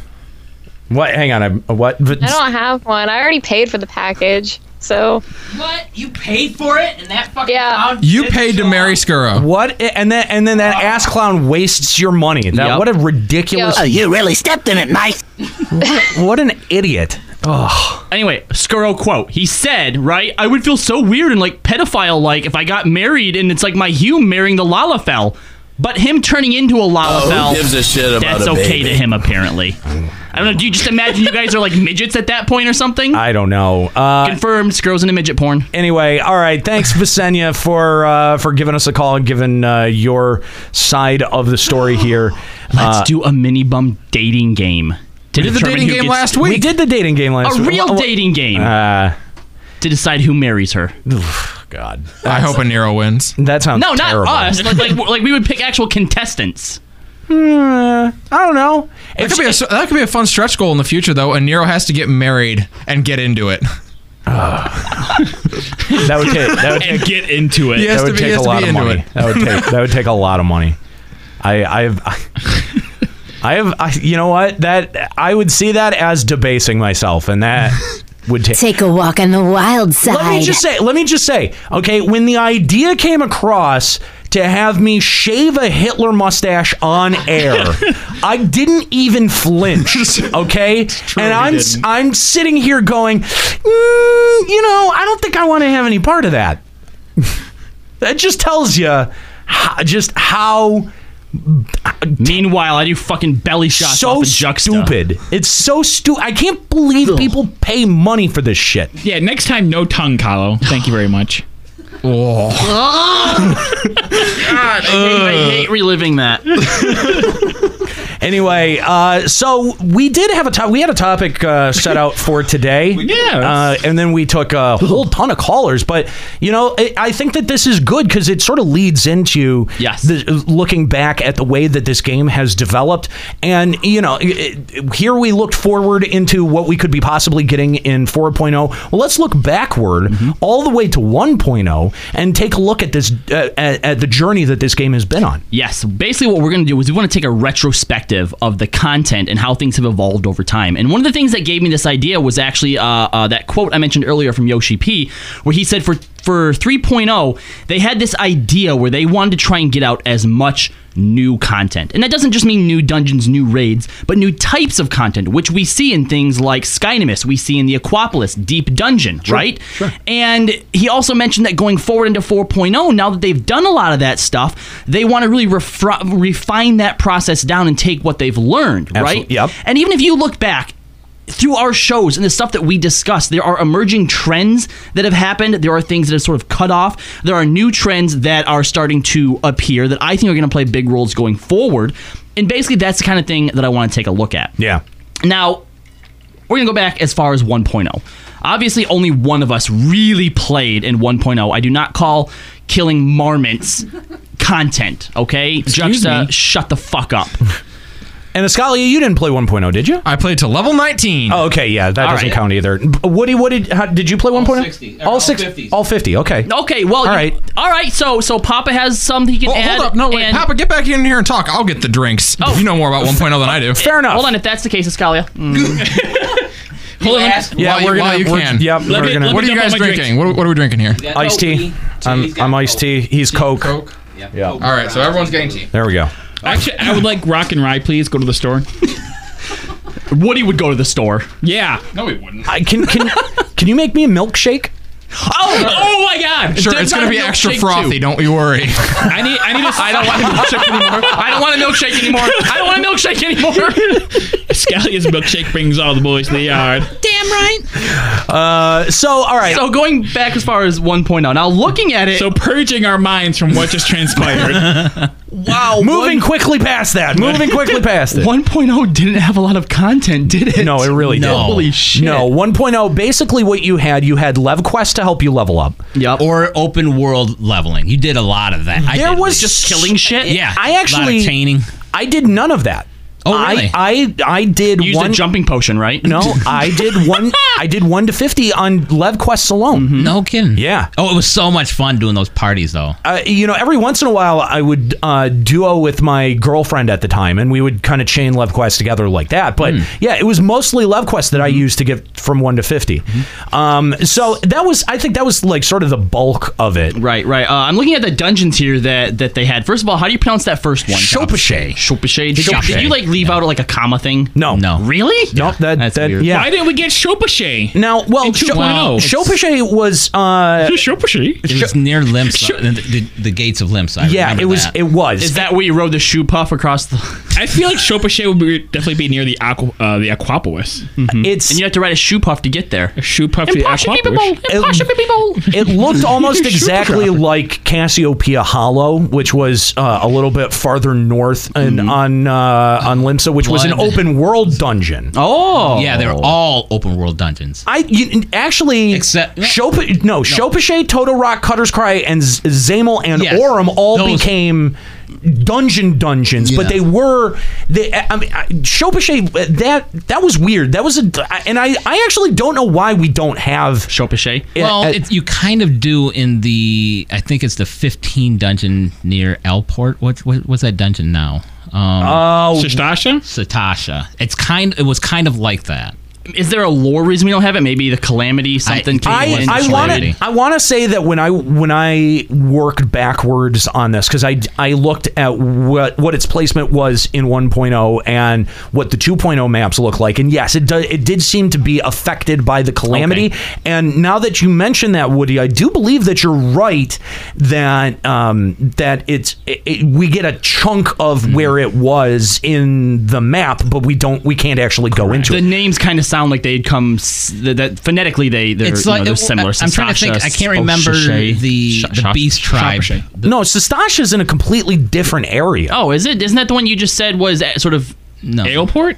what hang on I, what I don't have one. I already paid for the package. So What? You paid for it and that fucking Yeah. clown You paid to show marry up? Skuro. What? And then and then that uh. ass clown wastes your money. That Yep. what a ridiculous. Oh, you really stepped in it, nice. what an idiot. Oh. Anyway, Skuro quote. He said, right, I would feel so weird and like pedophile like if I got married and it's like my Hume marrying the Lalafell. But him turning into a Lalafell, Oh, who gives a shit about that's a okay baby? to him apparently. I don't know. Do you just imagine you guys are like midgets at that point or something? I don't know. Uh, Confirmed. Skro's into midget porn. Anyway, all right. Thanks, Visenya, for uh, for giving us a call and giving uh, your side of the story here. Let's Uh, do a mini bum dating game. to We did the dating game gets- last week. We did the dating game last A week. A real dating game Uh, to decide who marries her. God. I hope a Nero wins. That sounds No, not terrible. us. Like, like, like we would pick actual contestants. Hmm, I don't know. That could, be a, that could be a fun stretch goal in the future, though. And Nero has to get married and get into it. That would take. That would and take. get into it. He has that to would be- he take a has to lot be of into money. it. That would take. That would take a lot of money. I. I've. I have. I, you know what? That I would see that as debasing myself, and that would take. Take a walk on the wild side. Let me just say. Let me just say. Okay, when the idea came across to have me shave a Hitler mustache on air, I didn't even flinch. Okay, and I'm. I'm sitting here going, "Mm, you know, I don't think I want to have any part of that. that just tells you how, just how Meanwhile, I do fucking belly shots so off of Juxta. stupid. It's so stupid. I can't believe people pay money for this shit. Yeah, next time, no tongue, Kallo. Thank you very much. Oh. God, I, hate, I hate reliving that. Anyway, uh, so we did have a we had a topic uh, set out for today. Yeah. uh, and then we took a whole ton of callers. But you know, I I think that this is good because it sort of leads into Yes. the, looking back at the way that this game has developed. And you know, it- it- here we looked forward into what we could be possibly getting in 4.0. Well, let's look backward all the way to 1.0 and take a look at this uh, at, at the journey that this game has been on. Yes, basically what we're going to do is we want to take a retrospective of the content and how things have evolved over time. And one of the things that gave me this idea was actually uh, uh, that quote I mentioned earlier from Yoshi P, where he said for for 3.0 they had this idea where they wanted to try and get out as much new content. And that doesn't just mean new dungeons, new raids, but new types of content, which we see in things like Skynimus, we see in the Aquapolis Deep Dungeon, right? Sure. And he also mentioned that going forward into 4.0, now that they've done a lot of that stuff, they want to really refri- refine that process down and take what they've learned, right? Absolutely. Yep. And even if you look back, through our shows and the stuff that we discuss, there are emerging trends that have happened. There are things that have sort of cut off. There are new trends that are starting to appear that I think are going to play big roles going forward. And basically, that's the kind of thing that I want to take a look at. Yeah. Now, we're going to go back as far as 1.0. Obviously, only one of us really played in 1.0. I do not call killing marmots content, okay? Juxta, me? shut the fuck up. And Escalia, you didn't play 1.0, did you? I played to level 19. Oh, okay, yeah, that All doesn't right. count either. Woody, what did how, did you play 1.0? 60, all all six, 50s. all 50. Okay. Okay, well, all right, you, all right. So, so Papa has something he can Oh, add. hold up. No, wait. and- Papa, get back in here and talk. I'll get the drinks. Oh. You know more about 1.0 than I do. Fair enough. Hold on, if that's the case, Escalia. Mm. Hold on. Yeah, While we're you- gonna. while you we're- can. Yep, Let we're me- gonna. let What are you dump guys all my drinking? What, what are we drinking here? Iced tea. Coke, I'm, I'm iced tea. He's Coke. Coke. Yeah. Yeah. Coke. All right, so everyone's getting tea. There we go. Actually, I would like rock and rye, please. Go to the store. Woody would go to the store. Yeah. No, he wouldn't. I can can can you make me a milkshake? Oh, Oh my God! Sure, There's it's going not to a be extra milkshake, frothy. too. Don't you worry. I need. I need a. I don't want a milkshake anymore. I don't want a milkshake anymore. I don't want a milkshake anymore. Scallia's milkshake brings all the boys to the yard. Damn right. Uh, so all right. So going back as far as 1.0. Now looking at it. So purging our minds from what just transpired. wow. moving quickly past that. Moving quickly past it. 1.0 didn't have a lot of content, did it? No, it really no. didn't. Holy shit. No, 1.0. Basically, what you had, you had Levequest to help you level up. Yep. Or open world leveling. You did a lot of that. I There did. was just killing shit. yeah. I a lot actually- of chaining. I did none of that. Oh, really? I I, I did You used one a jumping potion, right? No, I did one. I did one to fifty on Levequests alone. No kidding. Yeah. Oh, it was so much fun doing those parties though. Uh, you know, every once in a while, I would uh, duo with my girlfriend at the time, and we would kind of chain levequests together like that. But yeah, it was mostly levequests that I used to get from one to 50. Um, so that was, I think that was like sort of the bulk of it. Right, right. Uh, I'm looking at the dungeons here that that they had. First of all, how do you pronounce that first one? Shposhae. Shposhae. Did, did you like leave out like a comma thing? No, no, really? No, that, That's that weird. yeah. Why didn't we get Shposhae? Now, well, In Cho- 2.0. Shposhae was uh, Shposhae. It was near Limsa, the, the, the gates of Limsa. I yeah, remember it was. that. It was. Is that where you rode the shoe puff across the? I feel like Shposhae would be, definitely be near the aqua, uh, the Aquapolis. It's and you have to ride a shoe puff to get there. A shoe puff to the Aquapolis. Impossible people. It looked almost exactly like Cassiopeia Hollow, which was uh, a little bit farther north and on uh, on Limsa, which was an open world dungeon. Oh, yeah, they're all open world dungeons. I you, actually Except- Shop- no, Shposhae, Toto Rock, Cutter's Cry, and Z- Dzemael and Yes. Aurum all Those- became dungeon dungeons, but they were they. I mean, I- that that was weird. That was a, and I I actually don't know why we don't have Shposhae. Well, uh, it, you kind of do in the. I think it's the 15 dungeon near Aleport. What, what what's that dungeon now? Um, Oh, Sastasha? Satasha. It's kind. It was kind of like that. Is there a lore reason we don't have it? Maybe the calamity something. came I, in I want to I want to say that when I when I worked backwards on this because I I looked at what what its placement was in 1.0 and what the 2.0 maps look like and yes it do, it did seem to be affected by the calamity and now that you mention that Woody I do believe that you're right that um that it's it, it- we get a chunk of Mm-hmm. where it was in the map but we don't we can't actually go into The it names kind of sound like they'd come that, that phonetically they they're, It's you know, they're similar. I'm trying to think. I can't remember Shposhae, the Sh- the beast tribe. no Sastasha's in a completely different area Oh, is it? Isn't that the one you just said was uh, sort of No. Aleport?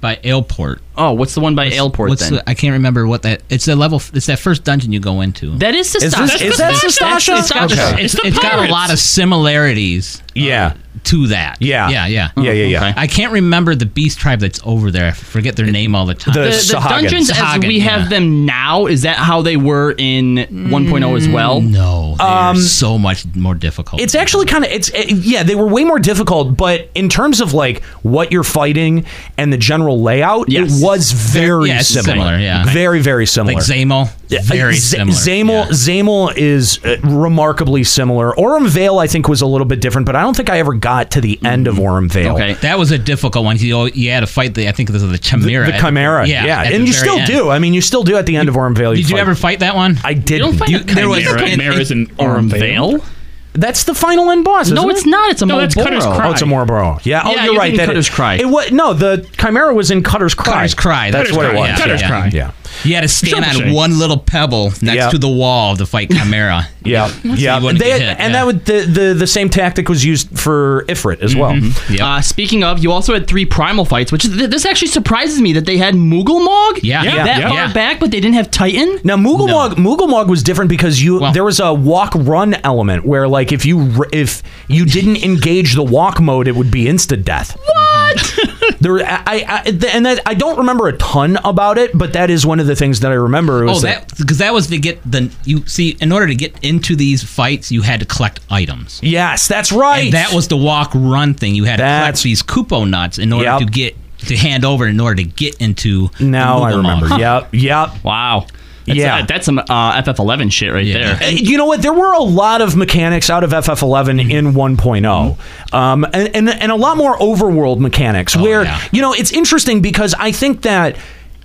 By Aleport. Oh, what's the one by Aleport What's then? the, I can't remember what that. It's the level. It's that first dungeon you go into. that is Is this- is that got, Okay. it's, It's it's got a lot of similarities. Yeah. To that. Yeah. Yeah. Yeah. Yeah, yeah, yeah. okay. I can't remember the beast tribe that's over there. I forget their name all the time. The- the, the Sahagin. dungeons as Sahagin, we have them now, is that how they were in 1.0 as well? no, Um, so much more difficult. It's actually kind of it's it, yeah they were way more difficult, but in terms of like what you're fighting and the general layout, Yes. it was very Yeah, similar. similar, yeah. very very similar. like Dzemael. Very Z- similar. Dzemael yeah. Dzemael is uh, remarkably similar. Aurum Vale I think was a little bit different, but I don't think I ever got to the end of Aurum Vale. Okay. That was a difficult one. You you had to fight the. I think this is the chimera. The Chimera, yeah, at and the you still end. do. I mean, you still do at the end of Aurum Vale. Did you ever fight that one? I didn't. don't fight You- a there was- Chimera. it- Chimera's in Aurum Vale? That's the final end boss. No, isn't it's it? not. It's a No, that's Cutter's Cry. Oh, it's a Moroboro. Yeah. Oh, Yeah, you're you're right. thinking That Cutter's it, Cry. It was no. The Chimera was in Cutter's Cry. Cutter's Cry. That's Cutter's what it was. yeah, Cutter's yeah. Cry. Yeah. You had to stand on one little pebble next Yeah. to the wall to fight Chimera. Yeah, yeah. you wouldn't They, hit, and yeah. that would the, the the same tactic was used for Ifrit as well. Yep. Uh, speaking of, you also had three primal fights, which th- this actually surprises me that they had Moogle Yeah. Yeah, that yeah. far Yeah. back, but they didn't have Titan. Now Moogle Mog Moogle Mog was different because you Well- there was a walk run element where like if you if you didn't engage the walk mode, it would be instant death. What? There, I, I, I and that I don't remember a ton about it, but that is one of the things that I remember. Was Oh, that because that was to get the you see in order to get into these fights you had to collect items. yes, that's right. And that was the walk run thing. You had to collect these Kupo nuts in order Yep. to get to hand over in order to get into. the now I remember. Mog. Yep, yep. Wow. That's, Yeah. uh, that's some uh, FF11 shit right Yeah. there. You know what? There were a lot of mechanics out of FF11 Mm-hmm. in 1.0, um, and, and and a lot more overworld mechanics. where Oh, yeah. you know it's interesting because I think that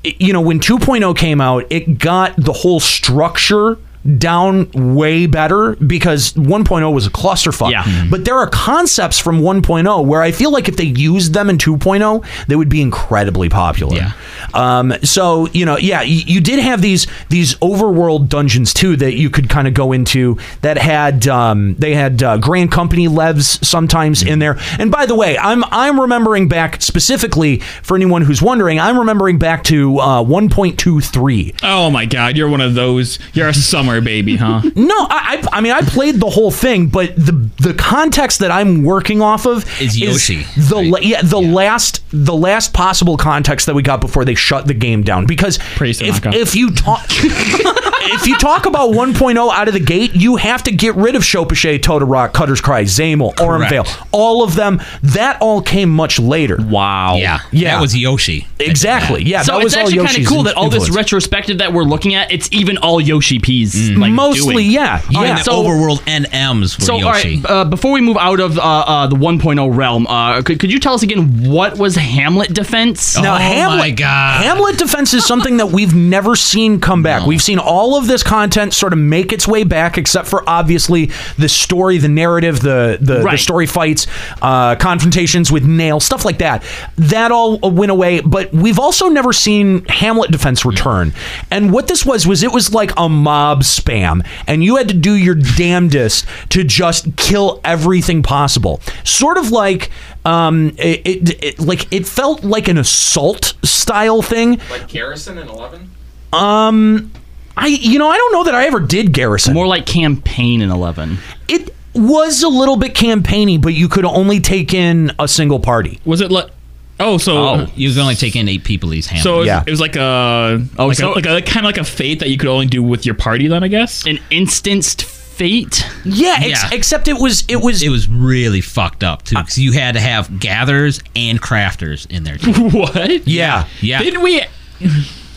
you know when 2.0 came out, it got the whole structure down way better because 1.0 was a clusterfuck. Yeah. Mm-hmm. But there are concepts from 1.0 where I feel like if they used them in 2.0, they would be incredibly popular. Yeah. Um, so you know, yeah, you, you did have these these overworld dungeons too that you could kind of go into that had um, they had uh, Grand Company levs sometimes in there. And by the way, I'm I'm remembering back specifically for anyone who's wondering, I'm remembering back to uh, 1.23. Oh my god, you're one of those. You're a summer baby, huh? No, I, I I mean I played the whole thing, but the the context that I'm working off of Is Yoshi, the la- yeah the last the last possible context that we got before they shut the game down because Praise if, Tanaka. if you talk if you talk about 1.0 out of the gate, you have to get rid of Shposhae, Totodrock, Cutter's Cry, Dzemael, Ormvale. All of them. That all came much later. Wow. Yeah, Yeah. that was Yoshi. Exactly. Yeah, so that was it's all actually kind Yoshi's of cool that all this influence. retrospective that we're looking at, it's even all Yoshi P's. Like, Mostly, doing. yeah, yeah. right, the so, overworld NMs were so Yoshi. right, uh, before we move out of uh, uh, the 1.0 realm, uh, could, could you tell us again what was Hamlet defense? Oh Now, Hamlet, Hamlet defense is something that we've never seen come back. We've seen all of this content sort of make its way back, except for obviously the story, the narrative, the the, the story fights, uh, confrontations with Nael, stuff like that. That all went away. But we've also never seen Hamlet defense return. And what this was was it was like a mob spam, and you had to do your damnedest to just kill everything possible. Sort of like um, it, it, it like it felt like an assault style thing. Like Garrison in 11? Um, I you know I don't know that I ever did Garrison. More like campaign in 11. It was a little bit campaigny, but you could only take in a single party. Was it like? Oh, so oh, you can only take in eight people. These Hamlet. so it was, Yeah. it was like a oh, like so- a, like a kind of like a fate that you could only do with your party. Then I guess An instanced fate? Yeah, ex- Yeah. except it was it was it was really fucked up too because you had to have gatherers and crafters in there. Too. what? yeah. Yeah, Didn't we?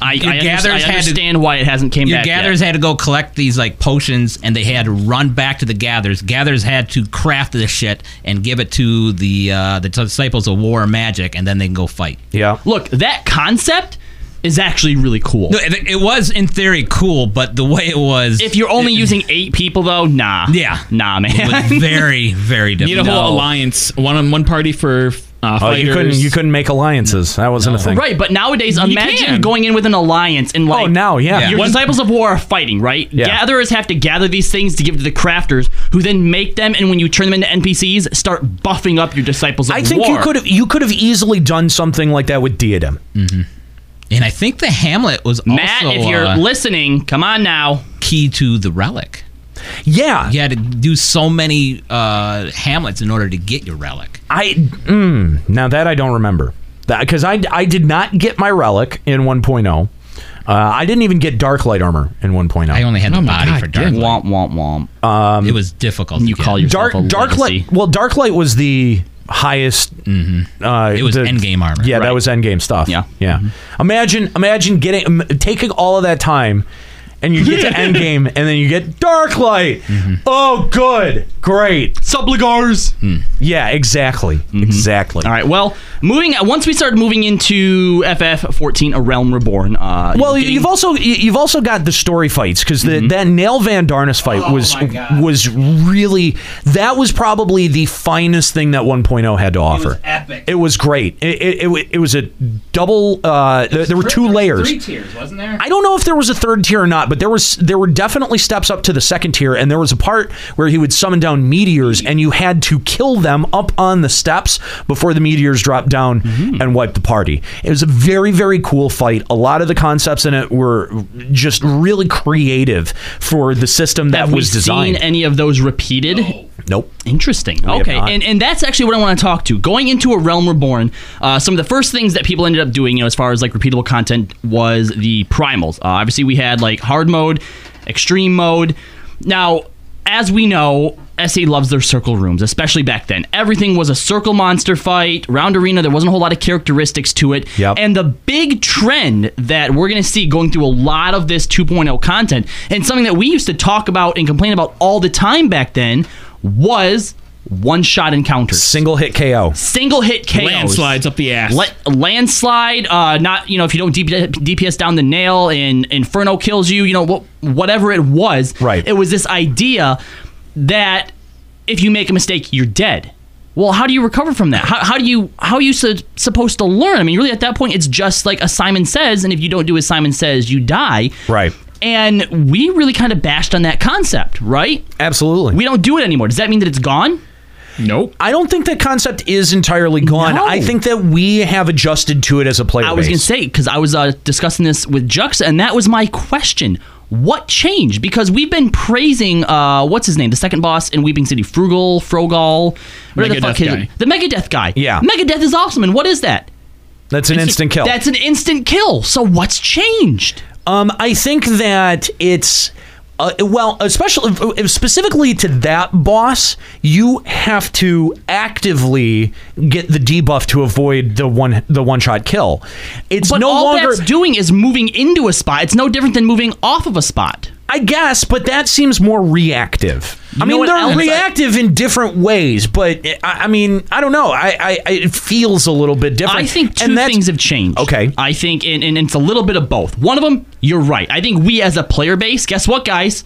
I, Your I, under- gatherers I had to- understand why it hasn't came Your back gatherers yet. had to go collect these like potions, and they had to run back to the gatherers. Gatherers had to craft this shit and give it to the uh, the disciples of war and magic, and then they can go fight. Yeah. Look, that concept is actually really cool. No, it, it was in theory cool, but the way it was, If you're only using eight people, though, nah. Yeah. Nah, man. it was very very difficult. You Need a difficult. whole alliance. One on one party for uh, Oh, you couldn't you couldn't make alliances. That wasn't a thing. Right, but nowadays, You imagine can. going in with an alliance and like. Oh, now, yeah. Your One- disciples of war are fighting, right? Yeah. Gatherers have to gather these things to give to the crafters, who then make them, and when you turn them into NPCs, start buffing up your disciples of war. I think war. you could have you could have easily done something like that with Diadem. and I think the Hamlet was Matt, also if you're uh, listening, come on now. key to the relic. Yeah, You had to do so many uh, Hamlets in order to get your relic. I mm, now that I don't remember that because I I did not get my relic in 1.0. Uh, I didn't even get Darklight armor in 1.0. I only had the Oh my body God, for dark. damn. Light. Womp womp womp. it was difficult. You to call get. yourself dark a dark legacy. light. Well, Darklight was the highest. Uh, It was the- endgame armor. Yeah, that Right. was endgame stuff. Yeah. yeah. Imagine imagine getting um, taking all of that time. And you get to endgame, and then you get Darklight. Oh, good, great. Subligars. Yeah, exactly, exactly. All right. Well, moving once we started moving into FF14, A Realm Reborn. Uh, Well, getting- you've also you've also got the story fights because the that Nael van Darnus fight was was really that was probably the finest thing that 1.0 had to offer. epic. It was great. It it, it, wa- it was a double. Uh, there, there were two layers. Three tiers, wasn't there? I don't know if there was a third tier or not, but there was there were definitely steps up to the second tier, and there was a part where he would summon down meteors, and you had to kill them up on the steps before the meteors dropped down and wiped the party. It was a very very cool fight. A lot of the concepts in it were just really creative for the system that have we was designed. seen any of those repeated? nope. Interesting. have okay, and and that's actually what I want to talk to. Going into a Realm Reborn, uh, some of the first things that people ended up doing, you know, as far as like repeatable content, was the primals. Uh, obviously, we had like hard mode, extreme mode. Now, as we know, SE loves their circle rooms, especially back then. Everything was a circle monster fight, round arena. There wasn't a whole lot of characteristics to it. Yep. And the big trend that we're going to see going through a lot of this 2.0 content, and something that we used to talk about and complain about all the time back then, was one shot encounters. Single hit KO. Single hit KOs. Landslides up the ass. La- landslide, uh, not you know if you don't DPS down the nail and Inferno kills you, you know whatever it was. Right. It was this idea that if you make a mistake, you're dead. Well, how do you recover from that? How, how do you how are you su- supposed to learn? I mean, really, at that point, it's just like a Simon says, and if you don't do as Simon says, you die. Right. And we really kind of bashed on that concept, right? Absolutely. We don't do it anymore. Does that mean that it's gone? Nope. I don't think that concept is entirely gone. No. I think that we have adjusted to it as a player. I was going to say because I was uh, discussing this with Jux, and that was my question. What changed? Because we've been praising uh, what's his name, the second boss in Weeping City, Frugal, Frogal, whatever the fuck his guy. the Megadeth guy. Yeah. Megadeth is awesome. And what is that? That's an instant kill. That's an instant kill. So what's changed? Um, I think that it's. Uh, well, especially uh, specifically to that boss, you have to actively get the debuff to avoid the one the one shot kill. It's but no all longer that's doing is moving into a spot. It's no different than moving off of a spot. I guess, but that seems more reactive. You I mean, they're else? reactive in different ways, but I, I mean, I don't know. I, I, it feels a little bit different. I think two And things have changed. Okay. I think, and, and it's a little bit of both. One of them, you're right. I think we as a player base, guess what, guys?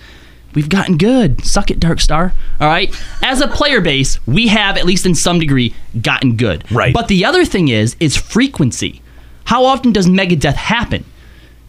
We've gotten good. Suck it, Dark Star. All right. As a player base, we have, at least in some degree, gotten good. Right. But the other thing is, is frequency. How often does Megadeth happen?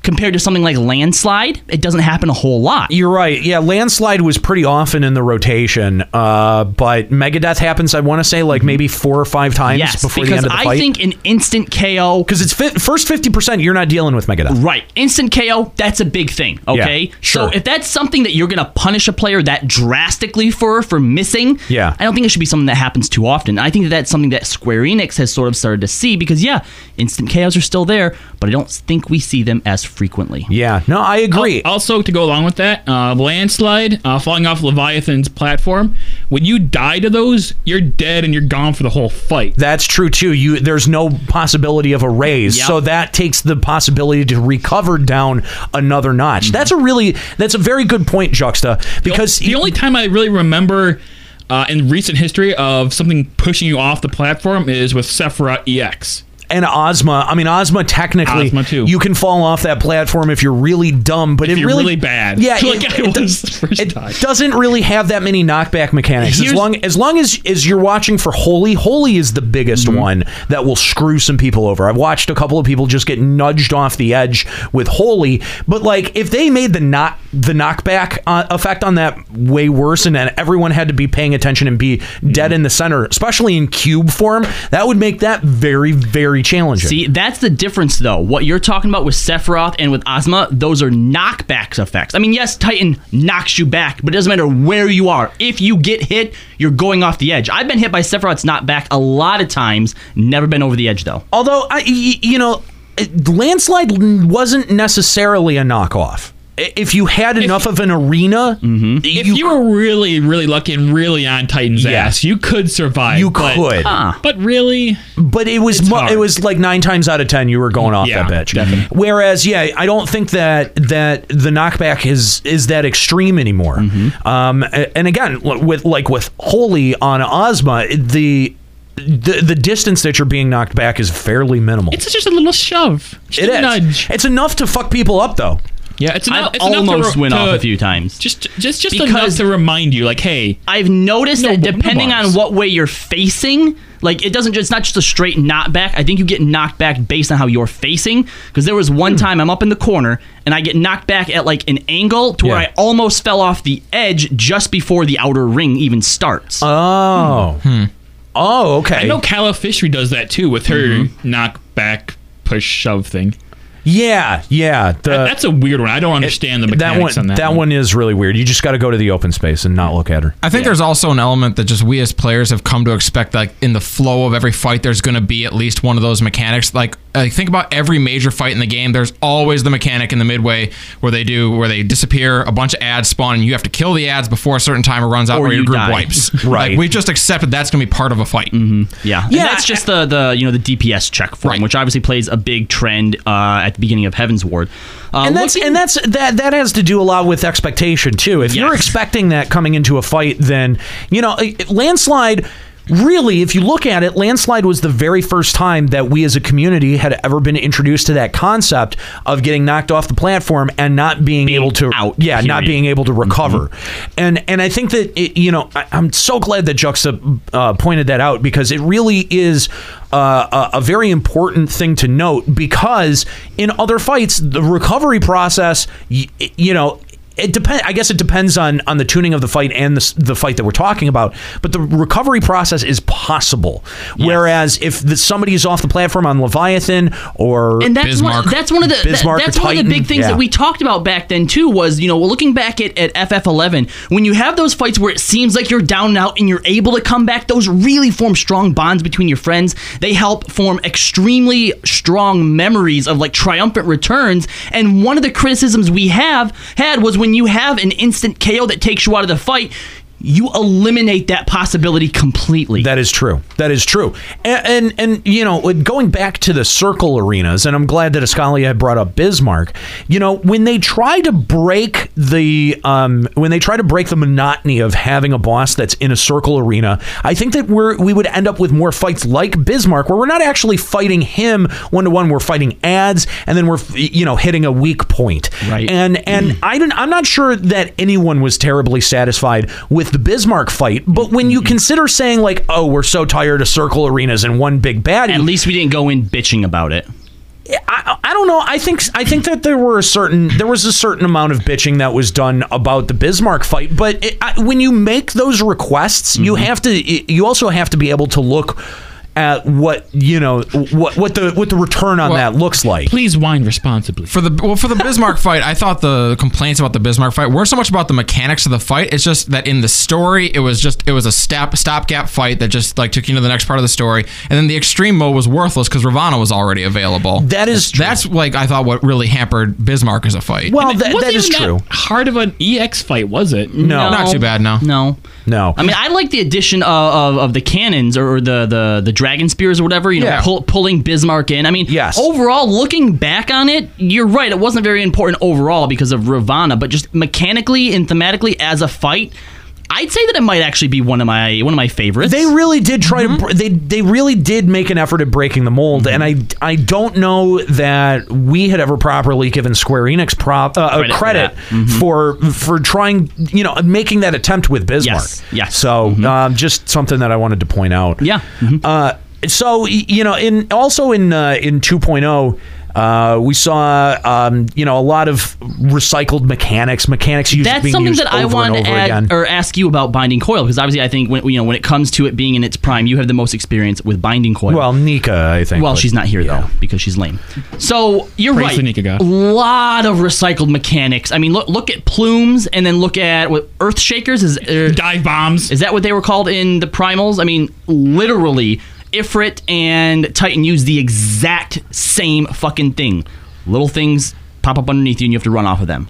Compared to something like Landslide, it doesn't happen a whole lot. You're right. Yeah, landslide was pretty often in the rotation, uh, but Megadeth happens. I want to say like maybe four or five times Yes, before the end of the I fight. think an instant KO because it's fi- first fifty percent. You're not dealing with Megadeth. Right. Instant KO, that's a big thing. Okay. Yeah, sure. So if that's something that you're gonna punish a player that drastically for for missing, Yeah. I don't think it should be something that happens too often. I think that that's something that Square Enix has sort of started to see because yeah, instant KOs are still there, but I don't think we see them as frequently. Yeah. No, I agree. Al- Also, to go along with that, uh, landslide, uh, falling off Leviathan's platform. When you die to those, you're dead and you're gone for the whole fight. That's true too. You there's no possibility of a raise, Yep. so that takes the possibility to recover down another notch. That's a really that's a very good point, Juxta. Because the only time I really remember uh, in recent history of something pushing you off the platform is with Sephiroth EX. And Ozma, I mean Ozma technically Ozma, too. you can fall off that platform if you're really dumb, but If it you're really, really bad. Yeah, Like it, I it was the first it time. doesn't really have that many knockback mechanics. As Here's- long as long as as you're watching for Holy, Holy is the biggest Mm-hmm. one that will screw some people over. I've watched a couple of people just get nudged off the edge with Holy, but like if they made the knock the knockback uh, effect on that way worse, and then everyone had to be paying attention and be Mm-hmm. dead in the center, especially in cube form, that would make that very very challenging. See, that's the difference, though. What you're talking about with Sephiroth and with Ozma, those are knockbacks effects. I mean, yes, Titan knocks you back, but it doesn't matter where you are. If you get hit, you're going off the edge. I've been hit by Sephiroth's knockback a lot of times, never been over the edge, though. Although, I, you know, landslide wasn't necessarily a knockoff. I- If you had enough of an arena, If you, were really, really lucky and really on Titan's ass, you could survive. You but- could. But really, but it was mo- it was like nine times out of ten you were going off Yeah, that bitch. Whereas, yeah, I don't think that that the knockback is is that extreme anymore. Mm-hmm. Um, and again, with like with Holy on Ozma, the the the distance that you're being knocked back is fairly minimal. it's just a little shove. Just It a is. nudge. It's enough to fuck people up though. Yeah, it's enough. I've it's enough to almost re- went to- off a few times. Just, just, just Because- enough to remind you, like, hey, I've noticed No that bu- no depending on what way you're facing, like it doesn't just it's not just a straight knock back. I think you get knocked back based on how you're facing. Because there was Hmm. one time I'm up in the corner and I get knocked back at like an angle to where I almost fell off the edge just before the outer ring even starts. Oh. Hmm. Oh, okay. I know Calofisteri does that too with her Mm-hmm. knock back, push, shove thing. Yeah, yeah. The, That- that's a weird one. I don't understand the that mechanics one, on that. that one is really weird. You just got to go to the open space and not look at her. I think there's also an element that just we as players have come to expect. Like in the flow of every fight, there's going to be at least one of those mechanics. Like uh, think about every major fight in the game. There's always the mechanic in the midway where they do where they disappear, a bunch of ads spawn, and you have to kill the ads before a certain timer runs out, Or or, your you group die. wipes. Right. Like we've just accepted that's going to be part of a fight. Yeah, and that's just the the you know the DPS check form, which obviously plays a big trend uh, at the beginning of Heavensward. Uh, and that's and that's that that has to do a lot with expectation too. If you're expecting that coming into a fight, then you know eh, landslide. Really, if you look at it, landslide was the very first time that we as a community had ever been introduced to that concept of getting knocked off the platform and not being, able to out. Yeah, not period. Mm-hmm. being able to recover. And and I think that it, you know I, I'm so glad that Juxta uh, pointed that out because it really is uh, a, a very important thing to note because in other fights the recovery process y- you know it depends. I guess it depends on on the tuning of the fight and the, the fight that we're talking about. But the recovery process is possible. Whereas if the, somebody is off the platform on Leviathan or and that's one, that's one of the that- Bismarck or that's one of the big things yeah. that we talked about back then too was you know looking back at, at FF11 when you have those fights where it seems like you're down and out and you're able to come back those really form strong bonds between your friends they help form extremely strong memories of like triumphant returns and one of the criticisms we have had was when you have an instant KO that takes you out of the fight you eliminate that possibility completely. That is true. That is true. And, and and you know, going back to the circle arenas, and I'm glad that Escalia had brought up Bismarck. You know, when they try to break the um, when they try to break the monotony of having a boss that's in a circle arena, I think that we're we would end up with more fights like Bismarck, where we're not actually fighting him one to one. We're fighting ads, and then we're you know hitting a weak point. Right. And and I don't, I'm not sure that anyone was terribly satisfied with the Bismarck fight, but when you mm-hmm. consider saying like, oh, we're so tired of circle arenas and one big baddie, At least we didn't go in bitching about it. I, I don't know. I think I think that there were a certain there was a certain amount of bitching that was done about the Bismarck fight, but it, I, when you make those requests, you mm-hmm. have to you also have to be able to look at what you know what what the what the return on that looks like. Please wine responsibly. For the well, for the Bismarck fight, I thought the complaints about the Bismarck fight weren't so much about the mechanics of the fight. It's just that in the story, it was just it was a stop stopgap fight that just like took you to the next part of the story, and then the extreme mode was worthless because Ravana was already available. That is that's like I thought what really hampered Bismarck as a fight. Well, And it wasn't hard of an EX fight, was it? No. Not too bad, no. No. No. I mean, I like the addition of, of, of the cannons or the, the, the dragon spears or whatever, you know, Yeah. pull, pulling Bismarck in. I mean, Yes. overall, looking back on it, you're right. It wasn't very important overall because of Ravana, but just mechanically and thematically as a fight, I'd say that it might actually be one of my one of my favorites. They really did try to br- they they really did make an effort at breaking the mold, and I I don't know that we had ever properly given Square Enix prop uh, Credit credit, for that. Mhm. for for trying you know making that attempt with Bismarck. Yes, yes. So um, just something that I wanted to point out. Yeah. Uh, so you know, in also in uh, in 2.0. Uh, we saw, um, you know, a lot of recycled mechanics, mechanics used That's being something used that I want to add again. or ask you about Binding Coil because obviously I think when you know when it comes to it being in its prime, you have the most experience with Binding Coil. Well, Nika, I think. Well, but- she's not here though because she's lame. So you're Praise right. the Nika God. A lot of recycled mechanics. I mean, look look at plumes and then look at what Earth Shakers is. Uh, Dive bombs. Is that what they were called in the primals? I mean, literally, Ifrit and Titan use the exact same fucking thing. Little things pop up underneath you and you have to run off of them.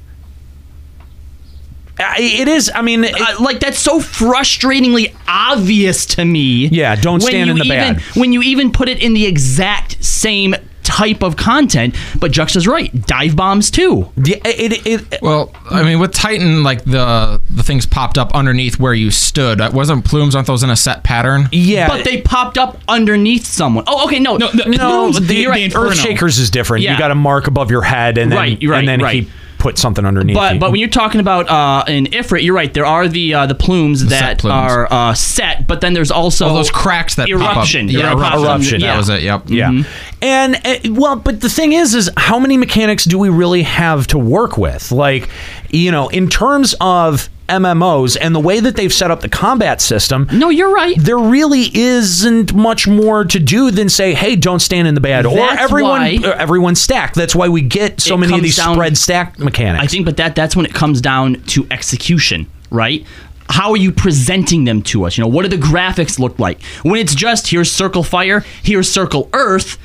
I- it is. I mean, uh, like that's so frustratingly obvious to me. Yeah, don't stand in the even, bad. When you even put it in the exact same type of content, but Juxta's right. Dive bombs too. Yeah, it, it, Well, I mean, with Titan, like the the things popped up underneath where you stood. Uh, Wasn't plumes? Aren't those in a set pattern? Yeah, But they popped up underneath someone. Oh, okay, no, no, No, the, you're right. Earth Shakers is different. Yeah. You got a mark above your head, and then Right, you're right, and then right. he put something underneath. But you. but when you're talking about uh, an Ifrit, you're right. There are the uh, the plumes The that plumes. are uh, set, but then there's also Oh, those cracks that pop up. eruption. Yeah, eruption. eruption. Yeah. That was it. Yep. yeah, and uh, well, but the thing is, is how many mechanics do we really have to work with? Like, you know, in terms of MMOs and the way that they've set up the combat system. No, you're right. There really isn't much more to do than say, "Hey, don't stand in the bad," or everyone why- uh, everyone stack. That's why we get so many of these down- spread stack mechanics. I think, but that that's when it comes down to execution, right? How are you presenting them to us? You know, what do the graphics look like? When it's just here's circle fire, here's circle earth,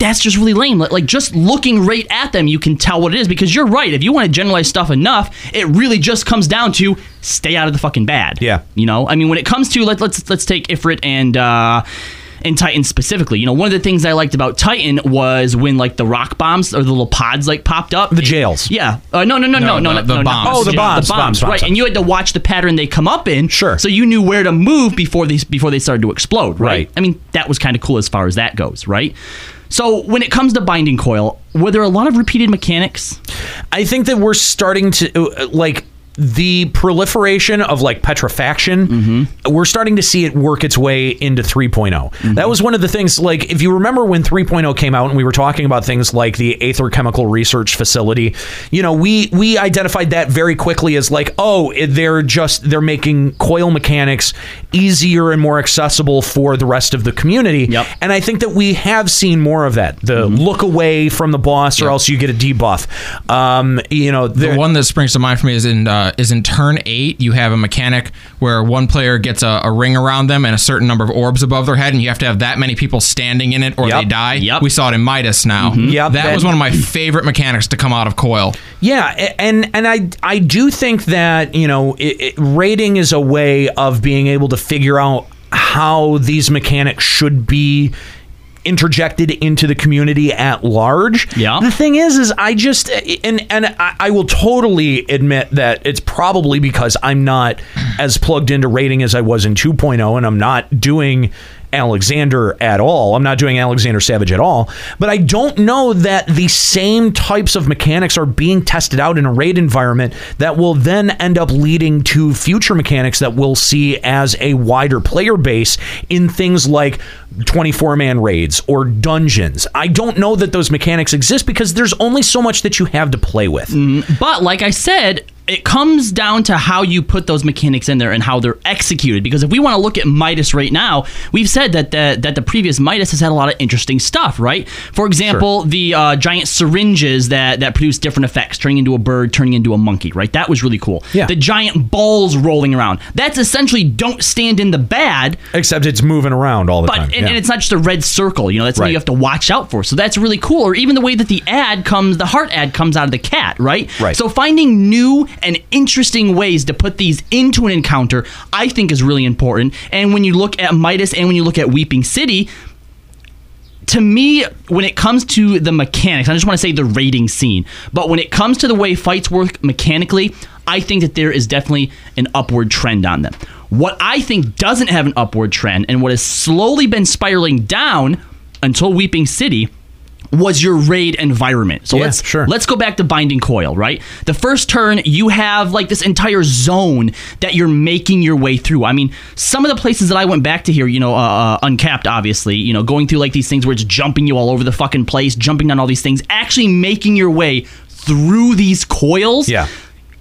that's just really lame. Like, like, just looking right at them, you can tell what it is because you're right. If you want to generalize stuff enough, it really just comes down to stay out of the fucking bad. Yeah. You know, I mean, when it comes to let, let's let's take Ifrit and. uh and Titan specifically, you know, one of the things I liked about Titan was when like the rock bombs or the little pods like popped up. The jails. Yeah. Uh, no, no, no, No, no, no, the- no, the no, bombs. not Oh, the bombs, the bombs, bombs, bombs, right? And you had to watch the pattern they come up in. Sure. So you knew where to move before they before they started to explode, right? Right. I mean, that was kind of cool as far as that goes, right? So when it comes to binding coil, were there a lot of repeated mechanics? I think that we're starting to uh, like the proliferation of like petrifaction, Mm-hmm. we're starting to see it work its way into 3.0. Mm-hmm. That was one of the things, like, if you remember when 3.0 came out and we were talking about things like the Aetherochemical Research Facility, you know, we we identified that very quickly as like, oh, they're just they're making coil mechanics easier and more accessible for the rest of the community. And I think that we have seen more of that. The Mm-hmm. look away from the boss, or else you get a debuff. Um, you know, the one that springs to mind for me is in uh, is in turn eight. You have a mechanic where one player gets a, a ring around them and a certain number of orbs above their head, and you have to have that many people standing in it or they die. Yep. We saw it in Midas now. Mhm. Yep. That was one of my favorite mechanics to come out of Coil. Yeah, and and I I do think that you know it, it, raiding is a way of being able to figure out how these mechanics should be interjected into the community at large. Yeah. The thing is, is I just and and I, I will totally admit that it's probably because I'm not as plugged into raiding as I was in 2.0, and I'm not doing. Alexander at all. I'm not doing Alexander Savage at all. But I don't know that the same types of mechanics are being tested out in a raid environment that will then end up leading to future mechanics that we'll see as a wider player base in things like 24 man raids or dungeons. I don't know that those mechanics exist because there's only so much that you have to play with. Mm, But like I said, it comes down to how you put those mechanics in there and how they're executed. Because if we want to look at Midas right now, we've said that the, that the previous Midas has had a lot of interesting stuff, right? For example, the uh, giant syringes that that produce different effects, turning into a bird, turning into a monkey, right? That was really cool. Yeah. The giant balls rolling around. That's essentially don't stand in the bad. Except it's moving around all the But time. and, Yeah. and it's not just a red circle, you know. That's something Right. you have to watch out for. So that's really cool. Or even the way that the ad comes, the heart ad comes out of the cat, right? Right. So finding new and interesting ways to put these into an encounter, I think, is really important. And when you look at Midas and when you look at Weeping City, to me, when it comes to the mechanics, I just want to say the raiding scene, but when it comes to the way fights work mechanically, I think that there is definitely an upward trend on them. What I think doesn't have an upward trend and what has slowly been spiraling down until Weeping City was your raid environment. So Yeah, let's sure. let's go back to Binding Coil, right? The first turn, you have like this entire zone that you're making your way through. I mean, some of the places that I went back to here, you know, uh, uh, uncapped, obviously, you know, going through like these things where it's jumping you all over the fucking place, jumping on all these things, actually making your way through these coils. Yeah.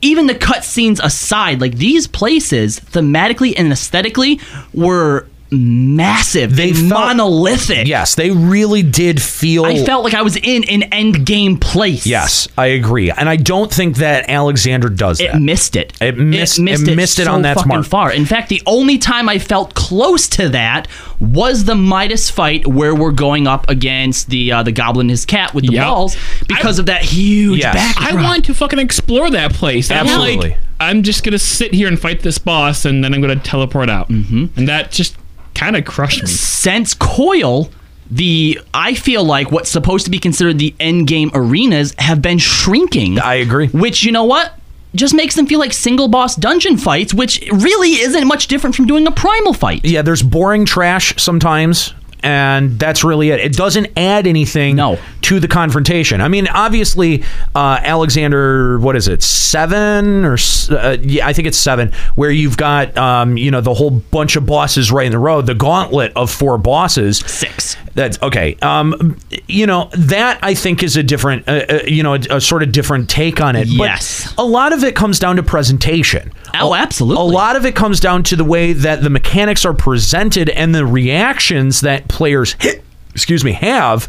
Even the cutscenes aside, like these places, thematically and aesthetically, were massive. They monolithic. Yes, they really did feel. I felt like I was in an end game place. Yes, I agree, and I don't think that Alexander does It that. missed it. It missed. It It missed it, so on that fucking smart. far. In fact, the only time I felt close to that was the Midas fight where we're going up against the uh, the goblin and his cat with the Yep. balls because of that huge backdrop. I want to fucking explore that place. I'm Absolutely. like, I'm just gonna sit here and fight this boss, and then I'm gonna teleport out, mm-hmm. and that just kind of crushed me. since Coil, the I feel like what's supposed to be considered the end game arenas have been shrinking. I agree. Which you know what? Just makes them feel like single boss dungeon fights, which really isn't much different from doing a primal fight. Yeah, there's boring trash sometimes, and that's really it. It doesn't add anything to the confrontation. I mean, obviously, uh, Alexander, what is it, seven or uh, yeah, I think it's seven, where you've got um, you know the whole bunch of bosses right in the row, the gauntlet of four bosses. Six. That's okay. Um, you know that I think is a different, uh, uh, you know, a, a sort of different take on it. Yes. But a lot of it comes down to presentation. Oh, absolutely. A lot of it comes down to the way that the mechanics are presented and the reactions that players, excuse me, have.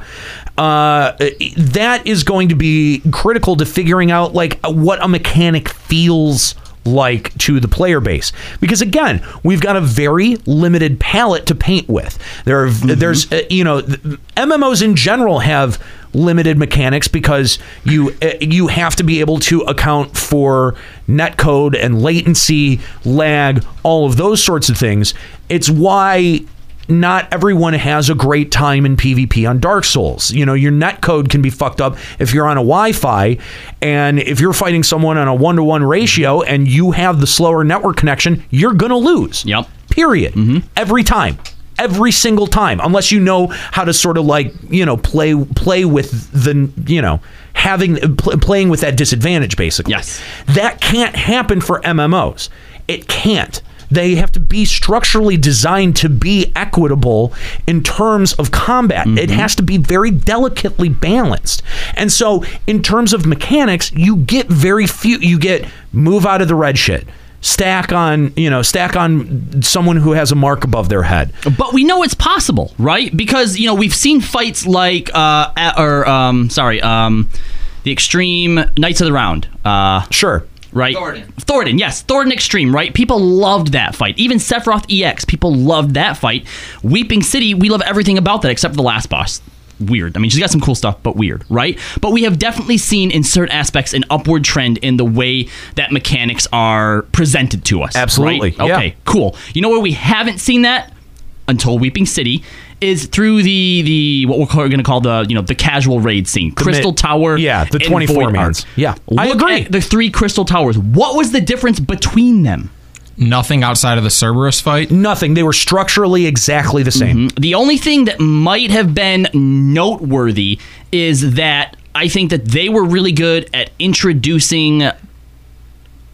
Uh, that is going to be critical to figuring out like what a mechanic feels like to the player base because again we've got a very limited palette to paint with there are there's uh, you know mmos in general have limited mechanics because you uh, you have to be able to account for netcode and latency lag all of those sorts of things it's why not everyone has a great time in PvP on Dark Souls. You know, your netcode can be fucked up if you're on a Wi-Fi, and if you're fighting someone on a one-to-one ratio and you have the slower network connection, you're gonna lose. Yep. Period. Every time. Every single time, unless you know how to sort of like you know play play with the you know having pl- playing with that disadvantage basically. Yes, that can't happen for MMOs. It can't. They have to be structurally designed to be equitable in terms of combat. It mm-hmm. has to be very delicately balanced. And so, in terms of mechanics, you get very few. You get move out of the red shit. Stack on, you know, stack on someone who has a mark above their head. But we know it's possible, right? Because you know we've seen fights like, uh, a- or um, sorry, um, the Extreme Knights of the Round. Uh, sure. Right. Thornton. Thornton, yes, Thornton Extreme, right? People loved that fight. Even Sephiroth EX, people loved that fight. Weeping City, we love everything about that except for the last boss. Weird. I mean, she's got some cool stuff, but weird, right? But we have definitely seen in certain aspects an upward trend in the way that mechanics are presented to us. Absolutely, right? yeah. Okay, cool. You know where we haven't seen that until Weeping City is through the the what we're going to call the you know the casual raid scene, Crystal Tower. yeah, the 24 Void mans. Yeah, I agree. the three Crystal Towers. What was the difference between them? Nothing outside of the Cerberus fight. Nothing. They were structurally exactly the same. Mm-hmm. The only thing that might have been noteworthy is that I think that they were really good at introducing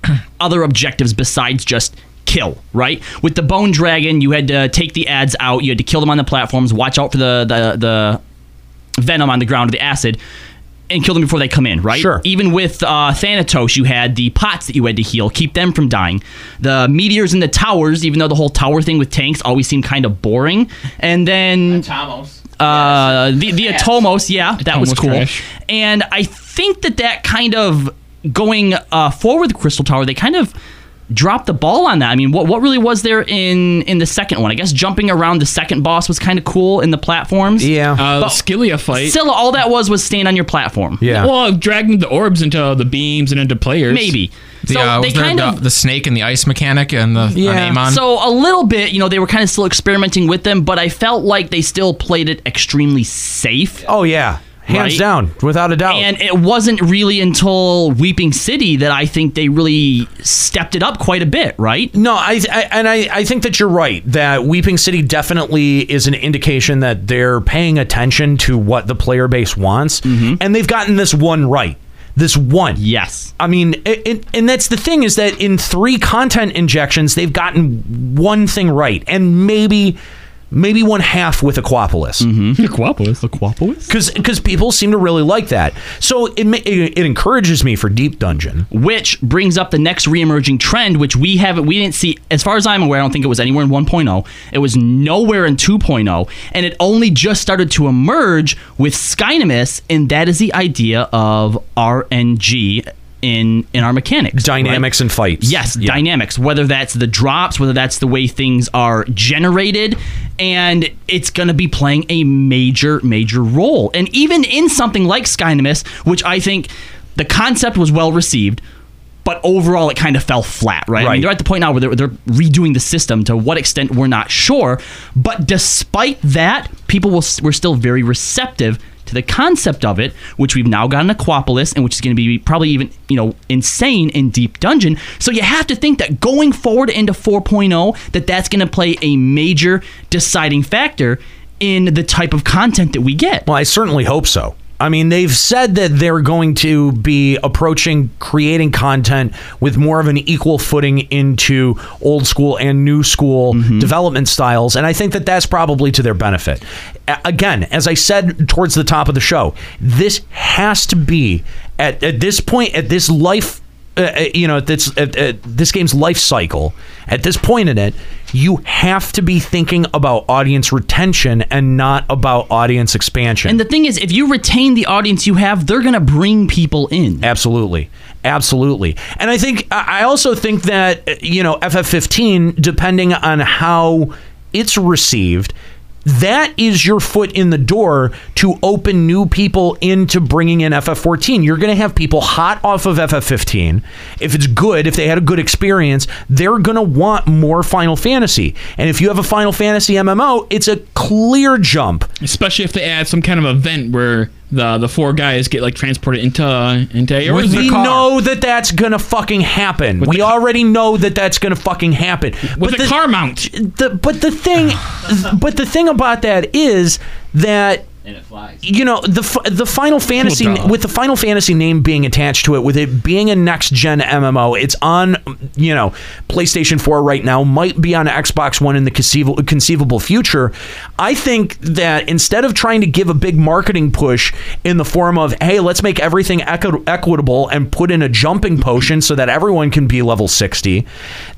other objectives besides just kill, right? With the bone dragon, you had to take the ads out, you had to kill them on the platforms, watch out for the the, the venom on the ground, or the acid. And kill them before they come in, right? Sure. Even with uh, Thanatos, you had the pots that you had to heal, keep them from dying. The meteors in the towers, even though the whole tower thing with tanks always seemed kind of boring. And then Tomos. uh, the the Atomos, yeah, that was cool. trash. And I think that that kind of going uh, forward with Crystal Tower, they kind of dropped the ball on that. I mean, what what really was there in in the second one? I guess jumping around the second boss was kind of cool in the platforms. Yeah, Uh, But Scylla fight. Still, all that was was stand on your platform. Yeah. Well, dragging the orbs into the beams and into players. Maybe. The, So uh, they was there kind the, of the snake and the ice mechanic and the on Amon? So a little bit, you know, they were kind of still experimenting with them, but I felt like they still played it extremely safe. Oh yeah, hands Right? down, without a doubt. And it wasn't really until Weeping City that I think they really stepped it up quite a bit, right? No, I, I and I, I think that you're right that Weeping City definitely is an indication that they're paying attention to what the player base wants, mm-hmm. and they've gotten this one right. This one, yes. I mean, it, it, and that's the thing is that in three content injections, they've gotten one thing right, and maybe. Maybe one half with Aquapolis. Mm-hmm. Aquapolis, Aquapolis, because because people seem to really like that. So it, it it encourages me for Deep Dungeon. Which brings up the next reemerging trend, which we haven't, we didn't see, as far as I'm aware, I don't think it was anywhere in 1.0. It was nowhere in 2.0, and it only just started to emerge with Skynimus, and that is the idea of RNG in in our mechanics, Dynamics and fights. Yes, dynamics. Whether that's the drops, whether that's the way things are generated, and it's going to be playing a major, major role. And even in something like Skynimus, which I think the concept was well received, but overall it kind of fell flat. Right? I mean, Right. they're at the point now where they're, they're redoing the system. To what extent we're not sure, but despite that, people will, were still very receptive to the concept of it, which we've now got an Aquapolis, and which is going to be probably even you know insane in Deep Dungeon. So you have to think that going forward into 4.0, that that's going to play a major deciding factor in the type of content that we get. Well, I certainly hope so. I mean, they've said that they're going to be approaching creating content with more of an equal footing into old school and new school mm-hmm. development styles. And I think that that's probably to their benefit. A- Again, as I said towards the top of the show, this has to be at, at this point, at this life uh, uh, you know, this at, at this game's life cycle, at this point in it, you have to be thinking about audience retention and not about audience expansion. And the thing is, if you retain the audience you have, they're going to bring people in. Absolutely. Absolutely. And I think, I I also think that, uh, you know, FF15, depending on how it's received, that is your foot in the door to open new people into bringing in FF14. You're going to have people hot off of FF15. If it's good, if they had a good experience, they're going to want more Final Fantasy. And if you have a Final Fantasy MMO, it's a clear jump. Especially if they add some kind of event where the the four guys get like transported into into Eorzea. we know that that's gonna fucking happen. we already know that that's gonna fucking happen. With But a car mount. The, but the thing, but the thing about that is that. You know the the Final Fantasy duh. with the Final Fantasy name being attached to it, with it being a next gen MMO, it's on you know PlayStation 4 right now, might be on Xbox One in the conceivable conceivable future. I think that instead of trying to give a big marketing push in the form of hey, let's make everything equi- equitable and put in a jumping potion so that everyone can be level 60,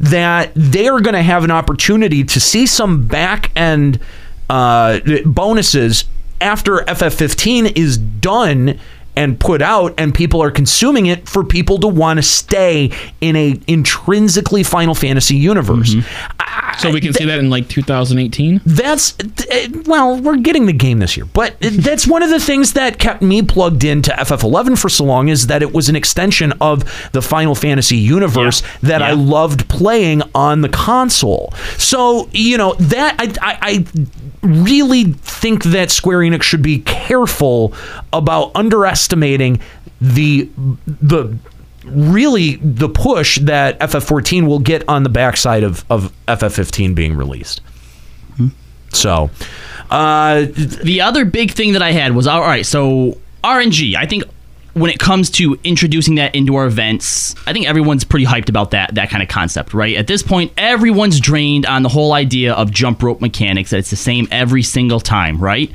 that they are going to have an opportunity to see some back end uh, bonuses after FF15 is done and put out and people are consuming it for people to want to stay in a intrinsically Final Fantasy universe. Mm-hmm. So we can see that in like 2018. That's uh, well, we're getting the game this year, but that's one of the things that kept me plugged into FF11 for so long is that it was an extension of the Final Fantasy universe that I loved playing on the console. So you know that I, I, I really think that Square Enix should be careful about underestimating the the really the push that FF14 will get on the backside of, of FF15 being released. So, uh, the other big thing that I had was all right. So RNG, I think when it comes to introducing that into our events, I think everyone's pretty hyped about that that kind of concept, right? At this point, everyone's drained on the whole idea of jump rope mechanics that it's the same every single time, right?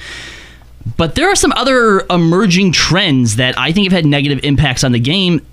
But there are some other emerging trends that I think have had negative impacts on the game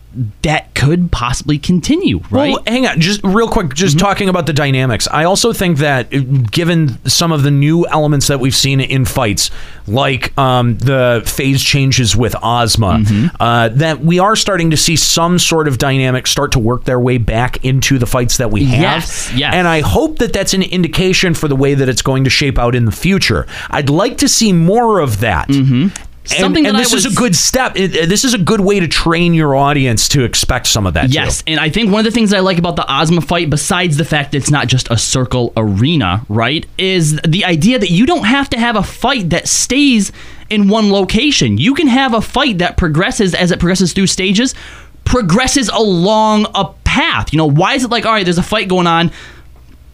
that could possibly continue, right? Well, hang on, just real quick, just talking about the dynamics. I also think that uh, given some of the new elements that we've seen in fights, like um, the phase changes with Ozma, uh, that we are starting to see some sort of dynamic start to work their way back into the fights that we have. Yes, yes. And I hope that that's an indication for the way that it's going to shape out in the future. I'd like to see more of that. Mm-hmm. Something and I this is a good step. It- this is a good way to train your audience to expect some of that. too. Yes, and I think one of the things that I like about the Ozma fight, besides the fact that it's not just a circle arena, right, is the idea that you don't have to have a fight that stays in one location. You can have a fight that progresses as it progresses through stages, progresses along a path. You know, why is it like, all right, there's a fight going on,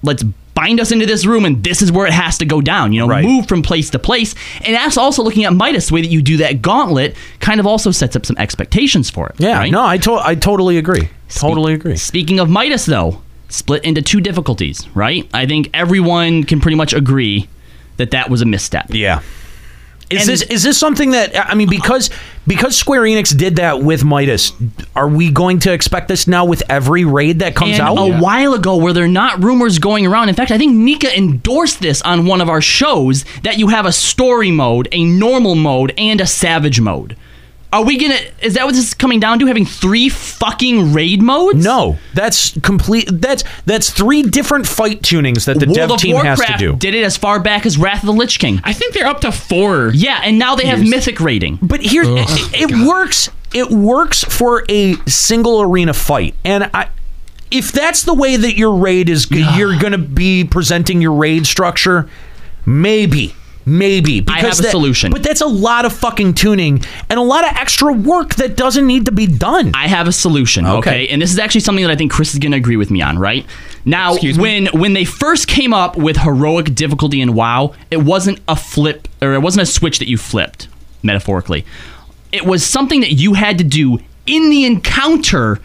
let's bind us into this room and this is where it has to go down you know move from place to place and that's also looking at midas the way that you do that gauntlet kind of also sets up some expectations for it Yeah, right? no, I to- I totally agree. Totally agree. Speaking of Midas, though, split into two difficulties, right? I think everyone can pretty much agree that that was a misstep. Yeah. Is And- this is this something that I mean because because Square Enix did that with Midas, are we going to expect this now with every raid that comes and out? a while ago, where there are not rumors going around. In fact, I think Nika endorsed this on one of our shows that you have a story mode, a normal mode, and a savage mode. Are we gonna? Is that what this is coming down to? Having three fucking raid modes? No, that's complete. That's that's three different fight tunings that the World dev of team Warcraft has to do. did it as far back as Wrath of the Lich King. I think they're up to four. Yeah, and now they have years. mythic raiding. But here, it, it works. It works for a single arena fight, and I. If that's the way that your raid is, you're going to be presenting your raid structure. Maybe, maybe I have a that- solution. But that's a lot of fucking tuning and a lot of extra work that doesn't need to be done. I have a solution. Okay. Okay. and this is actually something that I think Chris is going to agree with me on. Right now, Excuse me? when when they first came up with heroic difficulty in WoW, it wasn't a flip or it wasn't a switch that you flipped metaphorically. It was something that you had to do in the encounter.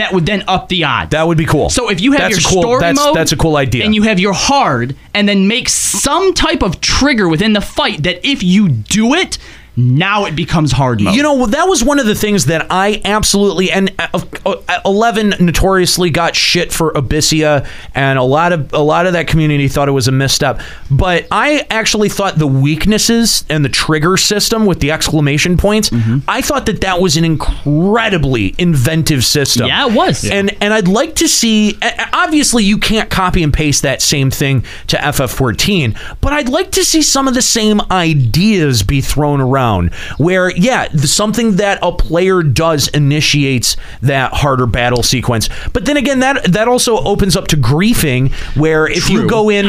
That would then up the odds. That would be cool. So if you have That's your cool- story that's- mode, that's a cool idea. and you have your hard, and then make some type of trigger within the fight that if you do it, now it becomes hard mode. You know, that was one of the things that I absolutely and uh, uh, Eleven notoriously got shit for Abyssea, and a lot of a lot of that community thought it was a misstep. But I actually thought the weaknesses and the trigger system with the exclamation points, Mm-hmm. I thought that that was an incredibly inventive system. Yeah, it was. And and I'd like to see. Obviously, you can't copy and paste that same thing to FF14, but I'd like to see some of the same ideas be thrown around around where yeah something that a player does initiates that harder battle sequence. But then again that that also opens up to griefing where if you go in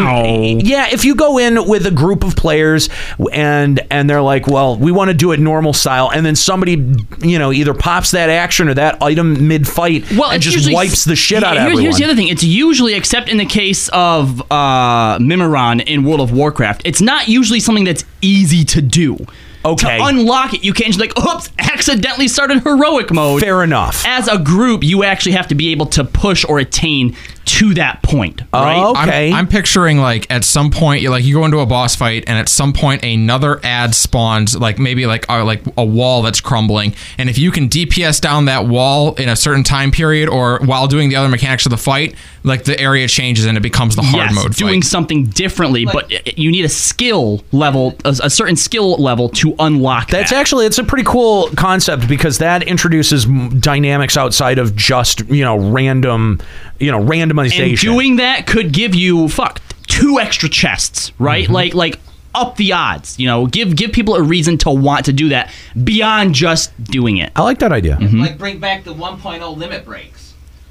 yeah if you go in with a group of players and and they're like well we want to do it normal style and then somebody you know either pops that action or that item mid fight Well, and just usually- wipes the shit out of Here- everyone Here's the other thing: it's usually, except in the case of uh, Mimiron in World of Warcraft, it's not usually something that's easy to do. Okay. To unlock it, you can't just like, oops, accidentally started heroic mode. Fair enough. As a group, you actually have to be able to push or attain to that point, right? I'm, I'm picturing like at some point you like you go into a boss fight and at some point another ad spawns like maybe like uh, like a wall that's crumbling and if you can DPS down that wall in a certain time period or while doing the other mechanics of the fight like the area changes and it becomes the hard mode. yes, mode doing fight. something differently, but you need a skill level, a, a certain skill level to unlock that. That's that. actually it's a pretty cool concept because that introduces dynamics outside of just you know random you know randomization. And doing that could give you fuck two extra chests, right? Mm-hmm. Like like up the odds. You know, give give people a reason to want to do that beyond just doing it. I like that idea. Like bring back the 1.0 limit breaks,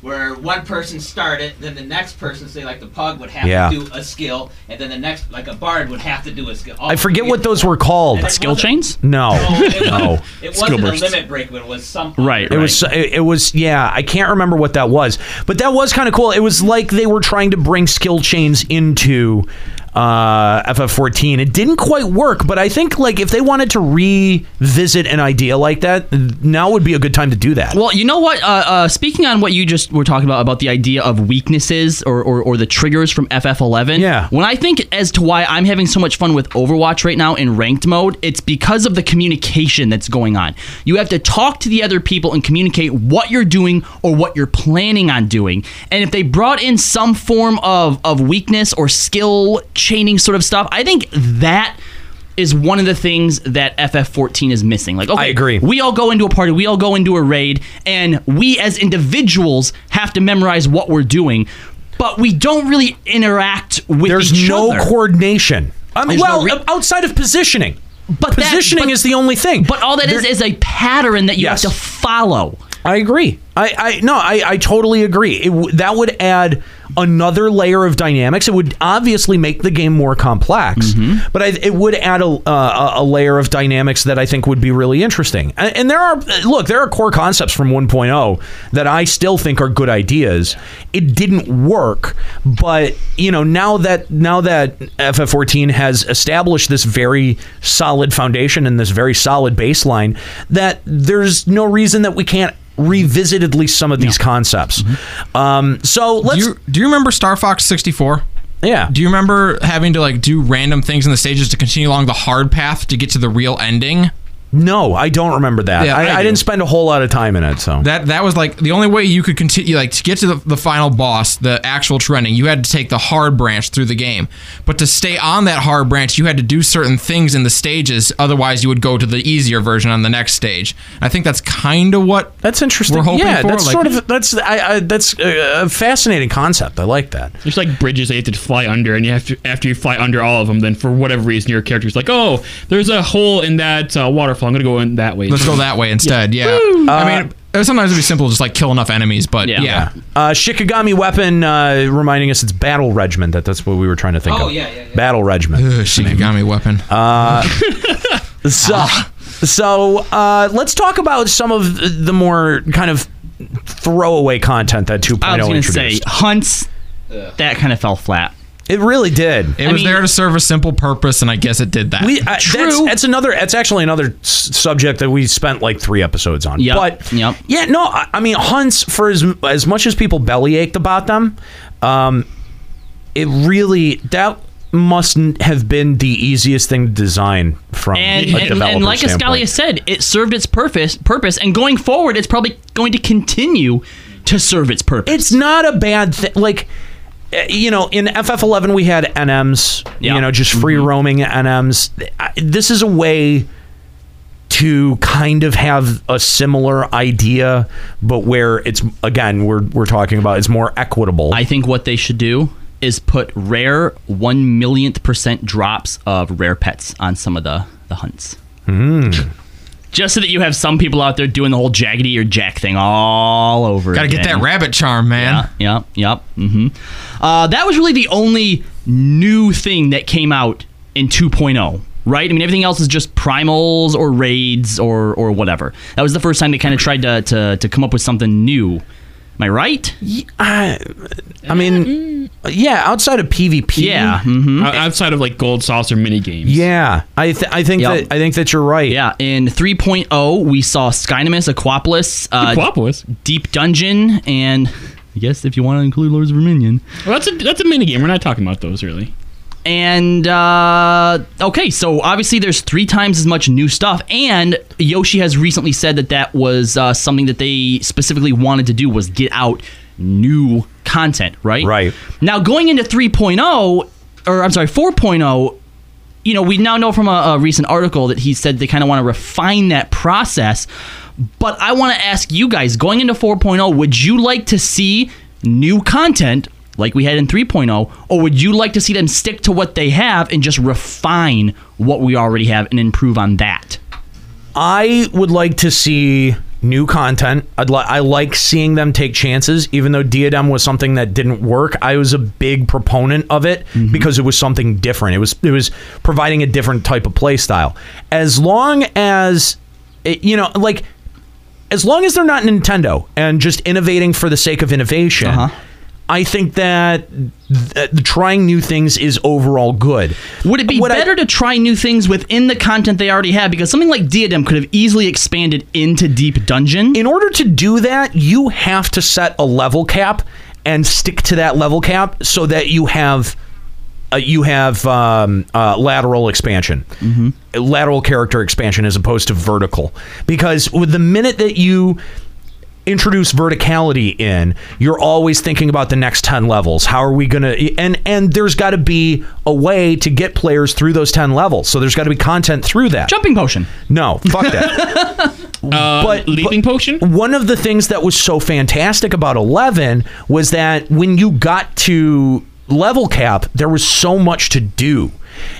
where one person started, then the next person, say like the pug, would have Yeah. to do a skill, and then the next, like a bard, would have to do a skill. I forget what those were called. And Skill chains? No, it no. it wasn't a limit break, but it was something. Right. It was it, it was yeah, I can't remember what that was. But that was kind of cool. It was like they were trying to bring skill chains into uh FF14. It didn't quite work, but I think like if they wanted to revisit an idea like that, now would be a good time to do that. Well, you know what? Uh, uh, speaking on what you just were talking about about the idea of weaknesses or, or, or the triggers from FF11. Yeah. When I think as to why I'm having so much fun with Overwatch right now in ranked mode, it's because of the communication that's going on. You have to talk to the other people and communicate what you're doing or what you're planning on doing. And if they brought in some form of of weakness or skill chaining sort of stuff, I think that is one of the things that FF14 is missing. Like, okay, I agree. We all go into a party, we all go into a raid, and we as individuals have to memorize what we're doing, but we don't really interact with There's each no other. coordination. I mean, There's no well, re- uh, outside of positioning. But that- positioning but- is the only thing. But all that is is a pattern that you Yes. have to follow. I agree. I, I no, I, I totally agree. It, that would add another layer of dynamics. It would obviously make the game more complex, but I, it would add a, uh, a layer of dynamics that I think would be really interesting. And, and there are look, there are core concepts from 1.0 that I still think are good ideas. It didn't work, but you know now that now that FF14 has established this very solid foundation and this very solid baseline, that there's no reason that we can't revisit at least some of these concepts. Um, so let's. Do you, do you remember Star Fox 64? Yeah. Do you remember having to like do random things in the stages to continue along the hard path to get to the real ending? No, I don't remember that. Yeah, I, I I, didn't spend a whole lot of time in it. So That that was like the only way you could continue like to get to the, the final boss, the actual trending, you had to take the hard branch through the game. But to stay on that hard branch, you had to do certain things in the stages, otherwise you would go to the easier version on the next stage. I think that's kind of what that's interesting. We're hoping yeah, for. that's like, sort of that's I, I, that's a, a fascinating concept. I like that. There's like bridges that you have to fly under, and you have to after you fly under all of them, then for whatever reason your character's like, oh, there's a hole in that uh, waterfall. I'm gonna go in that way. Let's go that way instead. Yeah. Woo! I mean, uh, sometimes it'd be simple, to just like kill enough enemies. But yeah, Uh, Shikigami weapon, uh, reminding us it's battle regiment. That that's what we were trying to think Oh, of. yeah, yeah, Battle regiment. Shikigami weapon. Uh, so so uh, let's talk about some of the more kind of throwaway content that 2.0 I was introduced. say hunts. That kind of fell flat. It really did. It was there to serve a simple purpose, and I guess it did that. We, uh, That's, that's another. That's actually another s- subject that we spent like three episodes on. Yep, But yep. yeah, no. I, I mean, hunts for as as much as people belly ached about them, um, it really that must n- have been the easiest thing to design from And, a and, developer and like standpoint. Escalia said, it served its purpose. Purpose, and going forward, it's probably going to continue to serve its purpose. It's not a bad thing. Like, you know, in FF11 we had NMs. You know, just free roaming NMs. This is a way to kind of have a similar idea, but where it's again we're we're talking about it's more equitable. I think what they should do is put rare one millionth percent drops of rare pets on some of the the hunts. Hmm. Just so that you have some people out there doing the whole Jaggedy-Eared Jack thing all over. Gotta get that rabbit charm, man. Yeah, yep, yep. hmm Uh, that was really the only new thing that came out in 2.0, right? I mean, everything else is just primals or raids or or whatever. That was the first time they kind of tried to, to to come up with something new. Am I right? I, I mean, yeah, outside of PvP. Yeah. mhm. O- Outside of like gold saucer mini games. Yeah, I th- I think Yep. that I think that you're right. Yeah, in 3.0, we saw Skynimus, Aquapolis, uh, Aquapolis? Deep Dungeon, and I guess if you want to include Lords of Verminion. Well, that's a that's a mini game. We're not talking about those really. And uh, okay, so obviously there's three times as much new stuff, and Yoshi has recently said that that was uh, something that they specifically wanted to do was get out new content, right? Right. Now going into 3.0, or I'm sorry, 4.0, you know, we now know from a, a recent article that he said they kind of want to refine that process. But I want to ask you guys, going into 4.0, would you like to see new content like we had in 3.0, or would you like to see them stick to what they have and just refine what we already have and improve on that? I would like to see new content. I'd li- I like seeing them take chances, even though Diadem was something that didn't work. I was a big proponent of it mm-hmm. because it was something different. It was it was providing a different type of play style. As long as it, you know, like as long as they're not Nintendo and just innovating for the sake of innovation. Uh-huh. I think that th- trying new things is overall good. Would it be better to try new things within the content they already have? Because something like Diadem could have easily expanded into Deep Dungeon. In order to do that, you have to set a level cap and stick to that level cap so that you have uh, you have um, uh, lateral expansion, lateral character expansion as opposed to vertical. Because with the minute that you introduce verticality in. You're always thinking about the next 10 levels. How are we going to and and there's got to be a way to get players through those 10 levels. So there's got to be content through that. Jumping potion. No fuck that. Uh, but leaping potion? one of the things that was so fantastic about 11 was that when you got to level cap there was so much to do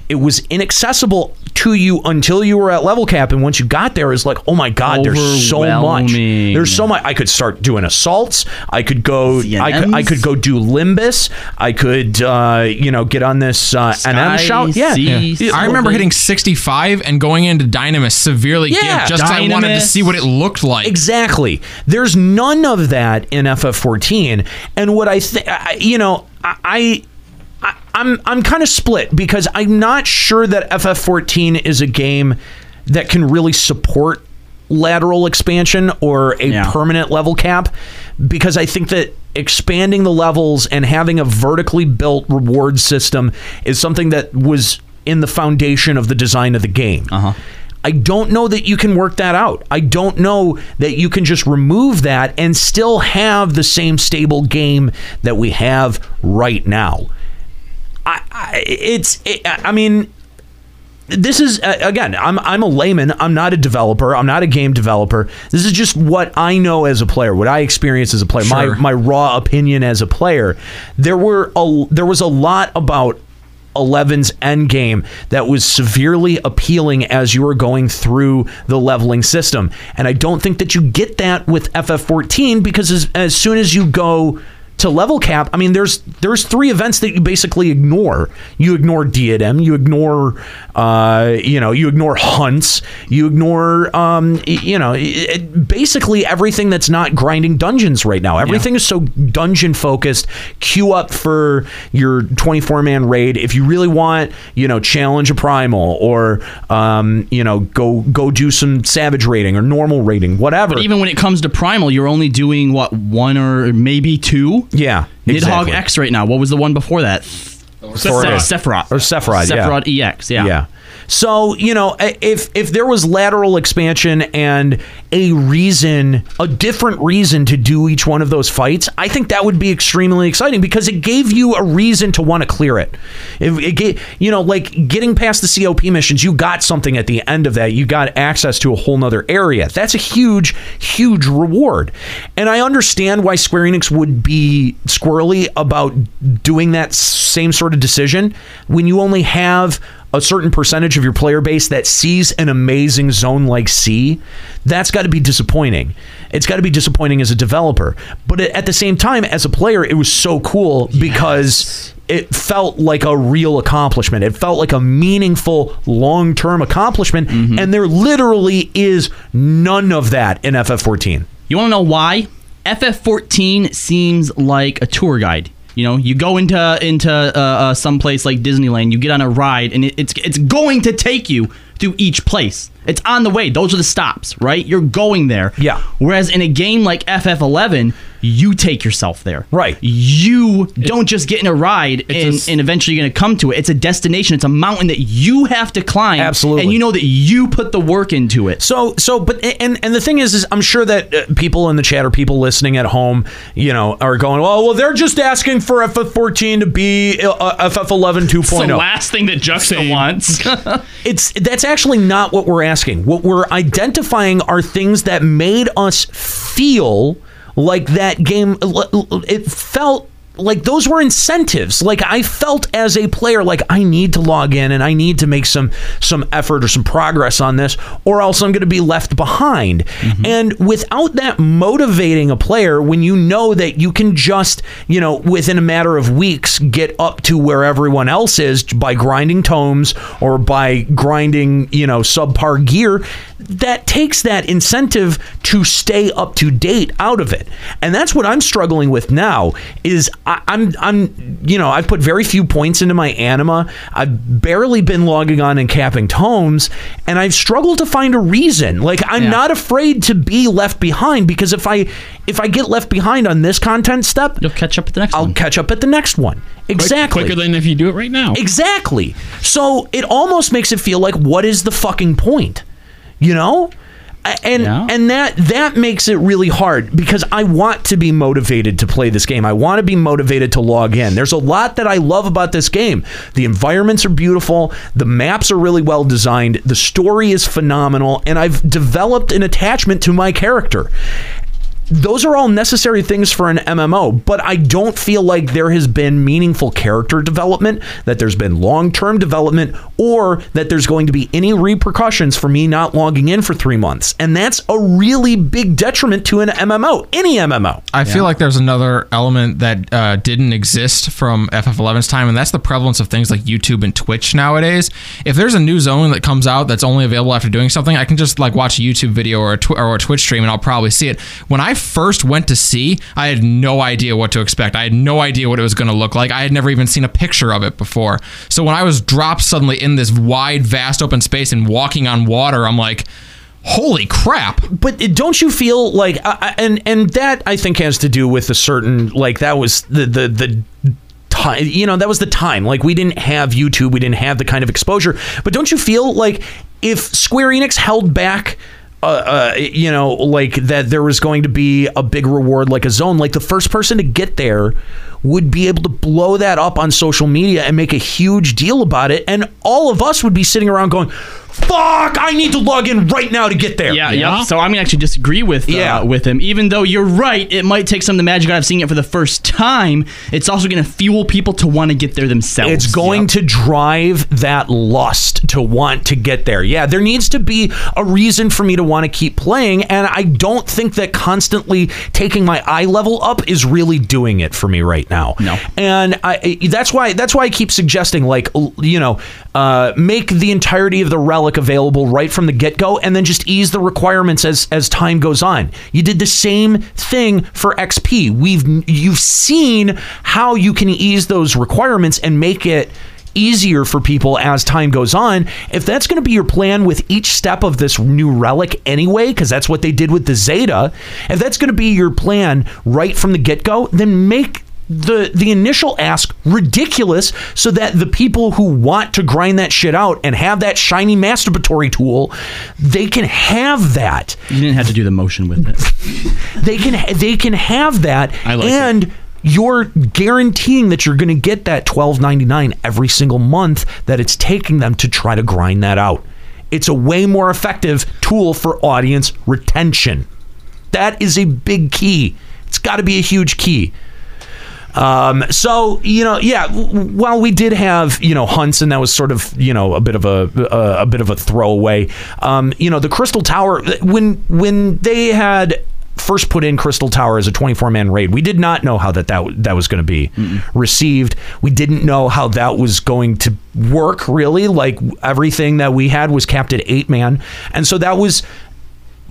it was inaccessible to you until you were at level cap and once you got there it's like oh my god there's so much. There's so much. I could start doing assaults. I could go I could, I could go do limbus. I could uh, you know get on this uh, nm shout. Yeah, Yeah. I remember hitting 65 and going into Dynamis severely Yeah. gimped just 'cause I wanted to see what it looked like. Exactly. There's none of that in FF14, and what I think, you know, I. I I- I'm I'm kind of split because I'm not sure that FF14 is a game that can really support lateral expansion or a permanent level cap because I think that expanding the levels and having a vertically built reward system is something that was in the foundation of the design of the game. Uh-huh. I don't know that you can work that out. I don't know that you can just remove that and still have the same stable game that we have right now. I, I it's it, I mean this is uh, again I'm I'm a layman. I'm not a developer. I'm not a game developer. This is just what I know as a player what I experience as a player Sure. my my raw opinion as a player. There were a there was a lot about 11's end game that was severely appealing as you were going through the leveling system. And I don't think that you get that with FF14 because as, as soon as you go to level cap, I mean, there's there's three events that you basically ignore. You ignore diadem, you ignore, uh, you know, you ignore hunts, you ignore, um, you know, it, basically everything that's not grinding dungeons right now. Everything is so dungeon focused. Queue up for your 24 man raid if you really want, you know, challenge a primal or, um, you know, go go do some savage raiding or normal raiding, whatever. But even when it comes to Primal, you're only doing what one or maybe two. Yeah, Nidhogg exactly. X right now. What was the one before that? Sephiroth. Sephiroth. Or Sephiroth, yeah. Sephiroth EX. Yeah. Yeah. So you know, if if there was lateral expansion and a reason, a different reason to do each one of those fights, I think that would be extremely exciting because it gave you a reason to want to clear it. If it gave, you know, like getting past the COP missions, you got something at the end of that. You got access to a whole nother area. That's a huge, huge reward. And I understand why Square Enix would be squirrely about doing that same sort of decision when you only have a certain percentage of your player base that sees an amazing zone like Sea, that's got to be disappointing. It's got to be disappointing as a developer. But at the same time, as a player, it was so cool because it felt like a real accomplishment. It felt like a meaningful long term accomplishment. Mm-hmm. And there literally is none of that in FF14. You want to know why? FF14 seems like a tour guide. You know, you go into into uh, uh, some place like Disneyland, you get on a ride, and it, it's it's going to take you through each place. It's on the way. Those are the stops, right? You're going there. Yeah. Whereas in a game like FF11, you take yourself there. Right. You don't just get in a ride and, and eventually you're going to come to it. It's a destination. It's a mountain that you have to climb. Absolutely. And you know that you put the work into it. So so but and and the thing is is I'm sure that uh, people in the chat or people listening at home, you know, are going, "Oh, well they're just asking for FF14 to be uh, FF11 2.0." It's the last thing that Juxta wants. it's that's actually not what we're asking. What we're identifying are things that made us feel like that game it felt like those were incentives. Like i felt as a player like i need to log in and i need to make some some effort or some progress on this or else i'm going to be left behind. Mm-hmm. And without that motivating a player when you know that you can just you know within a matter of weeks get up to where everyone else is by grinding tomes or by grinding you know subpar gear that takes that incentive to stay up to date out of it. And that's what i'm struggling with now is I, i'm i'm you know i've put very few points into my anima. I've barely been logging on and capping tomes and i've struggled to find a reason. Like i'm not afraid to be left behind because if i if i get left behind on this content step you'll catch up at the next i'll catch up at the next one. Exactly quicker than if you do it right now. Exactly. So it almost makes it feel like what is the fucking point? You know? And and that that makes it really hard because I want to be motivated to play this game. I want to be motivated to log in. There's a lot that I love about this game. The environments are beautiful, the maps are really well designed, the story is phenomenal, and I've developed an attachment to my character those are all necessary things for an MMO, but I don't feel like there has been meaningful character development, that there's been long term development, or that there's going to be any repercussions for me not logging in for three months. And that's a really big detriment to an MMO, any MMO. I feel like there's another element that uh, didn't exist from FF11's time, and that's the prevalence of things like YouTube and Twitch nowadays. If there's a new zone that comes out that's only available after doing something, I can just like watch a YouTube video or a, tw- or a Twitch stream, and I'll probably see it. When I first went to Sea, I had no idea what to expect. I had no idea what it was going to look like. I had never even seen a picture of it before. So when I was dropped suddenly in this wide, vast open space and walking on water, I'm like, holy crap but don't you feel like uh, and and that i think has to do with a certain like that was the the the time you know that was the time like we didn't have youtube we didn't have the kind of exposure but don't you feel like if square enix held back uh, uh, you know, like that there was going to be a big reward like a zone, like the first person to get there would be able to blow that up on social media and make a huge deal about it. And all of us would be sitting around going, fuck, I need to log in right now to get there. Yeah, yeah. So I'm gonna actually disagree with uh, Yeah. with him. Even though you're right, it might take some of the magic out of seeing it for the first time. It's also gonna fuel people to want to get there themselves. It's going to drive that lust to want to get there. Yeah, there needs to be a reason for me to want to keep playing, and I don't think that constantly taking my eye level up is really doing it for me right now. No, and I, that's why that's why I keep suggesting like you know uh, make the entirety of the relic available right from the get go, and then just ease the requirements as as time goes on. You did the same thing for XP. We've you've seen how you can ease those requirements and make it easier for people as time goes on. If that's going to be your plan with each step of this new relic anyway, because that's what they did with the Zeta, if that's going to be your plan right from the get go, then make the the initial ask ridiculous so that the people who want to grind that shit out and have that shiny masturbatory tool they can have that. You didn't have to do the motion with it. They can they can have that I like and you're guaranteeing that you're going to get that 12.99 every single month that it's taking them to try to grind that out. It's a way more effective tool for audience retention. That is a big key. It's got to be a huge key Um, so you know, yeah. w- While we did have you know hunts, and that was sort of you know a bit of a a, a bit of a throwaway. Um, you know, the Crystal Tower when when they had first put in Crystal Tower as a 24 man raid, we did not know how that that, that was going to be received. We didn't know how that was going to work really. Like everything that we had was capped at eight man, and so that was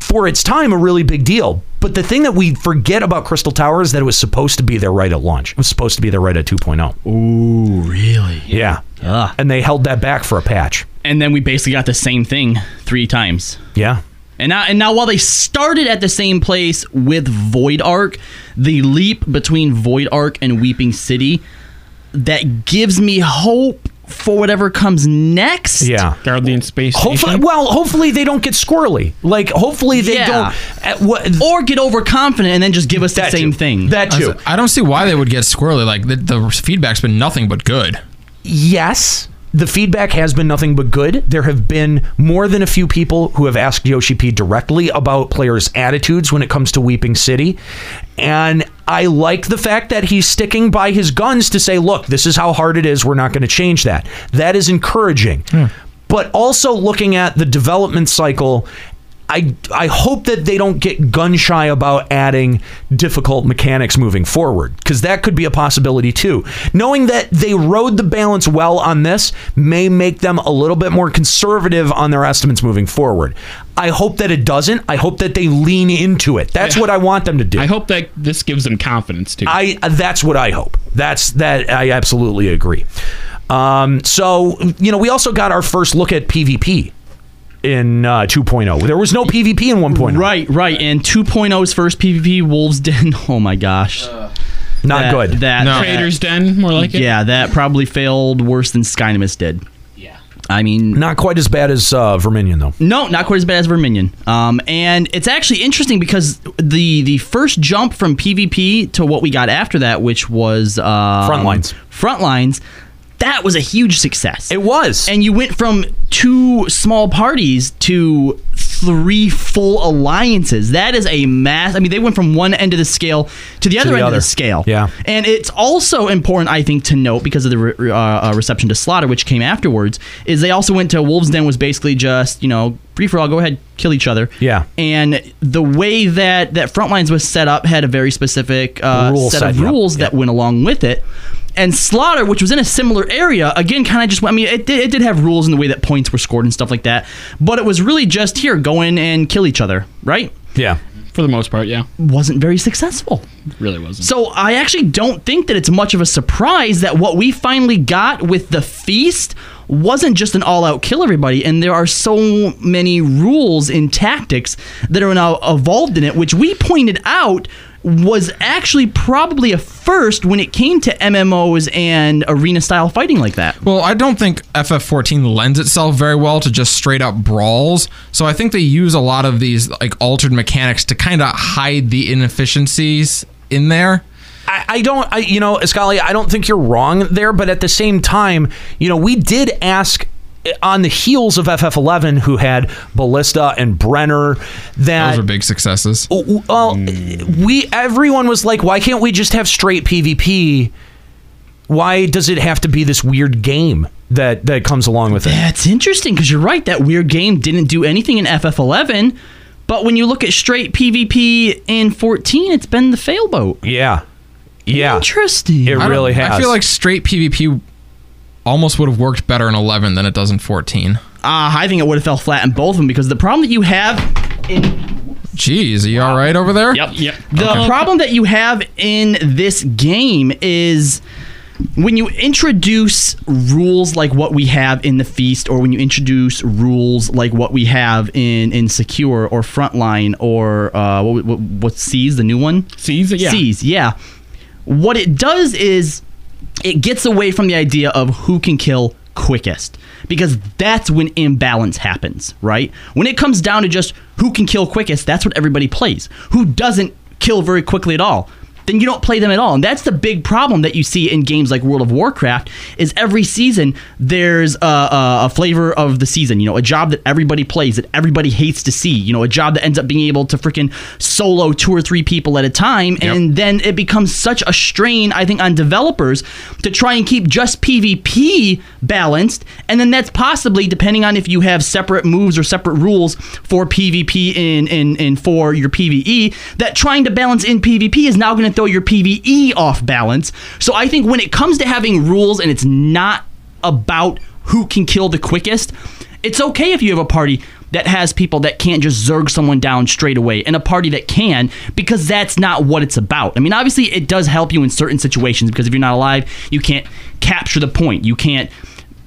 for its time a really big deal. But the thing that we forget about Crystal Tower is that it was supposed to be there right at launch. It was supposed to be there right at 2.0. Ooh, really? Yeah. And they held that back for a patch. And then we basically got the same thing three times. Yeah. And now, and now, while they started at the same place with Void Ark, the leap between Void Ark and Weeping City, that gives me hope for whatever comes next. Yeah. Guardian Space Hopefully, well, hopefully they don't get squirrely. Like, hopefully they Yeah. don't. uh, what, or get overconfident and then just give us the same thing. That I was- I don't see why they would get squirrely. Like the, the feedback's been nothing but good. yes, the feedback has been nothing but good. There have been more than a few people who have asked Yoshi P directly about players' attitudes when it comes to Weeping City. And I like the fact that he's sticking by his guns to say, look, this is how hard it is. We're not going to change that. That is encouraging. Hmm. But also looking at the development cycle. I, I hope that they don't get gun shy about adding difficult mechanics moving forward because that could be a possibility too. Knowing that they rode the balance well on this may make them a little bit more conservative on their estimates moving forward. I hope that it doesn't. I hope that they lean into it. That's what I want them to do. I hope that this gives them confidence too. I that's what I hope. That's that I absolutely agree. Um, so you know, we also got our first look at PvP in uh, 2.0. There was no PvP in 1.0. Right, right. And 2.0's first PvP, Wolves Den. Oh my gosh. Not That- good. That, No. that- Trader's Den, more like it. Yeah, that probably failed worse than Skynimus did. Yeah. I mean, Not quite as bad as uh, Verminion though. No, not quite as bad as Verminion. Um, and it's actually interesting because the the first jump from PvP to what we got after that, which was um, Frontlines. Frontlines, that was a huge success. It was. And you went from two small parties to three full alliances. That is a mass. I mean, they went from one end of the scale to the other the end other. of the scale. Yeah. And it's also important, I think, to note because of the re- uh, uh, reception to Slaughter, which came afterwards, is they also went to Wolves Den was basically just you know free for all, go ahead, kill each other. Yeah. And the way that that Frontlines was set up had a very specific uh, set, of rules that went along with it. And Slaughter, which was in a similar area, again, kind of just, I mean, it did, it did have rules in the way that points were scored and stuff like that. But it was really just here, go in and kill each other, right? Yeah. For the most part, yeah. Wasn't very successful. Really wasn't. So I actually don't think that it's much of a surprise that what we finally got with the feast wasn't just an all-out kill everybody and there are so many rules and tactics that are now evolved in it which we pointed out was actually probably a first when it came to MMOs and arena style fighting like that. Well, I don't think FF14 lends itself very well to just straight up brawls. So I think they use a lot of these like altered mechanics to kind of hide the inefficiencies in there. I, I don't, I, you know, Scully, I don't think you're wrong there, but at the same time, you know, we did ask eh, on the heels of FF11, who had Ballista and Brenner, that Those are big successes. well, we everyone was like, why can't we just have straight PvP? Why does it have to be this weird game that that comes along with it? That's interesting because you're right. That weird game didn't do anything in FF11, but when you look at straight PvP in 14, it's been the failboat. Yeah, yeah, Interesting. It really has. I feel like straight PvP almost would have worked better in 11 than it does in 14. Uh, I think it would have fell flat in both of them because the problem that you have in Jeez, are you all right over there? Yep. Yep. The problem that you have in this game is when you introduce rules like what we have in the feast or when you introduce rules like what we have in in secure or frontline or uh what, what what's seize the new one seize yeah seize yeah what it does is it gets away from the idea of who can kill quickest because that's when imbalance happens, right? When it comes down to just who can kill quickest, that's what everybody plays. Who doesn't kill very quickly at all? Then you don't play them at all. And that's the big problem that you see in games like World of Warcraft is every season there's a, a, a flavor of the season. You know, a job that everybody plays that everybody hates to see. You know, a job that ends up being able to freaking solo two or three people at a time, and then it becomes such a strain, I think, on developers to try and keep just PvP balanced, and then that's possibly depending on if you have separate moves or separate rules for PvP and and, and for your PvE. That trying to balance in PvP is now going to throw your PvE off balance. So I think when it comes to having rules and it's not about who can kill the quickest, it's okay if you have a party that has people that can't just zerg someone down straight away and a party that can because that's not what it's about. I mean, obviously, it does help you in certain situations because if you're not alive, you can't capture the point. You can't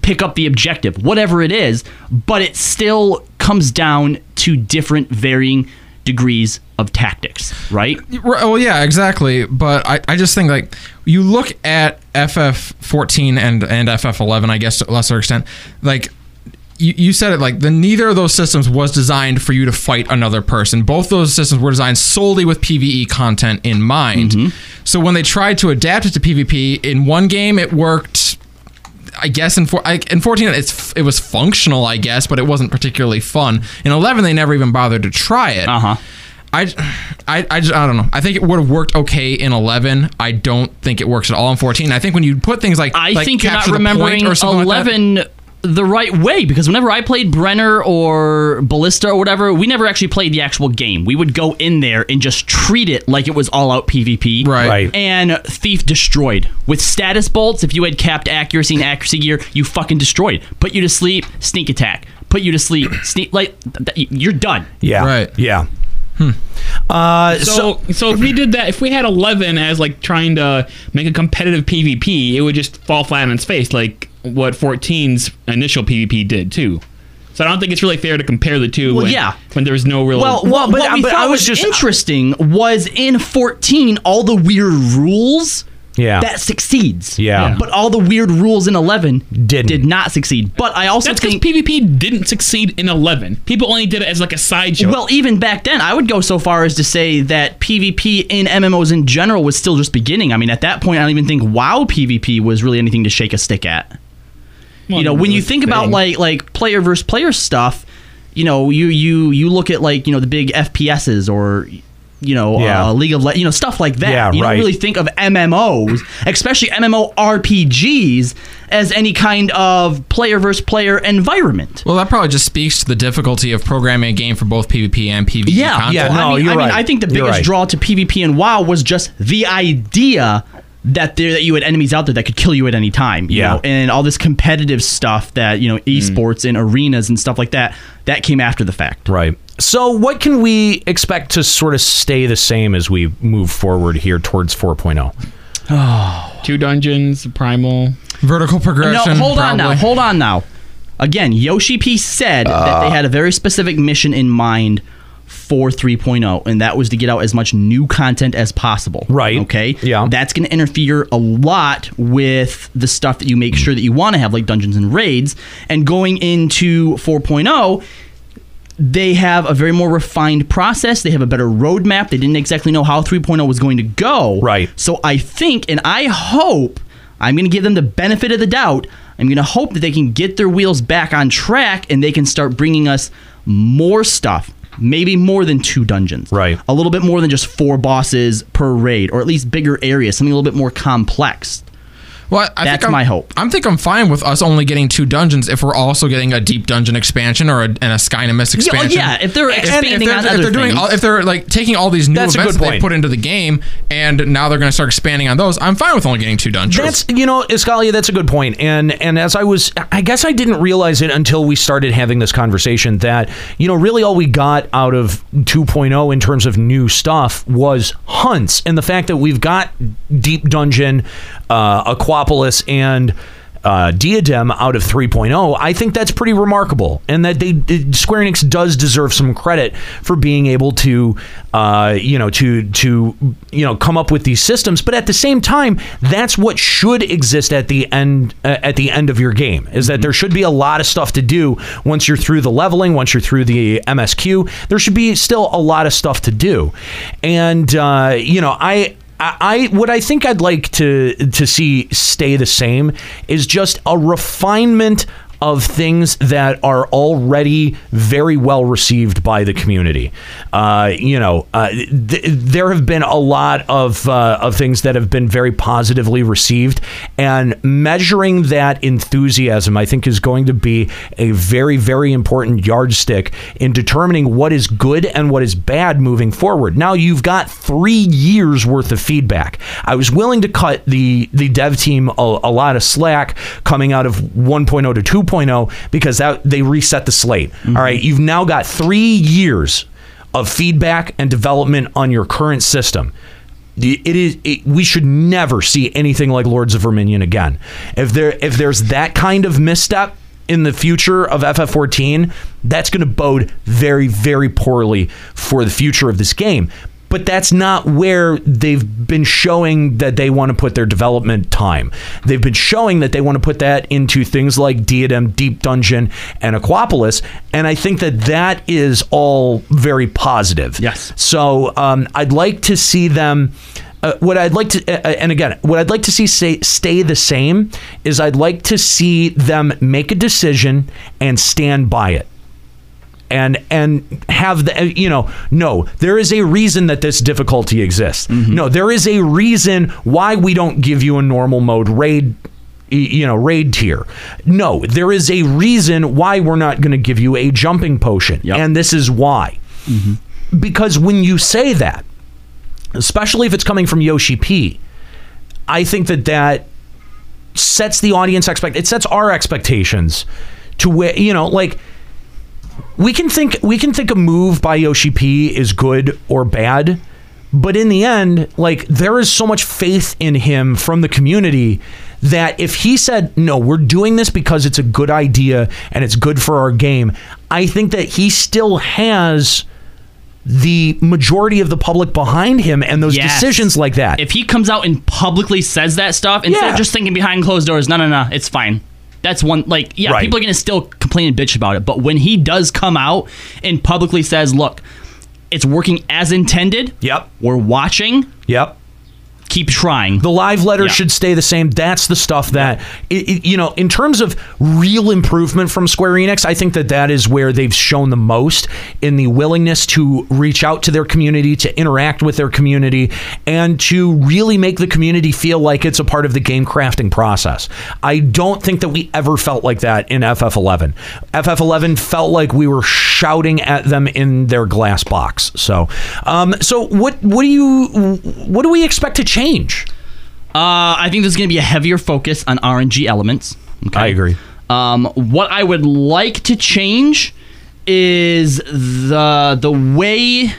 pick up the objective, whatever it is, but it still comes down to different varying degrees of tactics, right? Well, oh, yeah, exactly. But I, I just think like you look at FF14 and and FF11, I guess to a lesser extent, like. You, you said it like the neither of those systems was designed for you to fight another person. Both those systems were designed solely with PVE content in mind. Mm-hmm. So when they tried to adapt it to PvP in one game, it worked I guess in four, I, in 14 it's it was functional, I guess, but it wasn't particularly fun. In 11 they never even bothered to try it. Uh-huh. I, I, I, just, I don't know. I think it would have worked okay in 11. I don't think it works at all in 14. I think when you put things like I like think you're not capture the point remembering or something like that- 11 the right way because whenever I played Brenner or Ballista or whatever, we never actually played the actual game. We would go in there and just treat it like it was all out PvP. Right. Right. And Thief destroyed. With status bolts, if you had capped accuracy and accuracy gear, you fucking destroyed. Put you to sleep, sneak attack. Put you to sleep, sneak like th- th- you're done. Yeah. Right. Yeah. Uh, so, so if we did that, if we had eleven as like trying to make a competitive PvP, it would just fall flat on its face, like what 14's initial PvP did too. So I don't think it's really fair to compare the two. Well, when, yeah. when there's no real. Well, what, but- what we but I was was just- interesting was in 14 all the weird rules Yeah. that succeeds. Yeah. But all the weird rules in 11 Didn't. did not succeed. But I also that's think PvP didn't succeed in 11. People only did it as like a side sideshow. well, even back then, I would go so far as to say that PvP in MMOs in general was still just beginning. I mean, at that point, I don't even think WoW PvP was really anything to shake a stick at. Well, you know, when you was a think about like like player versus player stuff, you know, you you you look at like you know the big FPSs or you know Yeah. uh, League of Le- you know stuff like that. Yeah, you right. don't really think of MMOs, especially MMO RPGs, as any kind of player versus player environment. Well, that probably just speaks to the difficulty of programming a game for both PvP and PvE Yeah, content. Well, I mean, I, mean, I think the biggest right. draw to PvP and WoW was just the idea that there that you had enemies out there that could kill you at any time. you Yeah. know, and all this competitive stuff that you know esports and arenas and stuff like that that came after the fact. Right. So, what can we expect to sort of stay the same as we move forward here towards oh? 4.0? two dungeons, primal. Vertical progression. No, hold on now. Hold on now. Again, Yoshi P said that Uh. they had a very specific mission in mind for 3.0, and that was to get out as much new content as possible. Right. Okay. Yeah. That's going to interfere a lot with the stuff that you make sure that you want to have, like dungeons and raids. And going into 4.0, they have a very more refined process. They have a better roadmap. They didn't exactly know how 3.0 was going to go. Right. So I think and I hope I'm going to give them the benefit of the doubt. I'm going to hope that they can get their wheels back on track and they can start bringing us more stuff. Maybe more than two dungeons. Right. A little bit more than just four bosses per raid, or at least bigger areas, something a little bit more complex. Well, I That's think I'm, my hope. I think I'm fine with us only getting two dungeons if we're also getting a deep dungeon expansion or a, and a Yeah, well, expansion. yeah, if they're And expanding they're, on if other they're doing, things. all, if they're like taking all these new That's events that they put into the game, and now they're going to start expanding on those, I'm fine with only getting two dungeons. That's you know, Escalia, that's a good point. And and as I was I guess I didn't realize it until we started having this conversation that, you know, really all we got out of 2.0 in terms of new stuff was hunts and the fact that we've got Deep Dungeon, uh Aquapolis and uh, Diadem out of 3.0, I think that's pretty remarkable, and that they Square Enix does deserve some credit for being able to, uh, you know, to to you know come up with these systems. But at the same time, that's what should exist at the end uh, at the end of your game. Is that there should be a lot of stuff to do once you're through the leveling, once you're through the MSQ. There should be still a lot of stuff to do, and uh, you know, I I, what I think I'd like to to see stay the same is just a refinement of things that are already very well received by the community. Uh, you know, uh, th- there have been a lot of uh, of things that have been very positively received, and measuring that enthusiasm, I think, is going to be a very, very important yardstick in determining what is good and what is bad moving forward. Now, you've got three years worth of feedback. I was willing to cut the the dev team a, a lot of slack coming out of 1.0 to 2.0 Oh, because that they reset the slate. Mm-hmm. All right, you've now got three years of feedback and development on your current system. It is. It, we should never see anything like Lords of Verminion again. If there, if there's that kind of misstep in the future of FF14, that's going to bode very, very poorly for the future of this game. But that's not where they've been showing that they want to put their development time. They've been showing that they want to put that into things like Diadem, Deep Dungeon, and Aquapolis. And I think that that is all very positive. Yes. So um, I'd like to see them. Uh, what I'd like to, uh, and again, what I'd like to see say, stay the same is I'd like to see them make a decision and stand by it and and have the uh, you know no there is a reason that this difficulty exists. Mm-hmm. No there is a reason why we don't give you a normal mode raid you know raid tier. No there is a reason why we're not going to give you a jumping potion and this is why. Mm-hmm. Because when you say that especially if it's coming from Yoshi P I think that that sets the audience expect it sets our expectations to where you know like we can think we can think a move by Yoshi P is good or bad, but in the end, like there is so much faith in him from the community that if he said, "No, we're doing this because it's a good idea and it's good for our game," I think that he still has the majority of the public behind him and those Yes. decisions like that. If he comes out and publicly says that stuff instead Yeah. of just thinking behind closed doors, no, no, no, it's fine. That's one like yeah, Right. people are gonna still complain and bitch about it, but when he does come out and publicly says, "Look, it's working as intended. Yep, we're watching. Yep." Keep trying. The live letter should stay the same. That's the stuff that, it, it- you know, in terms of real improvement from Square Enix, I think that that is where they've shown the most in the willingness to reach out to their community, to interact with their community, and to really make the community feel like it's a part of the game crafting process. I don't think that we ever felt like that in FF11. FF11 felt like we were shouting at them in their glass box. So, um, so what? What do you? What do we expect to change? Uh, I think there's going to be a heavier focus on RNG elements. Okay? I agree. Um, what I would like to change is the the way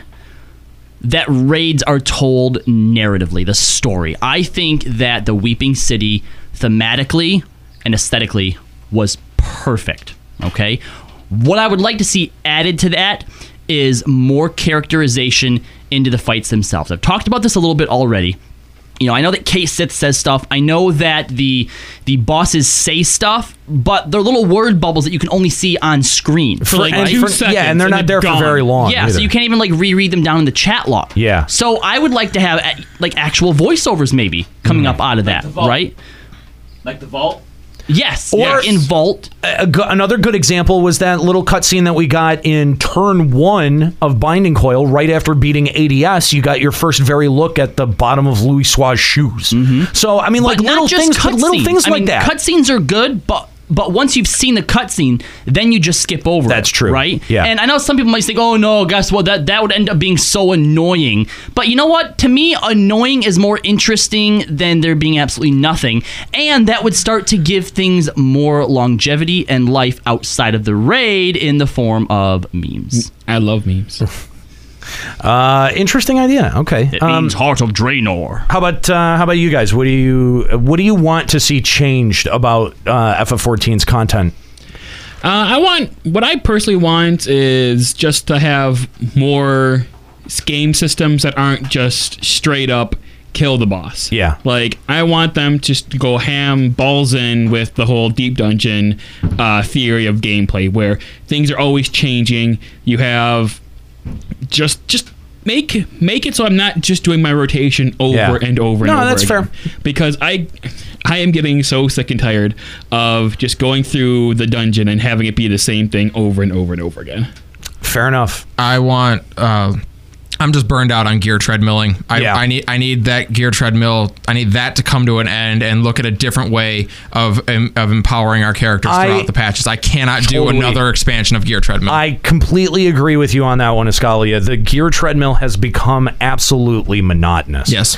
that raids are told narratively, the story. I think that the Weeping City thematically and aesthetically was perfect. Okay. What I would like to see added to that is more characterization into the fights themselves. I've talked about this a little bit already. You know, I know that Kate Sith says stuff. I know that the the bosses say stuff, but they're little word bubbles that you can only see on screen For like And two for- seconds, yeah, and they're and not they're there for very long Yeah, so you can't even like reread them down in the chat log. Yeah. So I would like to have like actual voiceovers maybe coming mm-hmm. up out of that, right? Like the vault. Yes. Or- yeah, in Vault. A go- another good example was that little cutscene that we got in turn one of Binding Coil, right after beating ADS. You got your first very look at the bottom of Louisoix's shoes. Mm-hmm. So I mean, like But little things, little things I like mean, that. Cutscenes are good, but but once you've seen the cutscene, then you just skip over. That's true, right? Yeah. And I know some people might think, "Oh no, guess what? That that would end up being so annoying." But you know what? To me, annoying is more interesting than there being absolutely nothing, and that would start to give things more longevity and life outside of the raid in the form of memes. I love memes. Uh, interesting idea. Okay, It means Heart of Draenor. How about uh, how about you guys? What do you what do you want to see changed about uh, FF14's content? Uh, I want what I personally want is just to have more game systems that aren't just straight up kill the boss. Yeah. Like I want them just to go ham balls in with the whole deep dungeon uh, theory of gameplay, where things are always changing. You have just just make make it so I'm not just doing my rotation over Yeah. and over and No, over. that's again. Because I I am getting so sick and tired of just going through the dungeon and having it be the same thing over and over and over again. Fair enough. I want. Uh, I'm just burned out on gear treadmilling. I, I need I need that gear treadmill. I need that to come to an end and look at a different way of of empowering our characters I- throughout the patches. I cannot do another expansion of gear treadmill. I completely agree with you on that one, Escalia. The gear treadmill has become absolutely monotonous. Yes.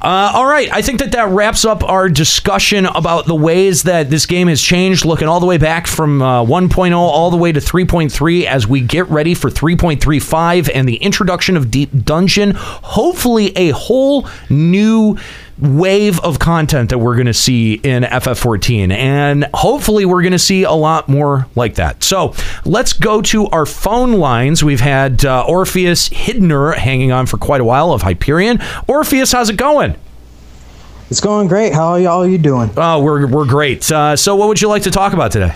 Uh, all right. I think that that wraps up our discussion about the ways that this game has changed, looking all the way back from uh, 1.0 all the way to 3.3 as we get ready for 3.35 and the introduction of Deep Dungeon. Hopefully, a whole new wave of content that we're going to see in FF14. And hopefully, we're going to see a lot more like that. So let's go to our phone lines. We've had uh, Orpheus Hidner hanging on for quite a while of Hyperion. Orpheus, how's it going? It's going great. How are y'all you doing? Oh, we're, we're great. Uh, so, what would you like to talk about today?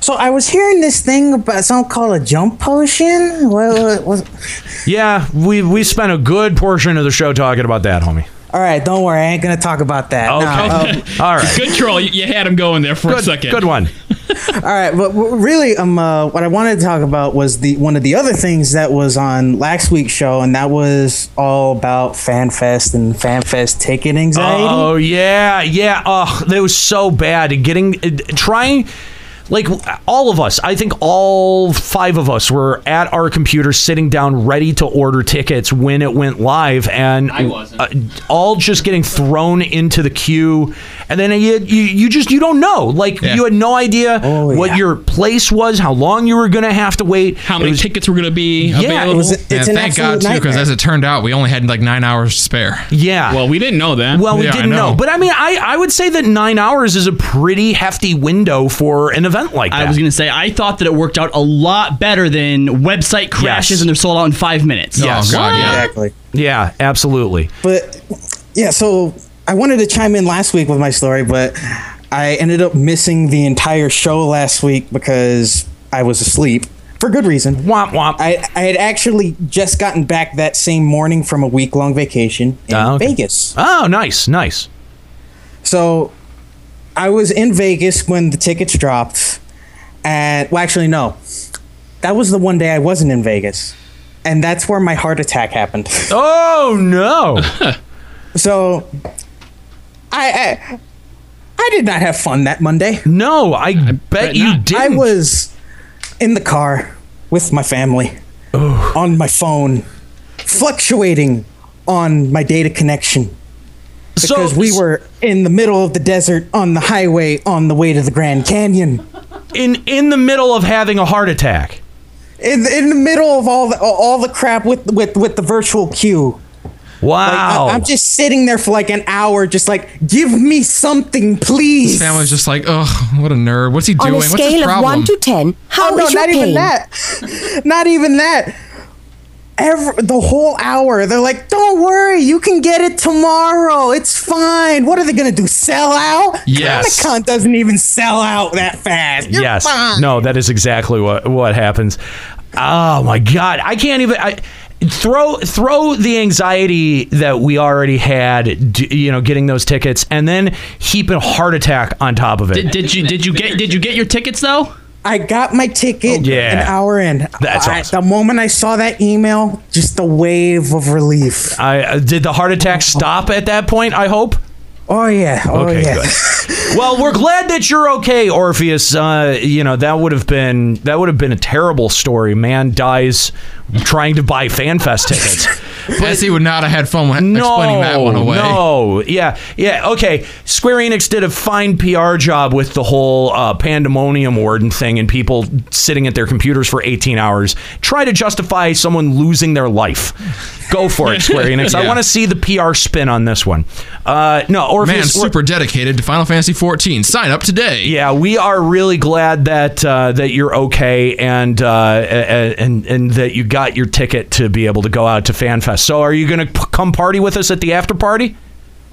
So I was hearing this thing about something called a jump potion. What, what, what- Yeah, we we spent a good portion of the show talking about that, homie. All right, don't worry. I ain't gonna talk about that. Okay. No, um, All right. Good troll. You, you had him going there for a second. Good one. All right, but really, um, uh, what I wanted to talk about was the one of the other things that was on last week's show, and that was all about FanFest and FanFest ticket anxiety. Oh yeah, yeah. Oh, that was so bad. Getting uh, trying. Like all of us, I think all five of us were at our computers, sitting down, ready to order tickets when it went live, and I wasn't. Uh, all just getting thrown into the queue, and then you you, you just you don't know. Like you had no idea what your place was, how long you were gonna have to wait, How many tickets were going to be Yeah, it available? was- it's yeah, an thank God too, because as it turned out, we only had like nine hours to spare. Yeah. Well, we didn't know that. Well, we Yeah, didn't know. know. But I mean, I, I would say that nine hours is a pretty hefty window for an event like that. I was going to say, I thought that it worked out a lot better than website crashes Yes. and they're sold out in five minutes. Yes. Oh, exactly. Yeah, absolutely. But yeah, so I wanted to chime in last week with my story, but I ended up missing the entire show last week because I was asleep for good reason. Womp womp. I, I had actually just gotten back that same morning from a week long vacation in Oh, okay. Vegas. Oh, nice, nice. So I was in Vegas when the tickets dropped. And well, actually, no. That was the one day I wasn't in Vegas. And that's where my heart attack happened. Oh no. so I, I I did not have fun that Monday. No, I, bet, you not. I didn't. was in the car with my family on my phone, fluctuating on my data connection. Because we were in the middle of the desert on the highway on the way to the Grand Canyon. In in the middle of having a heart attack. In, in the middle of all the all the crap with with with the virtual queue. Wow. I, am just sitting there for like an hour, just like, give me something, please. His family's just like, ugh, what a nerd. What's he On a doing? What's his scale of problem? one to 10, oh, no, not even that. not even that. Every, the whole hour, they're like, "Don't worry, you can get it tomorrow. It's fine." What are they gonna do? Sell out? Yes. Comic Con doesn't even sell out that fast. You're yes. fine. No, that is exactly what what happens. Oh my god, I can't even. I, throw throw the anxiety that we already had, you know, getting those tickets, and then heap a heart attack on top of it. Did, did you did you get did you get your tickets though? I got my ticket Yeah. an hour in. That's I- awesome. The moment I saw that email, just a wave of relief. I uh, did the heart attack stop at that point. I hope. Oh yeah. Oh okay, yeah. good. well, we're glad that you're okay, Orpheus. Uh, you know that would have been that would have been a terrible story. Man dies trying to buy FanFest tickets. Jesse would not have had fun with explaining that one away. No, yeah, yeah. Okay, Square Enix did a fine PR job with the whole uh, pandemonium warden thing and people sitting at their computers for 18 hours. Try to justify someone losing their life. Go for it, Square Enix. I want to see the PR spin on this one. Uh, no, Man, Orpheus. we're- super dedicated to Final Fantasy 14. Sign up today. yeah, we are really glad that uh, that you're okay and uh, and and that you got your ticket to be able to go out to FanFest. So, are you going to p- come party with us at the after party?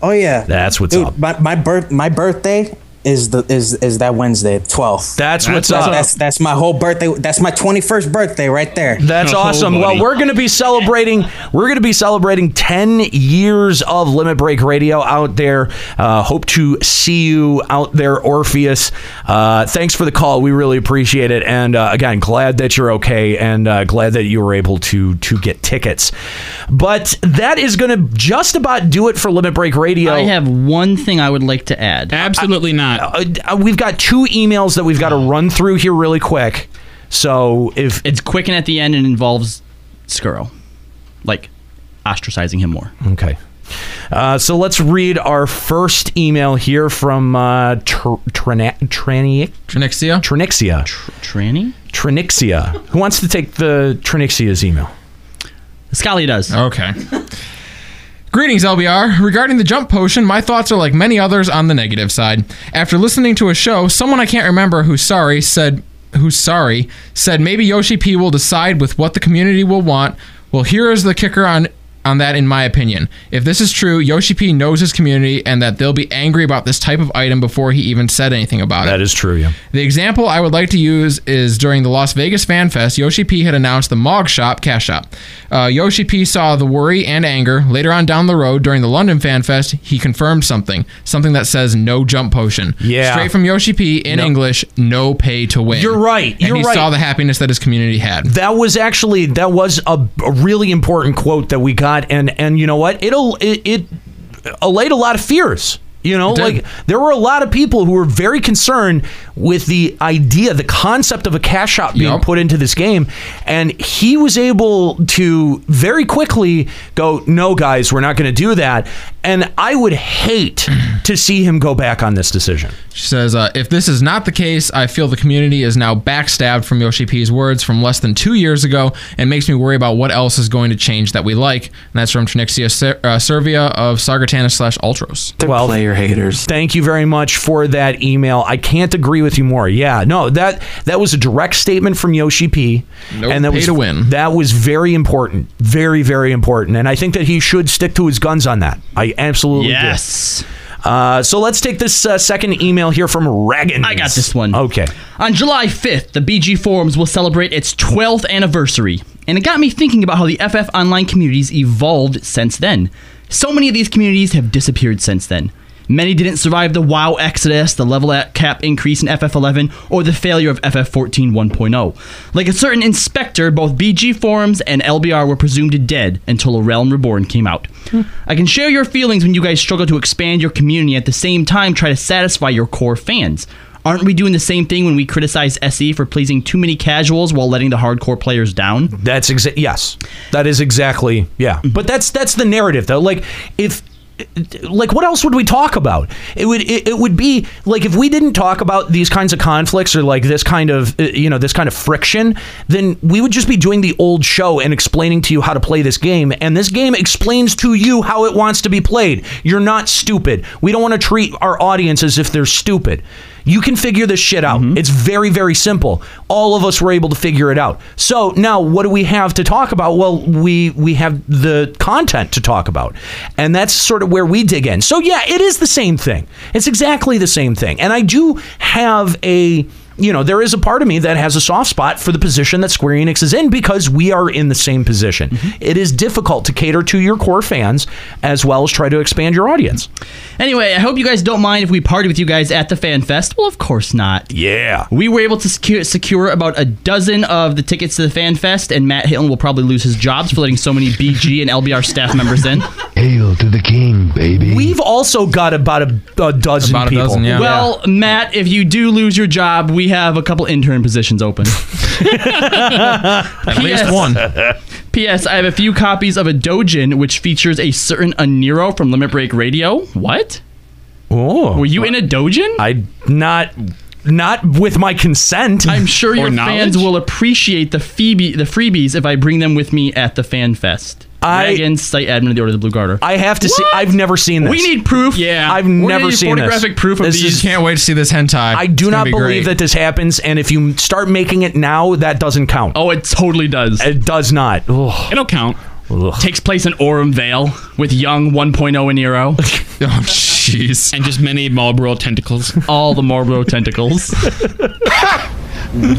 Oh yeah. That's what's Dude, up. My my birth my birthday is the is is that Wednesday, twelfth. That's what's up. That's that's my whole birthday. That's my twenty first birthday right there. That's awesome. Well, we're going to be celebrating. We're going to be celebrating 10 years of Limit Break Radio out there. Uh, hope to see you out there, Orpheus. Uh, thanks for the call. We really appreciate it. And uh, again, glad that you're okay, and uh, glad that you were able to to get tickets. But that is going to just about do it for Limit Break Radio. I have one thing I would like to add. Absolutely not. Uh, we've got two emails that we've got to run through here really quick. So if it's quick and at the end, it involves Skuro, like ostracizing him more. Okay. Uh, so let's read our first email here from uh, tr- Trina- Trani- Trinixia. Trinixia. Tranny? Trinixia. Who wants to take the Trinixia's email? Scully does. Okay. Greetings, LBR. Regarding the jump potion, my thoughts are like many others on the negative side. After listening to a show, someone I can't remember who's sorry said, who's sorry, said maybe Yoshi P will decide with what the community will want. Well, here is the kicker on on that in my opinion. If this is true, Yoshi P knows his community and that they'll be angry about this type of item before he even said anything about it. That is true, yeah. The example I would like to use is during the Las Vegas Fan Fest, Yoshi P had announced the Mog Shop Cash Shop. Uh, Yoshi P saw the worry and anger. Later on down the road, during the London Fan Fest, he confirmed something. Something that says no jump potion. Yeah. Straight from Yoshi P in No. English, no pay to win. You're right, And you're he right. saw the happiness that his community had. That was actually that was a, a really important quote that we got, and and you know what? It'll it, it allayed a lot of fears. You know, like there were a lot of people who were very concerned with the idea, the concept of a cash shop being put into this game, and he was able to very quickly go, "No, guys, we're not going to do that." And I would hate to see him go back on this decision. She says, uh, if this is not the case, I feel the community is now backstabbed from Yoshi P's words from less than two years ago and makes me worry about what else is going to change that we like. And that's from Trinixia Ser- uh, Servia of Sargatanas slash Ultros. well, player haters. Thank you very much for that email. I can't agree with you more. Yeah, no, that that was a direct statement from Yoshi P. No and that pay was to win. That was very important, very very important, and I think that he should stick to his guns on that. I absolutely do. Yes. Uh, so let's take this uh, second email here from Regan. I got this one. Okay. On July 5th, the BG Forums will celebrate its 12th anniversary, and it got me thinking about how the FF Online communities evolved since then. So many of these communities have disappeared since then. Many didn't survive the WoW exodus, the level cap increase in FF11, or the failure of FF14 1.0. Like a certain inspector, both BG forums and LBR were presumed dead until A Realm Reborn came out. Hmm. I can share your feelings when you guys struggle to expand your community at the same time try to satisfy your core fans. Aren't we doing the same thing when we criticize SE for pleasing too many casuals while letting the hardcore players down? That's exa- yes. That is exactly yeah. Mm-hmm. But that's that's the narrative though. Like if like what else would we talk about? It would it, it would be like if we didn't talk about these kinds of conflicts or like this kind of uh, you know this kind of friction then we would just be doing the old show and explaining to you how to play this game. And this game explains to you how it wants to be played. You're not stupid. We don't want to treat our audience as if they're stupid you can figure this shit out. Mm-hmm. It's very, very simple. All of us were able to figure it out. So now, what do we have to talk about? Well, we we have the content to talk about, and that's sort of where we dig in. So yeah, it is the same thing. It's exactly the same thing. And I do have a you know, there is a part of me that has a soft spot for the position that Square Enix is in because we are in the same position. Mm-hmm. It is difficult to cater to your core fans as well as try to expand your audience. Anyway, I hope you guys don't mind if we party with you guys at the Fan Fest. Well, of course not. Yeah. We were able to secure, secure about a dozen of the tickets to the Fan Fest, and Matt Hilton will probably lose his jobs for letting so many BG and LBR staff members in. Hail to the king, baby. We've also got about a, a dozen About a people. dozen, yeah. Well, Matt, if you do lose your job, we have a couple intern positions open. At least one. P.S. I have a few copies of a Dojin which features a certain Aniro from Limit Break Radio. What? Oh, were you in a Dojin? I not not with my consent. I'm sure Or your fans will appreciate the Phoebe the freebies if I bring them with me at the Fan Fest. I- Dragon, site admin of the Order of the Blue Gartr. I have to see. I've never seen this. We need proof. Yeah. I've We're gonna never need seen this. photographic proof of This these. is- Can't wait to see this hentai. I do It's not be believe great. that this happens, and if you start making it now, that doesn't count. Oh, it totally does. It does not. Ugh. It'll count. Ugh. Takes place in Aurum Vale with young 1.0 Aniro. Oh, oh jeez. And just many Malboro tentacles. All the Malboro tentacles.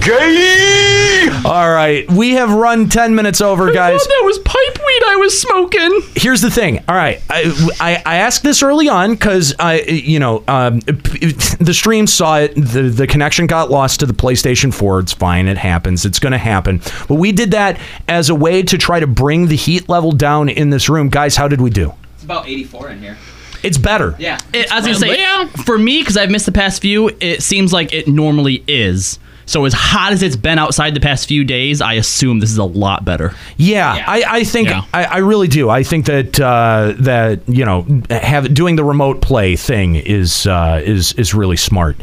Gay! All right, we have run 10 minutes over, guys. Oh, that was pipe weed I was smoking. Here's the thing. All right, I, I, I asked this early on because I, you know, um, the stream saw it. The the connection got lost to the PlayStation 4. It's fine. It happens. It's going to happen. But we did that as a way to try to bring the heat level down in this room, guys. How did we do? It's about 84 in here. It's better. Yeah. It, I was gonna say, for me, because I've missed the past few, it seems like it normally is. So as hot as it's been outside the past few days, I assume this is a lot better. Yeah, I, I think I, I really do. I think that uh, that you know have doing the remote play thing is uh, is is really smart,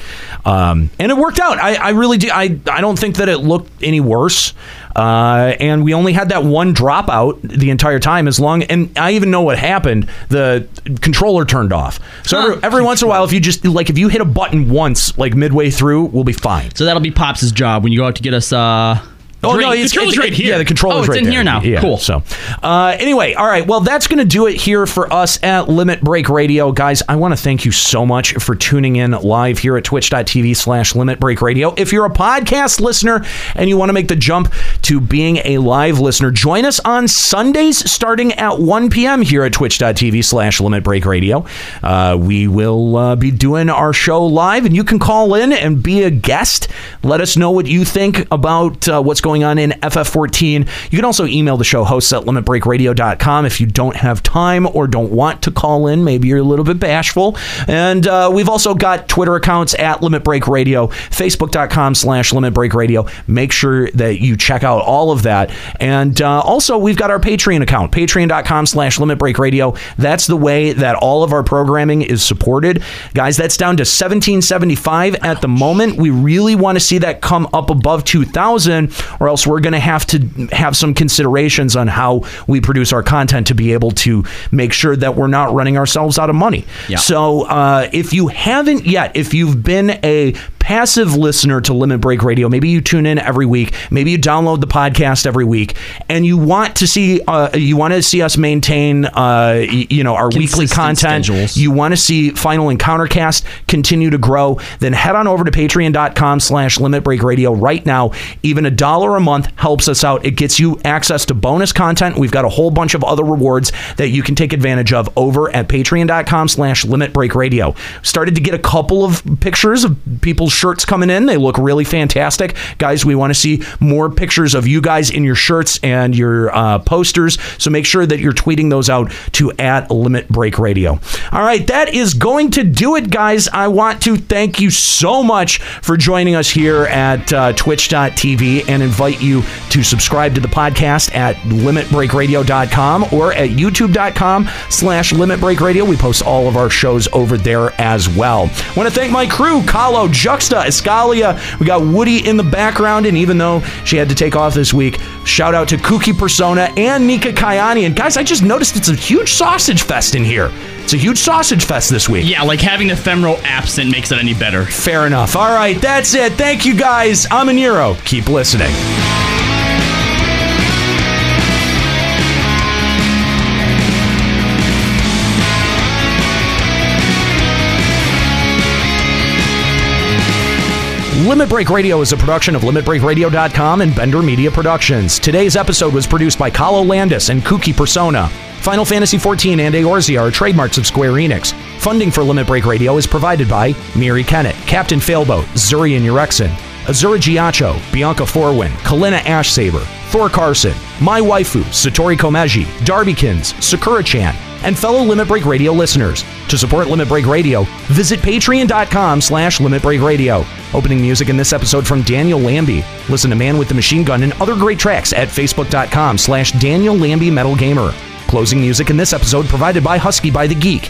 um, and it worked out. I, I really do. I I don't think that it looked any worse. Uh, and we only had that one dropout the entire time. As long, and I even know what happened. The controller turned off. So every, every once in a while, if you just like if you hit a button once, like midway through, we'll be fine. So that'll be Pops' job when you go out to get us. uh Oh no, it's, Controller's it's- right here. Yeah, the controller's Oh, it's right in there. here now. Yeah, Cool. So, uh, anyway, all right. Well, that's going to do it here for us at Limit Break Radio, guys. I want to thank you so much for tuning in live here at Twitch.tv slash Limit Break Radio. If you're a podcast listener and you want to make the jump to being a live listener, join us on Sundays starting at 1 p.m. here at Twitch.tv slash Limit Break Radio. Uh, we will uh, be doing our show live, and you can call in and be a guest. Let us know what you think about uh, what's going on in FF14. You can also email the show hosts at limitbreakradio.com if you don't have time or don't want to call in. Maybe you're a little bit bashful. And uh, we've also got Twitter accounts at Limit Break Radio, Facebook.com slash Limit Break Radio. Make sure that you check out all of that. And uh, also, we've got our Patreon account, patreon.com slash Limit Break Radio. That's the way that all of our programming is supported. Guys, that's down to 1775 at the moment. We really want to see that come up above 2000 or else we're going to have to have some considerations on how we produce our content to be able to make sure that we're not running ourselves out of money. Yeah. So uh, if you haven't yet, if you've been a passive listener to Limit Break Radio, maybe you tune in every week, maybe you download the podcast every week, and you want to see uh, you want to see us maintain uh, you know our weekly content. schedules. You want to see Final Encounter Cast continue to grow, then head on over to patreon.com slash limit break radio right now. Even a dollar a month helps us out. It gets you access to bonus content. We've got a whole bunch of other rewards that you can take advantage of over at patreon.com slash limit break radio. Started to get a couple of pictures of people's shirts coming in. They look really fantastic. Guys, we want to see more pictures of you guys in your shirts and your uh, posters. So make sure that you're tweeting those out to at limit break radio. All right, that is going to do it, guys. I want to thank you so much for joining us here at uh, twitch.tv and invite you to subscribe to the podcast at limitbreakradio.com or at youtube.com slash limitbreakradio. We post all of our shows over there as well. I want to thank my crew, Kallo, Escalia. We got Woody in the background, and even though she had to take off this week, shout out to Kooky Persona and Nika Kayani. And guys, I just noticed it's a huge sausage fest in here. It's a huge sausage fest this week. Yeah, like having Femroe absent makes it any better. Fair enough. All right, that's it. Thank you guys. I'm Aniro. Keep listening. Limit Break Radio is a production of LimitBreakRadio.com and Bender Media Productions. Today's episode was produced by Kallo Landis and Kooky Persona. Final Fantasy XIV and Eorzea are trademarks of Square Enix. Funding for Limit Break Radio is provided by Miri Kennett, Captain Failboat, Zurian Urexin, Azura Giacho, Bianca Forwin, Kalina Ashsaber, Thor Carson, My Waifu, Satori Komeji, Darbykins, Sakura-chan, and fellow Limit Break Radio listeners. To support Limit Break Radio, visit patreon.com slash Limit Break Radio. Opening music in this episode from Daniel Lambie. Listen to Man with the Machine Gun and other great tracks at facebook.com slash Daniel Lambie Metal Gamer. Closing music in this episode provided by Husky by the Geek.